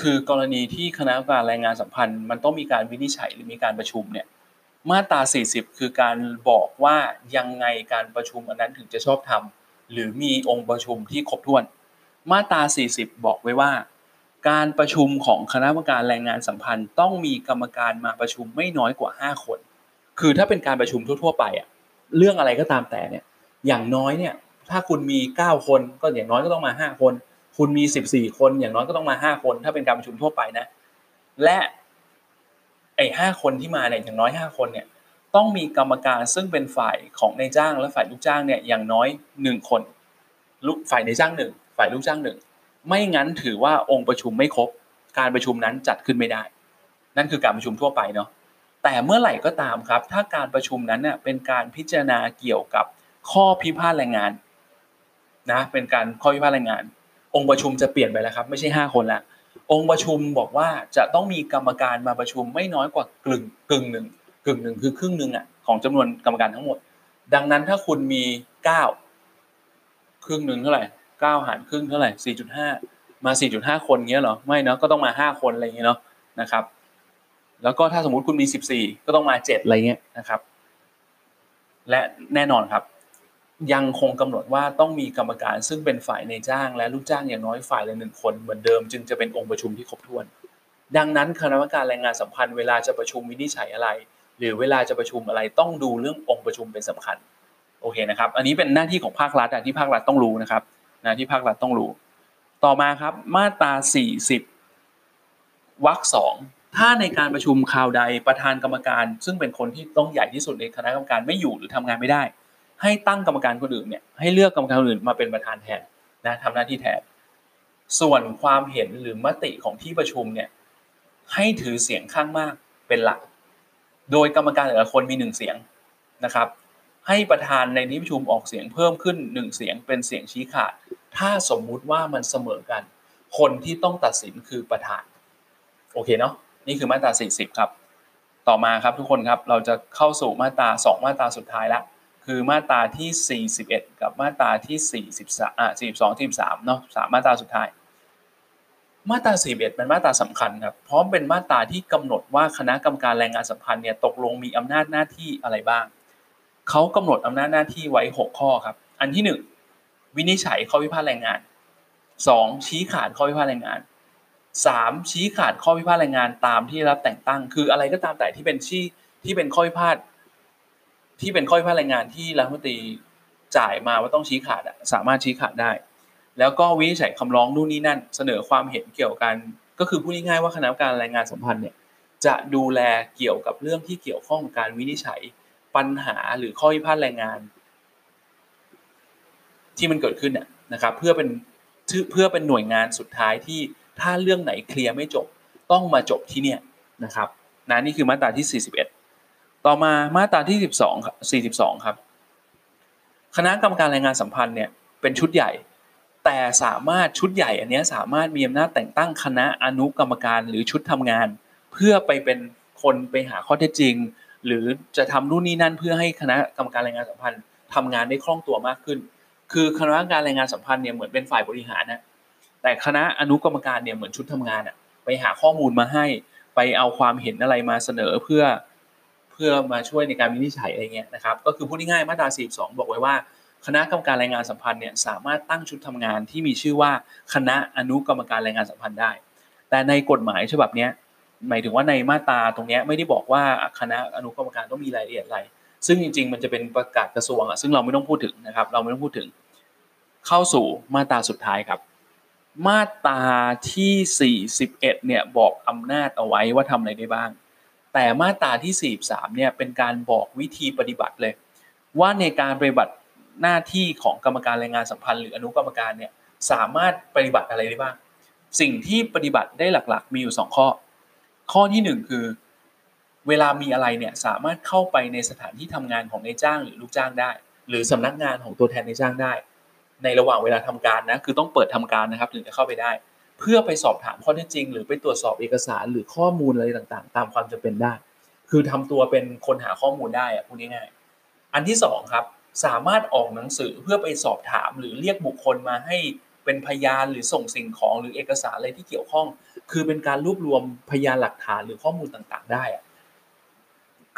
Speaker 2: คือกรณีที่คณะกรรมการแรงงานสัมพันธ์มันต้องมีการวินิจฉัยหรือมีการประชุมเนี่ยมาตรา 40 คือการบอกว่ายังไงการประชุมอันนั้นถึงจะชอบทำหรือมีองค์ประชุมที่ครบถ้วน มาตรา 40 บอกไว้ว่า การประชุมของคณะกรรมการแรงงานสัมพันธ์ต้องมีกรรมการมาประชุมไม่น้อยกว่า 5 คน คือถ้าเป็นการประชุมทั่ว ๆ ไปอะเรื่องอะไรก็ตามแต่เนี่ยอย่างน้อยเนี่ย ถ้าคุณมีเก้าคนก็อย่างน้อยก็ต้องมาห้าคน คุณมีสิบสี่คนอย่างน้อยก็ต้องมาห้าคน ถ้าเป็นการประชุมทั่วไปนะ และไอ้ห้าคนที่มาเนี่ยอย่างน้อยห้าคนเนี่ยต้องมีกรรมการซึ่งเป็นฝ่ายของนายจ้างและฝ่ายลูกจ้างเนี่ยอย่างน้อยหนึ่งคนลูกฝ่ายนายจ้างหนึ่งฝ่ายลูกจ้างหนึ่งไม่งั้นถือว่าองค์ประชุมไม่ครบ การประชุมนั้นจัดขึ้นไม่ได้ นั่นคือการประชุมทั่วไปเนาะแต่เมื่อไหร่ก็ตามครับ ถ้าการประชุมนั้นเนี่ยเป็นการพิจารณาเกี่ยวกับข้อพิพาทแรงงาน นะเป็นการข้อพิพาทแรงงาน องค์ประชุมจะเปลี่ยนไปแล้วครับ ไม่ใช่ห้าคนละองค์ประชุมบอกว่าจะต้องมีกรรมการมาประชุมไม่น้อยกว่ากึ่งกึ่งหนึ่งกึ่งหนึ่งคือครึ่งหนึ่งอะของจำนวนกรรมการทั้งหมด ดังนั้นถ้าคุณมีเก้าครึ่งหนึ่งเท่าไหร่เก้าหารครึ่งเท่าไหร่สี่จุดห้ามาสี่จุดห้าคนเงี้ยเหรอไม่เนาะก็ต้องมาห้าคนอะไรเงี้ยเนาะนะครับ แล้วก็ถ้าสมมุติคุณมีสิบสี่ก็ต้องมาเจ็ดอะไรเงี้ยนะครับ และแน่นอนครับ ยังคงกำหนดว่าต้องมีกรรมการซึ่งเป็นฝ่ายในจ้างและลูกจ้างอย่างน้อยฝ่ายละหนึ่งคนเหมือนเดิมจึงจะเป็นองค์ประชุมที่ครบถ้วน ดังนั้นคณะกรรมการแรงงานสัมพันธ์เวลาจะประชุมวินิจฉัยอะไร หรือเวลาจะประชุมอะไรต้องดูเรื่ององค์ประชุมเป็นสำคัญโอเคนะครับ อันนี้เป็นหน้าที่ของภาครัฐที่ภาครัฐต้องรู้นะครับนะที่ภาครัฐต้องรู้ ต่อมาครับมาตรา 40วรรคสองถ้าในการประชุมคราวใดประธานกรรมการ ซึ่งเป็นคนที่ต้องใหญ่ที่สุดในคณะกรรมการไม่อยู่หรือทำงานไม่ได้ ให้ตั้งกรรมการคนอื่นเนี่ยให้เลือกกรรมการคนอื่นมาเป็นประธานแทนนะทำหน้าที่แทน ส่วนความเห็นหรือมติของที่ประชุมเนี่ยให้ถือเสียงข้างมากเป็นหลัก โดยกรรมการแต่ละคนมีหนึ่งเสียงนะครับ ให้ประธานในที่ประชุมออกเสียงเพิ่มขึ้นหนึ่งเสียงเป็นเสียงชี้ขาด ถ้าสมมุติว่ามันเสมอกัน คนที่ต้องตัดสินคือประธาน โอเคเนาะนี่คือมาตรา 40 ครับ ต่อมาครับทุกคนครับ เราจะเข้าสู่มาตรา 2 มาตราสุดท้ายละ คือมาตราที่ 41 กับมาตราที่ 43อะ42 43เนาะสามมาตราสุดท้าย มาตรา 41 เป็นมาตราสำคัญครับพราะเป็นมาตราที่กำหนดว่าคณะกรรมการแรงงานสัมพันธ์เนี่ยตกลงมีอำนาจหน้าที่อะไรบ้างเขากำหนดอำนาจหน้าที่ไว้ 6 ข้อครับ อันที่ 1 วินิจฉัยข้อพิพาทแรงงาน 2. ชี้ขาดข้อพิพาทแรงงาน 3. ชี้ขาดข้อพิพาทแรงงานตามที่รับแต่งตั้ง คืออะไรก็ตามแต่ที่เป็นชี้ที่เป็นข้อพิพาท ที่เป็นข้อพิพาทแรงงานที่รัฐมนตรีจ่ายมาว่าต้องชี้ขาดสามารถชี้ขาดได้ แล้วก็วินิจฉัยคำร้องนู่นนี่นั่น เสนอความเห็นเกี่ยวกัน ก็คือพูดง่ายๆว่าคณะกรรมการแรงงานสัมพันธ์เนี่ยจะดูแลเกี่ยวกับเรื่องที่เกี่ยวข้องกับการวินิจฉัยปัญหาหรือข้อพิพาทแรงงาน ที่มันเกิดขึ้นน่ะนะครับ เพื่อเป็นเพื่อเป็นหน่วยงานสุดท้ายที่ถ้าเรื่องไหนเคลียร์ไม่จบ ต้องมาจบที่เนี่ยนะครับนะนี่คือมาตราที่ 41 ต่อมามาตราที่ 12ครับ42 ครับ คณะกรรมการแรงงานสัมพันธ์เนี่ยเป็นชุดใหญ่ แต่สามารถชุดใหญ่อันนี้สามารถมีอำนาจแต่งตั้งคณะอนุกรรมการหรือชุดทำงาน เพื่อไปเป็นคนไปหาข้อเท็จจริง หรือจะทำนู่นนี่นั่นเพื่อให้คณะกรรมการแรงงานสัมพันธ์ทำงานได้คล่องตัวมากขึ้น คือคณะกรรมการแรงงานสัมพันธ์เนี่ยเหมือนเป็นฝ่ายบริหารนะแต่คณะอนุกรรมการเนี่ยเหมือนชุดทำงานอะไปหาข้อมูลมาให้ ไปเอาความเห็นอะไรมาเสนอเพื่อ เพื่อมาช่วยในการวินิจฉัยอะไรเงี้ยนะครับก็คือพูดง่ายๆมาตรา 42 บอกไว้ว่า คณะกรรมการแรงงานสัมพันธ์เนี่ยสามารถตั้งชุดทำงานที่มีชื่อว่าคณะอนุกรรมการแรงงานสัมพันธ์ได้ แต่ในกฎหมายฉบับนี้หมายถึงว่าในมาตราตรงนี้ไม่ได้บอกว่าคณะอนุกรรมการต้องมีรายละเอียดอะไร ซึ่งจริง ๆ มันจะเป็นประกาศกระทรวงอะซึ่งเราไม่ต้องพูดถึงนะครับ เราไม่ต้องพูดถึง เข้าสู่มาตราสุดท้ายครับ มาตราที่ 41เนี่ยบอกอำนาจเอาไว้ว่าทำอะไรได้บ้าง แต่มาตราที่ 43เนี่ยเป็นการบอกวิธีปฏิบัติเลย ว่าในการปฏิบัติหน้าที่ของกรรมการแรงงานสัมพันธ์หรืออนุกรรมการเนี่ยสามารถปฏิบัติอะไรได้บ้าง สิ่งที่ปฏิบัติได้หลักๆ มีอยู่ 2 ข้อ ข้อที่ 1 คือ เวลามีอะไรเนี่ยสามารถเข้าไปในสถานที่ทำงานของนายจ้างหรือลูกจ้างได้ หรือสำนักงานของตัวแทนนายจ้างได้ ในระหว่างเวลาทำการนะคือต้องเปิดทำการนะครับถึงจะเข้าไปได้ พื่อไปสอบถามข้อเท็จจริง หรือไปตรวจสอบเอกสารหรือข้อมูลอะไรต่างๆ ตามความจำเป็นได้ คือทำตัวเป็นคนหาข้อมูลได้อะพูดง่ายๆอันที่สองครับสามารถออกหนังสือเพื่อไปสอบถามหรือเรียกบุคคลมาให้เป็นพยานหรือส่งสิ่งของหรือเอกสารอะไรที่เกี่ยวข้อง คือเป็นการรวบรวมพยานหลักฐานหรือข้อมูลต่างๆ ได้อะ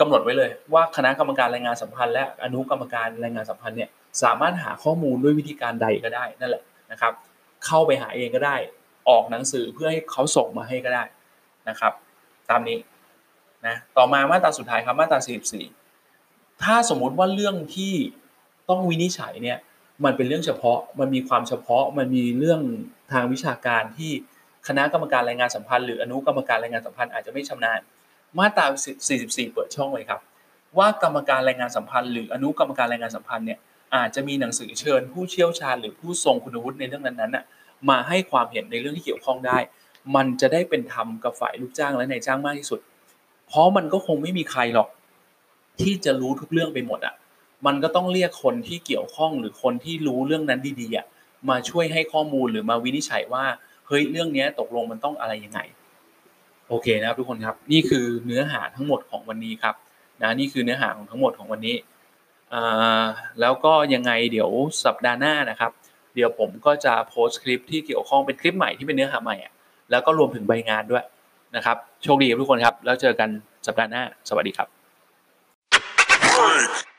Speaker 2: กำหนดไว้เลยว่าคณะกรรมการแรงงานสัมพันธ์และอนุกรรมการแรงงานสัมพันธ์เนี่ยสามารถหาข้อมูลด้วยวิธีการใดก็ได้นั่นแหละนะครับ เข้าไปหาเองก็ได้ ออกหนังสือเพื่อให้เขาส่งมาให้ก็ได้นะครับ ตามนี้นะต่อมามาตราสุดท้ายครับมาตรา 44 ถ้าสมมุติว่าเรื่องที่ต้องวินิจฉัยเนี่ยมันเป็นเรื่องเฉพาะมันมีความเฉพาะมันมีเรื่องทางวิชาการที่คณะกรรมการรายงานสัมพันธ์หรืออนุกรรมการรายงานสัมพันธ์อาจจะไม่ชำนาญ มาตรา 44 เปิดช่องไว้ครับ ว่ากรรมการแรงงานสัมพันธ์ หรืออนุกรรมการแรงงานสัมพันธ์เนี่ยอาจจะมีหนังสือเชิญผู้เชี่ยวชาญ หรือผู้ทรงคุณวุฒิในเรื่องนั้นๆน่ะ มาให้ความเห็นในเรื่องที่เกี่ยวข้องได้ มันจะได้เป็นธรรมกับฝ่ายลูกจ้างและนายจ้างมากที่สุด เพราะมันก็คงไม่มีใครหรอก ที่จะรู้ทุกเรื่องไปหมดอะ มันก็ต้องเรียกคนที่เกี่ยวข้องหรือคนที่รู้เรื่องนั้นดีๆอะมาช่วยให้ข้อมูลหรือมาวินิจฉัยว่าเฮ้ยเรื่องนี้ตกลงมันต้องอะไรยังไงโอเคนะครับทุกคนครับนี่คือเนื้อหาทั้งหมดของวันนี้ครับนะนี่คือเนื้อหาของทั้งหมดของวันนี้แล้วก็ยังไงเดี๋ยวสัปดาห์หน้านะครับ เดี๋ยวผมก็จะโพสต์คลิปที่เกี่ยวข้องเป็นคลิปใหม่ที่เป็นเนื้อหาใหม่อะแล้วก็รวมถึงใบงานด้วยนะครับ โชคดีทุกคนครับ แล้วเจอกันสัปดาห์หน้า สวัสดีครับ